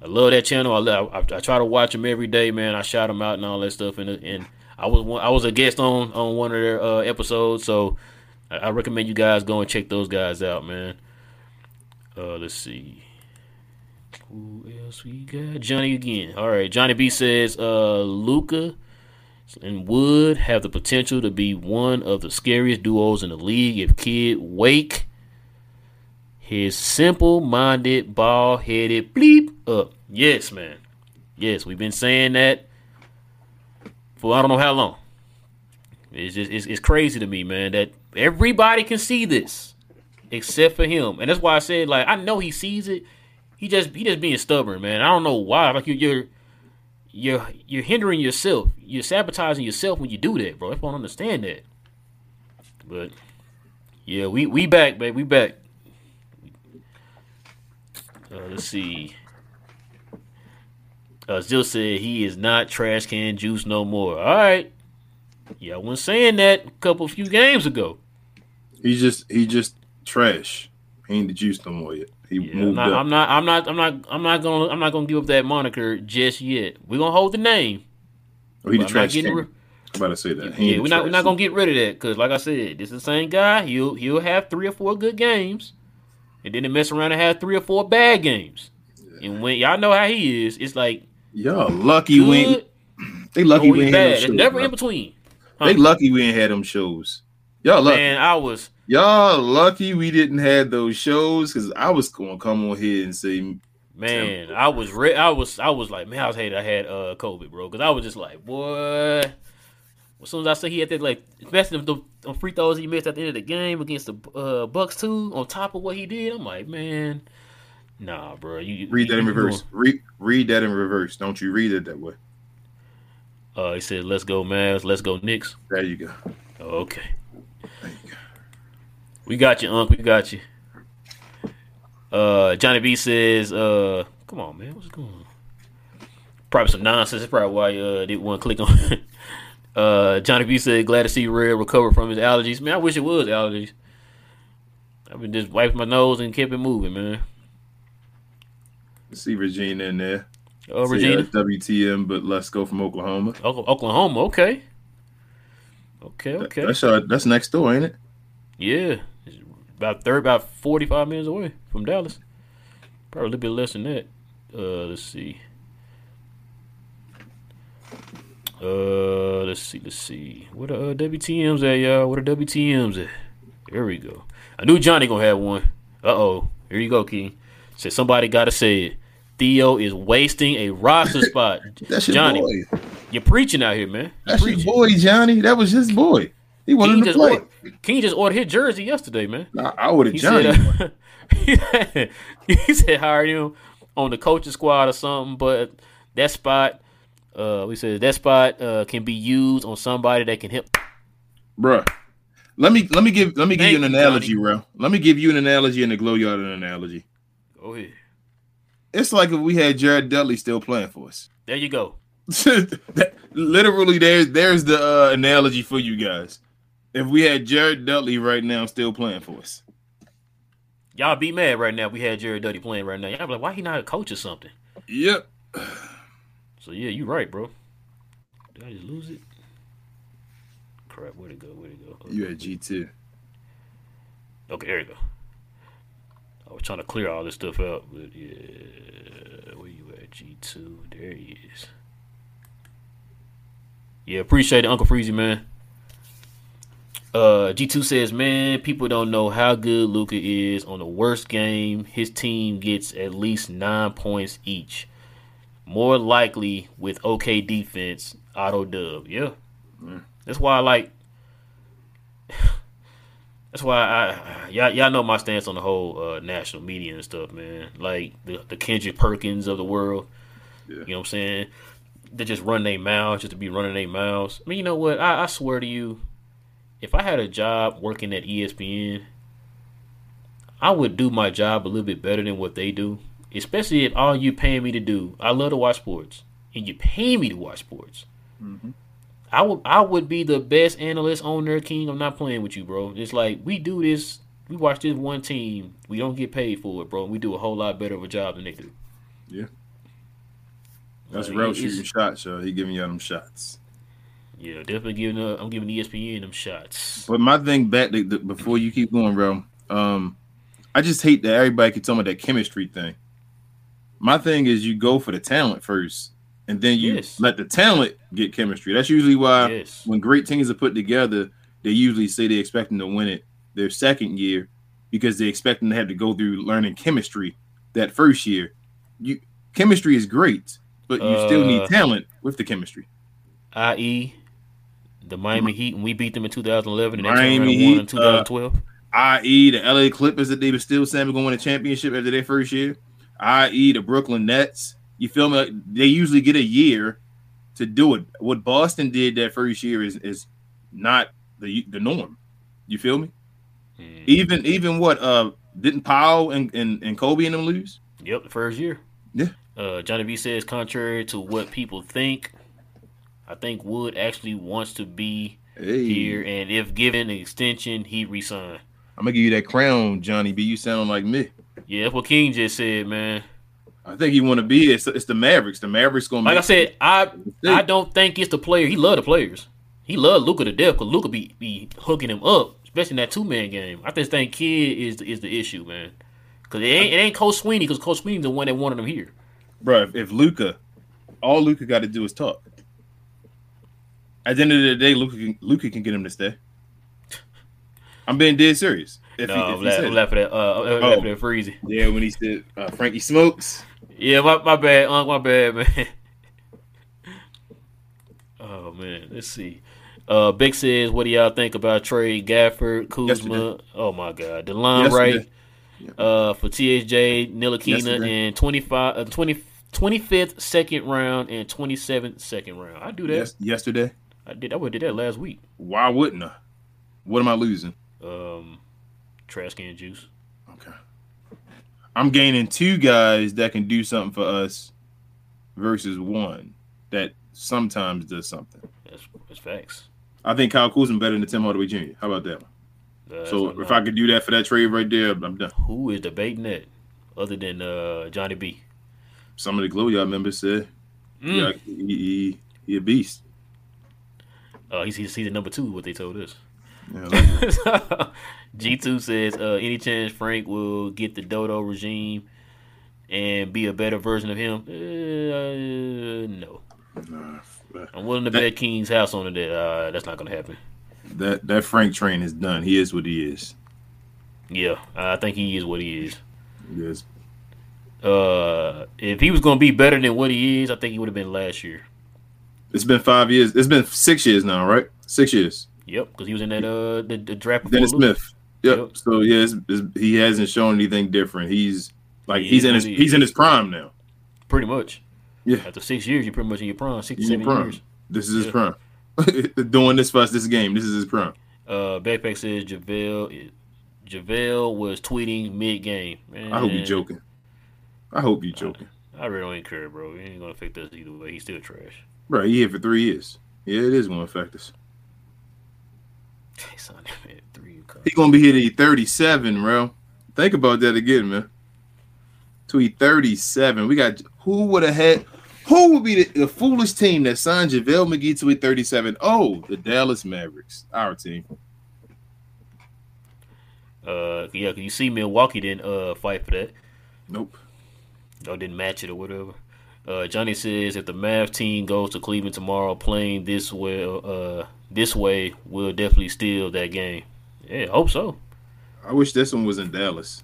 [SPEAKER 1] I love that channel. I, love, I, I try to watch them every day, man. I shout them out and all that stuff, and and I was I was a guest on on one of their uh, episodes, so I, I recommend you guys go and check those guys out, man. Uh, let's see. Who else we got? Johnny again. All right, Johnny B says, uh, Luka and Wood have the potential to be one of the scariest duos in the league if Kidd wake his simple-minded, ball-headed bleep up. Yes, man. Yes, we've been saying that for I don't know how long. It's just it's, it's crazy to me, man, that everybody can see this except for him, and that's why I said like I know he sees it. He just he just being stubborn, man. I don't know why. Like you, you're you're you're hindering yourself. You're sabotaging yourself when you do that, bro. I don't understand that. But yeah, we we back, babe. We back. Uh, let's see. Uh, Zill said he is not trash can juice no more. All right. Yeah, I wasn't saying that a couple few games ago.
[SPEAKER 2] He's just he just trash. He ain't the juice no more yet. He
[SPEAKER 1] Yeah, I'm not,
[SPEAKER 2] up.
[SPEAKER 1] I'm not. I'm not. I'm not. I'm not gonna. I'm not gonna give up that moniker just yet. We're gonna hold the name.
[SPEAKER 2] oh, he the
[SPEAKER 1] but I'm not
[SPEAKER 2] trash.
[SPEAKER 1] getting
[SPEAKER 2] can. I'm about to say that. He
[SPEAKER 1] Yeah, we're not. We're not gonna get rid of that because, like I said, this is the same guy. He'll he'll have three or four good games, and then he mess around and have three or four bad games. And when y'all know how he is, it's like
[SPEAKER 2] Y'all lucky we
[SPEAKER 1] Good.
[SPEAKER 2] ain't, they lucky we
[SPEAKER 1] we
[SPEAKER 2] ain't
[SPEAKER 1] bad.
[SPEAKER 2] had them shows.
[SPEAKER 1] never
[SPEAKER 2] bro.
[SPEAKER 1] in between. Huh?
[SPEAKER 2] They lucky we ain't had them shows. Y'all lucky.
[SPEAKER 1] Man, I was
[SPEAKER 2] Y'all lucky we didn't have those shows because I was gonna come on here and say,
[SPEAKER 1] man, I was re- I was I was like, man, I was hated I had uh COVID, bro, because I was just like, boy. As soon as I said he had that, like, especially the, the free throws he missed at the end of the game against the uh, Bucks too, on top of what he did, I'm like, man, nah, bro. You
[SPEAKER 2] read that in reverse. Read read that in reverse. Don't you read it that way.
[SPEAKER 1] Uh, he said, "Let's go, Mavs. Let's go, Knicks."
[SPEAKER 2] There you go.
[SPEAKER 1] Okay,
[SPEAKER 2] you.
[SPEAKER 1] We got you, Unc. We got you. Uh, Johnny B says, "Uh, come on, man, what's going on?" Probably some nonsense. That's probably why uh didn't want to click on. it. uh, Johnny B said, "Glad to see Red recover from his allergies." Man, I wish it was allergies. I've been just wiping my nose and kept it moving, man.
[SPEAKER 2] See Regina in there.
[SPEAKER 1] Oh,
[SPEAKER 2] See,
[SPEAKER 1] Regina,
[SPEAKER 2] uh, WTM, but let's go from Oklahoma.
[SPEAKER 1] Oka- Oklahoma. Okay, okay, okay.
[SPEAKER 2] That's uh, that's next door, ain't it?
[SPEAKER 1] Yeah, about third, about forty-five minutes away from Dallas. Probably a little bit less than that. Uh, let's see. Uh, let's see, let's see. What are uh, WTMs at, y'all? What are WTMs at? There we go. I knew Johnny gonna have one. Uh oh, here you go, King. Said somebody gotta say it. Theo is wasting a roster spot.
[SPEAKER 2] That's your
[SPEAKER 1] Johnny,
[SPEAKER 2] boy.
[SPEAKER 1] you're preaching out here, man. You're
[SPEAKER 2] That's your boy, Johnny. That was his boy. He wanted
[SPEAKER 1] King
[SPEAKER 2] to
[SPEAKER 1] just,
[SPEAKER 2] play.
[SPEAKER 1] ordered, King just ordered his jersey yesterday, man.
[SPEAKER 2] I, I would have
[SPEAKER 1] He
[SPEAKER 2] Johnny.
[SPEAKER 1] uh, he said hire him on the coaching squad or something, but that spot, uh, we said that spot uh, can be used on somebody that can help.
[SPEAKER 2] Bruh. Let me let me give let me give you an analogy, bro. Let me give you an analogy and the glow yard an analogy.
[SPEAKER 1] Go ahead.
[SPEAKER 2] It's like if we had Jared Dudley still playing for us.
[SPEAKER 1] There you go.
[SPEAKER 2] Literally, there's there's the uh, analogy for you guys. If we had Jared Dudley right now still playing for us,
[SPEAKER 1] Y'all be mad right now. if We had Jared Dudley playing right now. Y'all be like, why he not a coach or something?
[SPEAKER 2] yep.
[SPEAKER 1] So yeah, you right, bro. Did I just lose it? Crap, where'd it go? Where'd it go?
[SPEAKER 2] You had G two.
[SPEAKER 1] Okay, there you go. I was trying to clear all this stuff out, but yeah, where you at? G two, there he is. Yeah, appreciate it, Uncle Freezy, man. Uh, G two says, man, people don't know how good Luka is. On the worst game, his team gets at least nine points each. More likely with okay defense, auto dub. Yeah, that's why I like. That's why I y'all, y'all know my stance on the whole uh, national media and stuff, man. Like the the Kendrick Perkins of the world.
[SPEAKER 2] Yeah.
[SPEAKER 1] You know what I'm saying? They just run their mouths just to be running their mouths. I mean, you know what? I, I swear to you, if I had a job working at ESPN, I would do my job a little bit better than what they do. Especially if all you paying me to do, I love to watch sports, and you pay me to watch sports. Mm-hmm. I would I would be the best analyst on there, King. I'm not playing with you, bro. It's like we do this. We watch this one team. We don't get paid for it, bro. We do a whole lot better of a job than they do.
[SPEAKER 2] Yeah. That's
[SPEAKER 1] Like,
[SPEAKER 2] real shooting shots, yo. He giving y'all them shots.
[SPEAKER 1] Yeah, definitely giving. Uh, I'm giving ESPN them shots.
[SPEAKER 2] But my thing back to, the, before you keep going, bro. Um, I just hate that everybody keeps talking about that chemistry thing. My thing is you go for the talent first, and then you
[SPEAKER 1] Yes.
[SPEAKER 2] let the talent get chemistry. That's usually why
[SPEAKER 1] Yes.
[SPEAKER 2] when great teams are put together, they usually say they expect them to win it their second year because they expect them to have to go through learning chemistry that first year. You chemistry is great, but you still
[SPEAKER 1] Uh,
[SPEAKER 2] need talent with the chemistry.
[SPEAKER 1] I.e. the Miami Heat, and we beat them in 2011, and they
[SPEAKER 2] Miami Heat,
[SPEAKER 1] won in
[SPEAKER 2] uh,
[SPEAKER 1] 2012.
[SPEAKER 2] i.e. the LA Clippers that they were still saying were going to win a championship after their first year, i.e. the Brooklyn Nets. You feel me? They usually get a year to do it. What Boston did that first year is is not the the norm. You feel me?
[SPEAKER 1] Mm.
[SPEAKER 2] Even even what uh didn't Powell and, and, and Kobe and them lose?
[SPEAKER 1] Yep, the first year.
[SPEAKER 2] Yeah.
[SPEAKER 1] Uh, Johnny B says, contrary to what people think, I think Wood actually wants to be
[SPEAKER 2] Hey,
[SPEAKER 1] here, and if given an extension, he resign.
[SPEAKER 2] I'm gonna give you that crown, Johnny B. You sound like me.
[SPEAKER 1] Yeah, that's what King just said, man.
[SPEAKER 2] I think he want to be. It's, it's the Mavericks. The Mavericks gonna
[SPEAKER 1] Like I said, I I don't think it's the player. He love the players. He love Luka to death because Luka be, be hooking him up, especially in that two man game. I just think Kidd is is the issue, man. Because it ain't it ain't Coach Sweeney because Coach Sweeney's the one that wanted him here.
[SPEAKER 2] bro. If, if Luka all Luka got to do is talk. At the end of the day, Luka can, Luka can get him to stay. I'm being dead serious. If
[SPEAKER 1] no,
[SPEAKER 2] he,
[SPEAKER 1] I'm
[SPEAKER 2] if he
[SPEAKER 1] la-
[SPEAKER 2] said
[SPEAKER 1] I'm laughing at uh, I'm laughing at Freezy.
[SPEAKER 2] yeah, when he said uh, Frankie smokes.
[SPEAKER 1] Yeah, my, my bad, Unc, my bad, man. oh man, let's see. Uh, Big says, "What do y'all think about trade Gafford, Kuzma?
[SPEAKER 2] Yesterday.
[SPEAKER 1] Oh my God, Delon
[SPEAKER 2] Yesterday.
[SPEAKER 1] Wright, uh, for THJ,
[SPEAKER 2] Ntilikina,
[SPEAKER 1] and 25, uh, 20, 25th second round and 27th second round. I do that.
[SPEAKER 2] Yes, yesterday.
[SPEAKER 1] I did. I would did that last week.
[SPEAKER 2] Why wouldn't I? What am I losing?
[SPEAKER 1] Um, trash can juice.
[SPEAKER 2] Okay. I'm gaining two guys that can do something for us versus one that sometimes does something.
[SPEAKER 1] That's that's facts.
[SPEAKER 2] I think Kyle Kuzma better than Tim Hardaway Jr. How about that?
[SPEAKER 1] Uh,
[SPEAKER 2] so if I could do that for that trade right there, I'm done.
[SPEAKER 1] who is debating that other than uh Johnny B?
[SPEAKER 2] Some of the Glow Y'all members said
[SPEAKER 1] Mm.
[SPEAKER 2] yeah, he, he, he a beast.
[SPEAKER 1] Uh, he's, he's he's number two. What they told us.
[SPEAKER 2] Yeah, like-
[SPEAKER 1] G two says, uh, any chance Frank will get the Dodo regime and be a better version of him? Uh, no.
[SPEAKER 2] nah,
[SPEAKER 1] I'm willing to
[SPEAKER 2] That-
[SPEAKER 1] bet King's house on it. That uh, that's not gonna happen.
[SPEAKER 2] that that Frank train is done. He is what he is.
[SPEAKER 1] Yeah, I think he is what he is.
[SPEAKER 2] Yes.
[SPEAKER 1] Uh, if he was gonna be better than what he is, I think he would have been last year.
[SPEAKER 2] It's been five years. It's been six years now, right? Six years.
[SPEAKER 1] Yep, because he was in that uh the, the draft. before
[SPEAKER 2] Dennis. Smith. Yep.
[SPEAKER 1] Yep.
[SPEAKER 2] So yeah, it's, it's, he hasn't shown anything different. He's like
[SPEAKER 1] He
[SPEAKER 2] he's in his
[SPEAKER 1] he
[SPEAKER 2] he's in his prime now.
[SPEAKER 1] pretty much.
[SPEAKER 2] Yeah.
[SPEAKER 1] After six years, you're pretty much in your prime. Six, seven
[SPEAKER 2] prime.
[SPEAKER 1] years.
[SPEAKER 2] This is his prime. Doing this for us this game. This is his prime.
[SPEAKER 1] Uh, Backpack says JaVale, JaVale was tweeting mid game.
[SPEAKER 2] I hope you're joking. I hope you're joking.
[SPEAKER 1] I really don't care, bro. It ain't gonna affect us either way. He's still trash.
[SPEAKER 2] Right, he here for three years. Yeah, it is gonna affect us.
[SPEAKER 1] Hey, son, three. you.
[SPEAKER 2] He gonna be here to he 37, bro. Think about that again, man. To he 37. We got who would have had who would be the, the foolish team that signed JaVale McGee to he 37? Oh, the Dallas Mavericks. Our team.
[SPEAKER 1] Uh, yeah, 'cause you see Milwaukee didn't uh fight for that.
[SPEAKER 2] Nope.
[SPEAKER 1] or didn't match it or whatever. Uh, Johnny says if the Mavs team goes to Cleveland tomorrow playing this way, uh, this way, we'll definitely steal that game. Yeah, hope so.
[SPEAKER 2] I wish this one was in Dallas.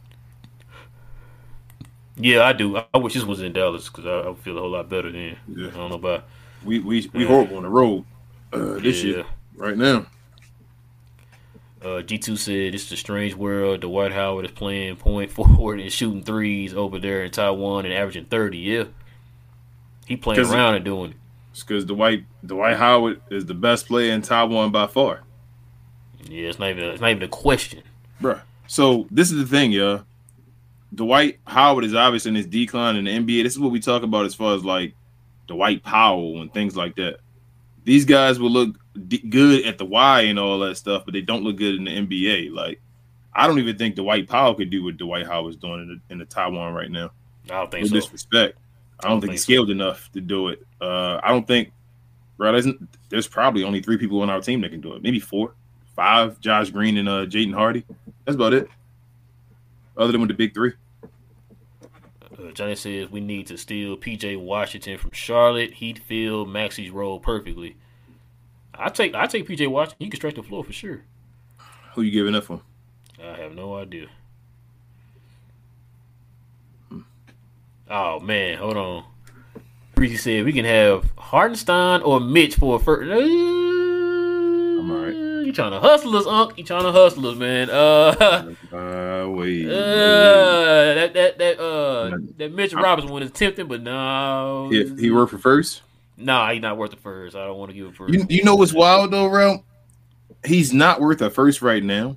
[SPEAKER 1] Yeah, I do. I wish this was in Dallas because I, I feel a whole lot better then.
[SPEAKER 2] Yeah.
[SPEAKER 1] I don't know about
[SPEAKER 2] We we we
[SPEAKER 1] Yeah.
[SPEAKER 2] horrible on the road uh, this
[SPEAKER 1] yeah.
[SPEAKER 2] year right now.
[SPEAKER 1] Uh, G2 said it's a strange world. Dwight Howard is playing point forward and shooting threes over there in Taiwan and averaging 30. Yeah. He playing around and doing it.
[SPEAKER 2] It's because Dwight Dwight Howard is the best player in Taiwan by far.
[SPEAKER 1] Yeah, it's not even it's not even a question.
[SPEAKER 2] Bruh. So this is the thing, yeah. Dwight Howard is obviously in his decline in the NBA. This is what we talk about as far as like Dwight Powell and things like that. These guys will look d- good at the Y and all that stuff, but they don't look good in the NBA. Like, I don't even think Dwight Powell could do what Dwight Howard's doing in the, in the Taiwan right now.
[SPEAKER 1] I don't think
[SPEAKER 2] No
[SPEAKER 1] so.
[SPEAKER 2] disrespect. I don't think he's
[SPEAKER 1] think so.
[SPEAKER 2] skilled enough to do it. Uh, I don't think, bro. There's, there's probably only three people on our team that can do it. Maybe four, five. Josh Green and uh, Jaden Hardy. That's about it. Other than with the big three.
[SPEAKER 1] Uh, Johnny says we need to steal PJ Washington from Charlotte. He'd fill Maxi's role perfectly. I take I take PJ Washington. He can stretch the floor for sure.
[SPEAKER 2] Who you giving up for?
[SPEAKER 1] I have no idea. Oh man, hold on. Breezy said we can have Hartenstein or Mitch for a first. I'm
[SPEAKER 2] alright.
[SPEAKER 1] You trying to hustle us, Unc? You trying to hustle us, man? Uh,
[SPEAKER 2] Uh, wait.
[SPEAKER 1] uh that that that uh that Mitch Robinson one is tempting, but no,
[SPEAKER 2] he, he worked for first.
[SPEAKER 1] Nah, he's not worth the first. I don't want to give it first.
[SPEAKER 2] You, you know what's wild though, Rel? He's not worth a first right now.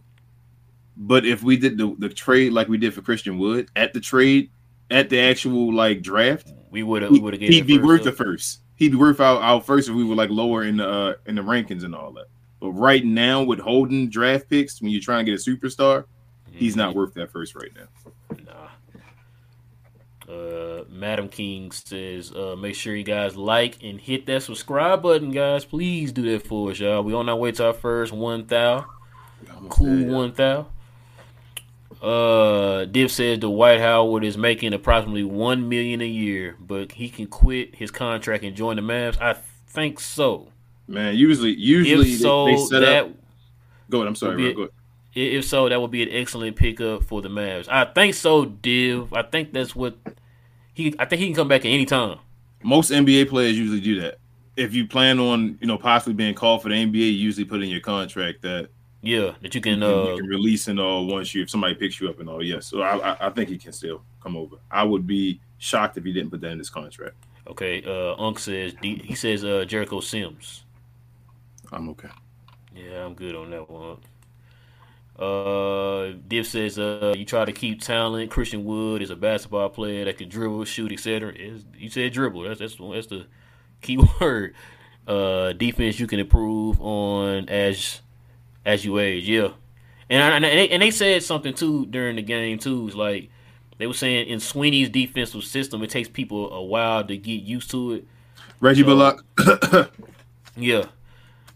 [SPEAKER 2] But if we did the, the trade like we did for Christian Wood at the trade, at the actual like draft,
[SPEAKER 1] we would have we would have
[SPEAKER 2] he'd be
[SPEAKER 1] first
[SPEAKER 2] worth the first. He'd be worth our, our first if we were like lower in the uh, in the rankings and all that. But right now, with holding draft picks, when you're trying to get a superstar, he's not worth that first right now.
[SPEAKER 1] Nah. Uh, Madam King says, uh, make sure you guys like and hit that subscribe button, guys. Please do that for us, y'all. We on our way to our first one thou. Cool one thou. Uh, Div says the Dwight Howard is making approximately one million a year, but he can quit his contract and join the Mavs. I think so.
[SPEAKER 2] Man, usually, usually
[SPEAKER 1] If so,
[SPEAKER 2] they, they set
[SPEAKER 1] that
[SPEAKER 2] up. Go ahead. I'm sorry.
[SPEAKER 1] be
[SPEAKER 2] Bro,
[SPEAKER 1] it.
[SPEAKER 2] go ahead.
[SPEAKER 1] i- if so, that would be an excellent pickup for the Mavs. I think so, Div. I think that's what he. I think he can come back at any time.
[SPEAKER 2] Most NBA players usually do that. If you plan on, you know, possibly being called for the NBA, you usually put in your contract that
[SPEAKER 1] Yeah, that you
[SPEAKER 2] you
[SPEAKER 1] can.
[SPEAKER 2] can,
[SPEAKER 1] Uh,
[SPEAKER 2] you can release and all once you if somebody picks you up and all. Yes, so I, I, I think he can still come over. I would be shocked if he didn't put that in his contract.
[SPEAKER 1] okay. Uh, Unc says he says uh, Jericho Sims.
[SPEAKER 2] I'm okay.
[SPEAKER 1] Yeah, I'm good on that one. Uh, Div says, uh, you try to keep talent. Christian Wood is a basketball player that can dribble, shoot, etc. Is You said dribble. That's that's that's the key word. Uh, defense you can improve on as as you age. Yeah, and I, and they, and they said something too during the game too. It's like they were saying in Sweeney's defensive system, it takes people a while to get used to it.
[SPEAKER 2] Reggie
[SPEAKER 1] So-
[SPEAKER 2] Bullock.
[SPEAKER 1] Yeah.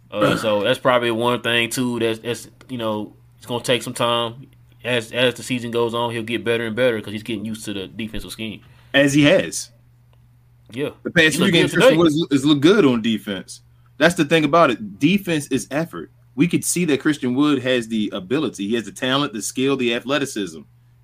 [SPEAKER 1] Uh, so that's probably one thing too. That's that's you know it's gonna take some time. As as the season goes on, he'll get better and better because he's getting used to the defensive scheme.
[SPEAKER 2] as he has.
[SPEAKER 1] Yeah.
[SPEAKER 2] The past few games,
[SPEAKER 1] good
[SPEAKER 2] Christian
[SPEAKER 1] today.
[SPEAKER 2] Wood is, is look good on defense. That's the thing about it. Defense is effort. We could see that Christian Wood has the ability. He has the talent, the skill, the athleticism.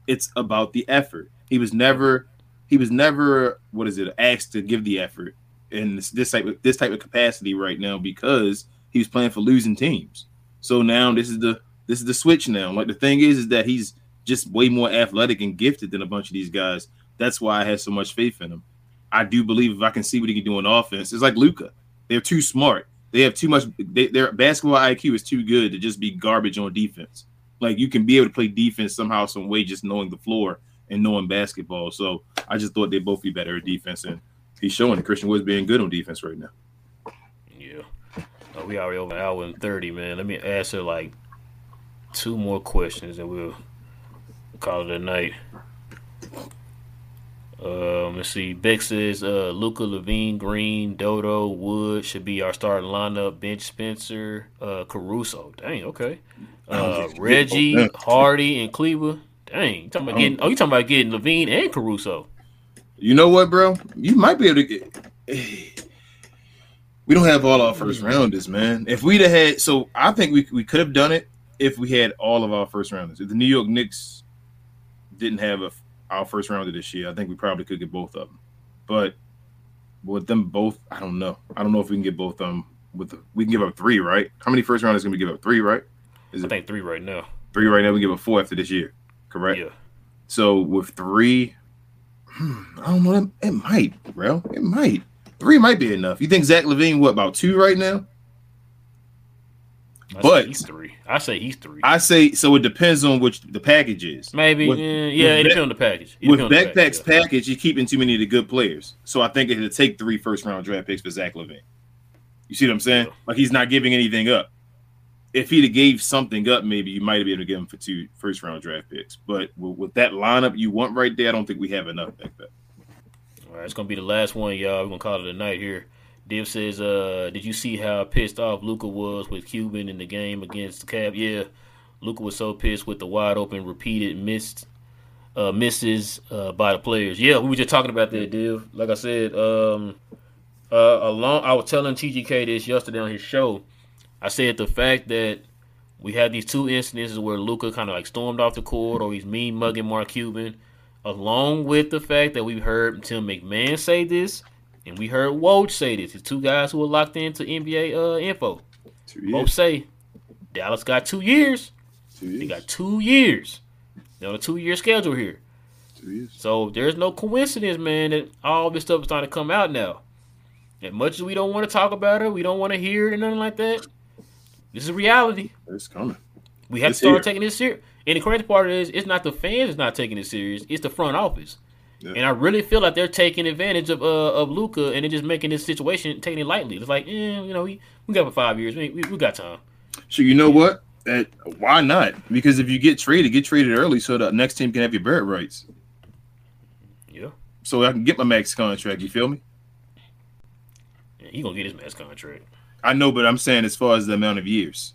[SPEAKER 2] It's about the effort. He was never, he was never, what is it, asked to give the effort in this, this type of this type of capacity right now because he was playing for losing teams. So now this is the this is the switch now. Like the thing is, is that he's just way more athletic and gifted than a bunch of these guys. That's why I have so much faith in him. I do believe if I can see what he can do on offense, it's like Luka. They're too smart. They have too much. They, their basketball IQ is too good to just be garbage on defense. Like you can be able to play defense somehow, some way, just knowing the floor and knowing basketball. So I just thought they'd both be better at defense, and he's showing that Christian Wood's being good on defense right now.
[SPEAKER 1] Yeah. Uh, we already over an hour and thirty, man. Let me ask answer like two more questions and we'll call it a night. Um, let's see. Beck says uh, Luka, LaVine, Green, Dodo, Wood should be our starting lineup. Bench Spencer, uh, Caruso. Dang, okay. Uh, Reggie, Hardy, and Kleber. Dang, you talking about getting? Oh, you talking about getting LaVine and Caruso?
[SPEAKER 2] You know what, bro? You might be able to get. We don't have all our first rounders, man. If we'd have had, so I think we we could have done it if we had all of our first rounders. If the New York Knicks didn't have a, our first rounder this year, I think we probably could get both of them. But with them both, I don't know. I don't know if we can get both of them. With the, we can give up three, right? How many first rounders can we give up? Three, right? Is
[SPEAKER 1] I
[SPEAKER 2] it
[SPEAKER 1] think three right now.
[SPEAKER 2] three right now? We give up four after this year, correct?
[SPEAKER 1] Yeah.
[SPEAKER 2] So with three, hmm, I don't know. It, it might, bro. It might. Three might be enough. You think Zach LaVine what about two right now?
[SPEAKER 1] I
[SPEAKER 2] But-
[SPEAKER 1] say he's three. I say he's three.
[SPEAKER 2] I say so. It depends on which the package is.
[SPEAKER 1] Maybe.
[SPEAKER 2] With-
[SPEAKER 1] yeah, yeah it depends on the package. It
[SPEAKER 2] With
[SPEAKER 1] depends on the
[SPEAKER 2] backpacks
[SPEAKER 1] package, yeah.
[SPEAKER 2] package, you're keeping too many of the good players. So I think it'll take three first round draft picks for Zach LaVine. You see what I'm saying? Like he's not giving anything up. If he'd have gave something up, maybe you might be able to give him for two first round draft picks. But with, with that lineup you want right there, I don't think we have enough back there.
[SPEAKER 1] All right, it's gonna be the last one, y'all. We're gonna call it a night here. Div says, uh, did you see how pissed off Luka was with Cuban in the game against the Cavs? Yeah, Luka was so pissed with the wide open, repeated missed uh, misses uh, by the players. Yeah, we were just talking about that, Div. Like I said, um, uh, along, I was telling TGK this yesterday on his show. I said the fact that we had these two instances where Luka kind of like stormed off the court or he's mean mugging Mark Cuban, along with the fact that we heard Tim McMahon say this and we heard Woj say this. It's two guys who are locked into NBA uh, info.
[SPEAKER 2] Two
[SPEAKER 1] Both say Dallas got two years.
[SPEAKER 2] Two
[SPEAKER 1] They got two years. They're on a two year schedule here.
[SPEAKER 2] Two years.
[SPEAKER 1] So there's no coincidence, man, that all this stuff is starting to come out now. As much as we don't want to talk about it, we don't want to hear it or nothing like that. This is reality.
[SPEAKER 2] It's coming.
[SPEAKER 1] We have
[SPEAKER 2] It's
[SPEAKER 1] to start
[SPEAKER 2] here.
[SPEAKER 1] taking this serious. And the crazy part is, it's not the fans that's not taking it serious. It's the front office.
[SPEAKER 2] Yeah.
[SPEAKER 1] And I really feel like they're taking advantage of uh, of Luka and they're just making this situation taking it lightly. It's like, eh, you know, we, we got for five years. We, we, we got time.
[SPEAKER 2] So you know what? That why not? Because if you get traded, get traded early so the next team can have your bird rights.
[SPEAKER 1] Yeah.
[SPEAKER 2] So I can get my max contract. You feel me?
[SPEAKER 1] yeah he gonna get his max contract.
[SPEAKER 2] I know, but I'm saying as far as the amount of years.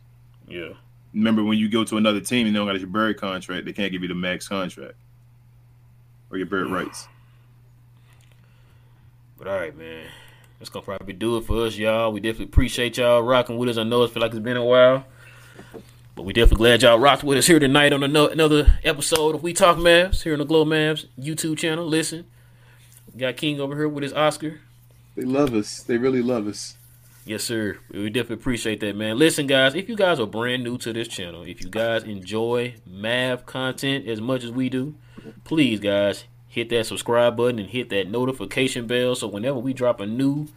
[SPEAKER 1] Yeah.
[SPEAKER 2] remember when you go to another team and they don't got your bird contract, they can't give you the max contract or your bird rights.
[SPEAKER 1] But all right, man. That's gonna probably do it for us, y'all. We definitely appreciate y'all rocking with us. I know it feel like it's been a while. But we definitely glad y'all rocked with us here tonight on another episode of We Talk Mavs here on the Glow Mavs YouTube channel. Listen, we got King over here with his Oscar.
[SPEAKER 2] They love us. They really love us.
[SPEAKER 1] Yes, sir. We definitely appreciate that, man. Listen, guys, if you guys are brand new to this channel, if you guys enjoy Mav content as much as we do, please, guys, hit that subscribe button and hit that notification bell so whenever we drop a new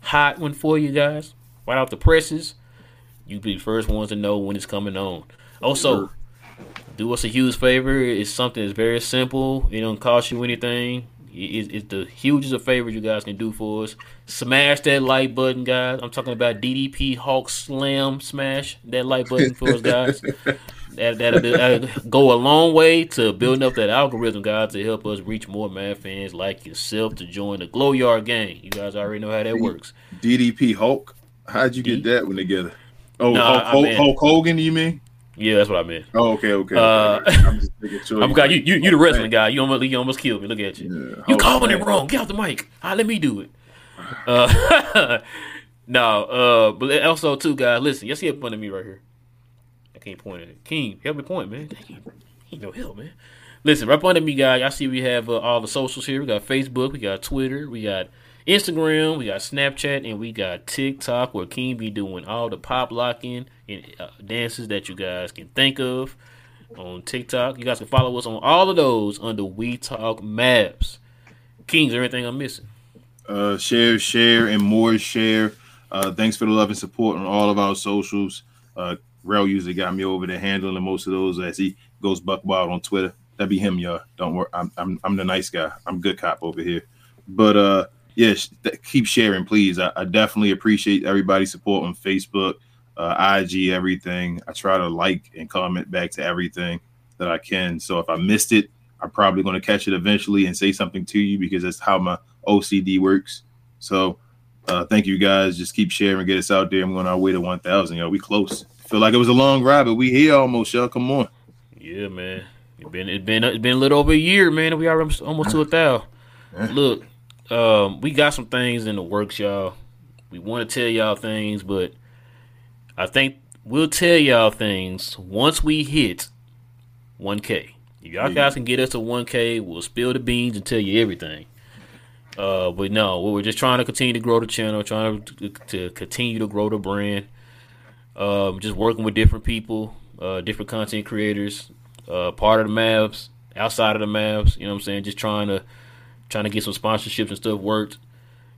[SPEAKER 1] hot one for you guys, right off the presses, you be the first ones to know when it's coming on. Also, do us a huge favor. It's something that's very simple. It don't cost you anything. It's the hugest of favors you guys can do for us. Smash that like button, guys. I'm talking about DDP Hawk Slam. Smash that like button for us, guys. that that'll, that'll, go a long way to building up that algorithm, guys, to help us reach more Mav fans like yourself to join the Glow Yard gang. You guys already know how that works.
[SPEAKER 2] DDP Hulk. How'd you get that one together? Oh, Hulk, Hulk, Hulk, Hogan, you mean?
[SPEAKER 1] Yeah, that's what I meant.
[SPEAKER 2] Oh, okay, okay.
[SPEAKER 1] Uh, I'm just sure. I'm got you. You, you the wrestling guy. You almost, you almost killed me. Look at you. Yeah, you calling it wrong. Get off the mic. Ah, let me do it. Uh, no, uh, but also too, guys. Listen, you see up front of me right here. I can't point at it. King, help me point, man. He, he no help, man. Listen, right under me, guys. I see we have uh, all the socials here. We got Facebook, we got Twitter, we got Instagram, we got Snapchat, and we got TikTok where King be doing all the pop locking and uh, dances that you guys can think of on TikTok. You guys can follow us on all of those under We Talk Mavs. Kings, everything I'm missing.
[SPEAKER 2] Uh, share, share, and more share. Uh, thanks for the love and support on all of our socials. Uh, Rel usually got me over there handling most of those as he goes buck wild on Twitter. That'd be him, y'all. Don't worry. I'm, I'm I'm the nice guy. I'm good cop over here. But uh, yes, keep sharing, please. I, I definitely appreciate everybody's support on Facebook, uh, IG, everything. I try to like and comment back to everything that I can. So if I missed it, I'm probably going to catch it eventually and say something to you because that's how my OCD works. So uh, thank you guys. Just keep sharing, get us out there. I'm on our way to 1,000. Yo, we close. Feel like it was a long ride, but we here almost, y'all. Come on.
[SPEAKER 1] Yeah, man. It's been it been it been a little over a year, man. We are almost to a thousand. Look, um, we got some things in the works, y'all. We want to tell y'all things, but I think we'll tell y'all things once we hit 1K. If y'all guys can get us to 1K, we'll spill the beans and tell you everything. Uh, but no, we're just trying to continue to grow the channel, trying to, to continue to grow the brand. Um, just working with different people, uh, different content creators, uh, part of the Mavs, outside of the Mavs. You know what I'm saying? Just trying to trying to get some sponsorships and stuff worked.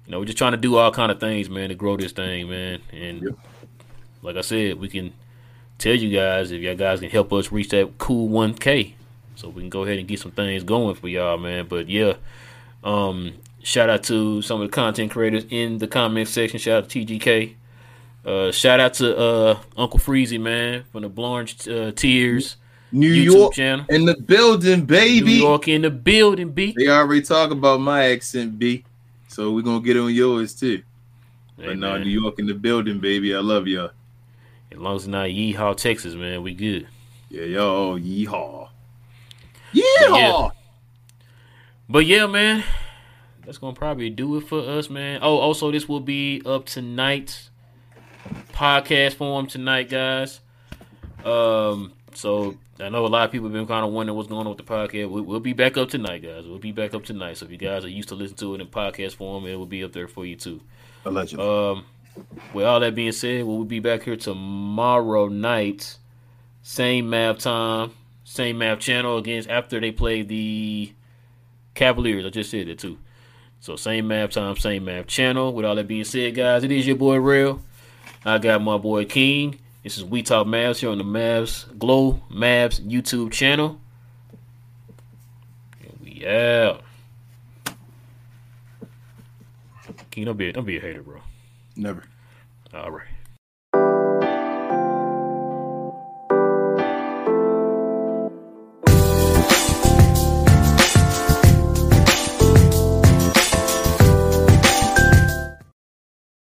[SPEAKER 1] You know, we're just trying to do all kind of things, man, to grow this thing, man. And yep. like I said, we can tell you guys if y'all guys can help us reach that cool 1K, so we can go ahead and get some things going for y'all, man. But yeah, um, shout out to some of the content creators in the comment section. Shout out to TGK. Uh, shout out to uh, Uncle Freezy, man, from the Blanche uh, Tears.
[SPEAKER 2] New YouTube York channel. in the building, baby. New
[SPEAKER 1] York in the building, B.
[SPEAKER 2] They already talk about my accent, B. So we're gonna get on yours too. Hey, but no, New York in the building, baby. I love y'all.
[SPEAKER 1] As long as it's not Yeehaw, Texas, man, we good.
[SPEAKER 2] Yeah, yo, yeehaw. Yeehaw. But yeah,
[SPEAKER 1] but yeah man, that's gonna probably do it for us, man. Oh, also this will be up tonight. Podcast form tonight, guys. Um, so I know a lot of people have been kind of wondering what's going on with the podcast. We, will be back up tonight, guys. We'll be back up tonight. So if you guys are used to listen to it in podcast form, it will be up there for you too.
[SPEAKER 2] Allegedly.
[SPEAKER 1] Um, with all that being said, we'll be back here tomorrow night, same map time, same map channel against after they play the Cavaliers. I just said that too. So same map time, same map channel. With all that being said, guys, it is your boy Real. I got my boy King. This is We Talk Mavs here on the Mavs Glow Mavs YouTube channel. And we out. King, don't be don't be a hater, bro.
[SPEAKER 2] Never.
[SPEAKER 1] All right.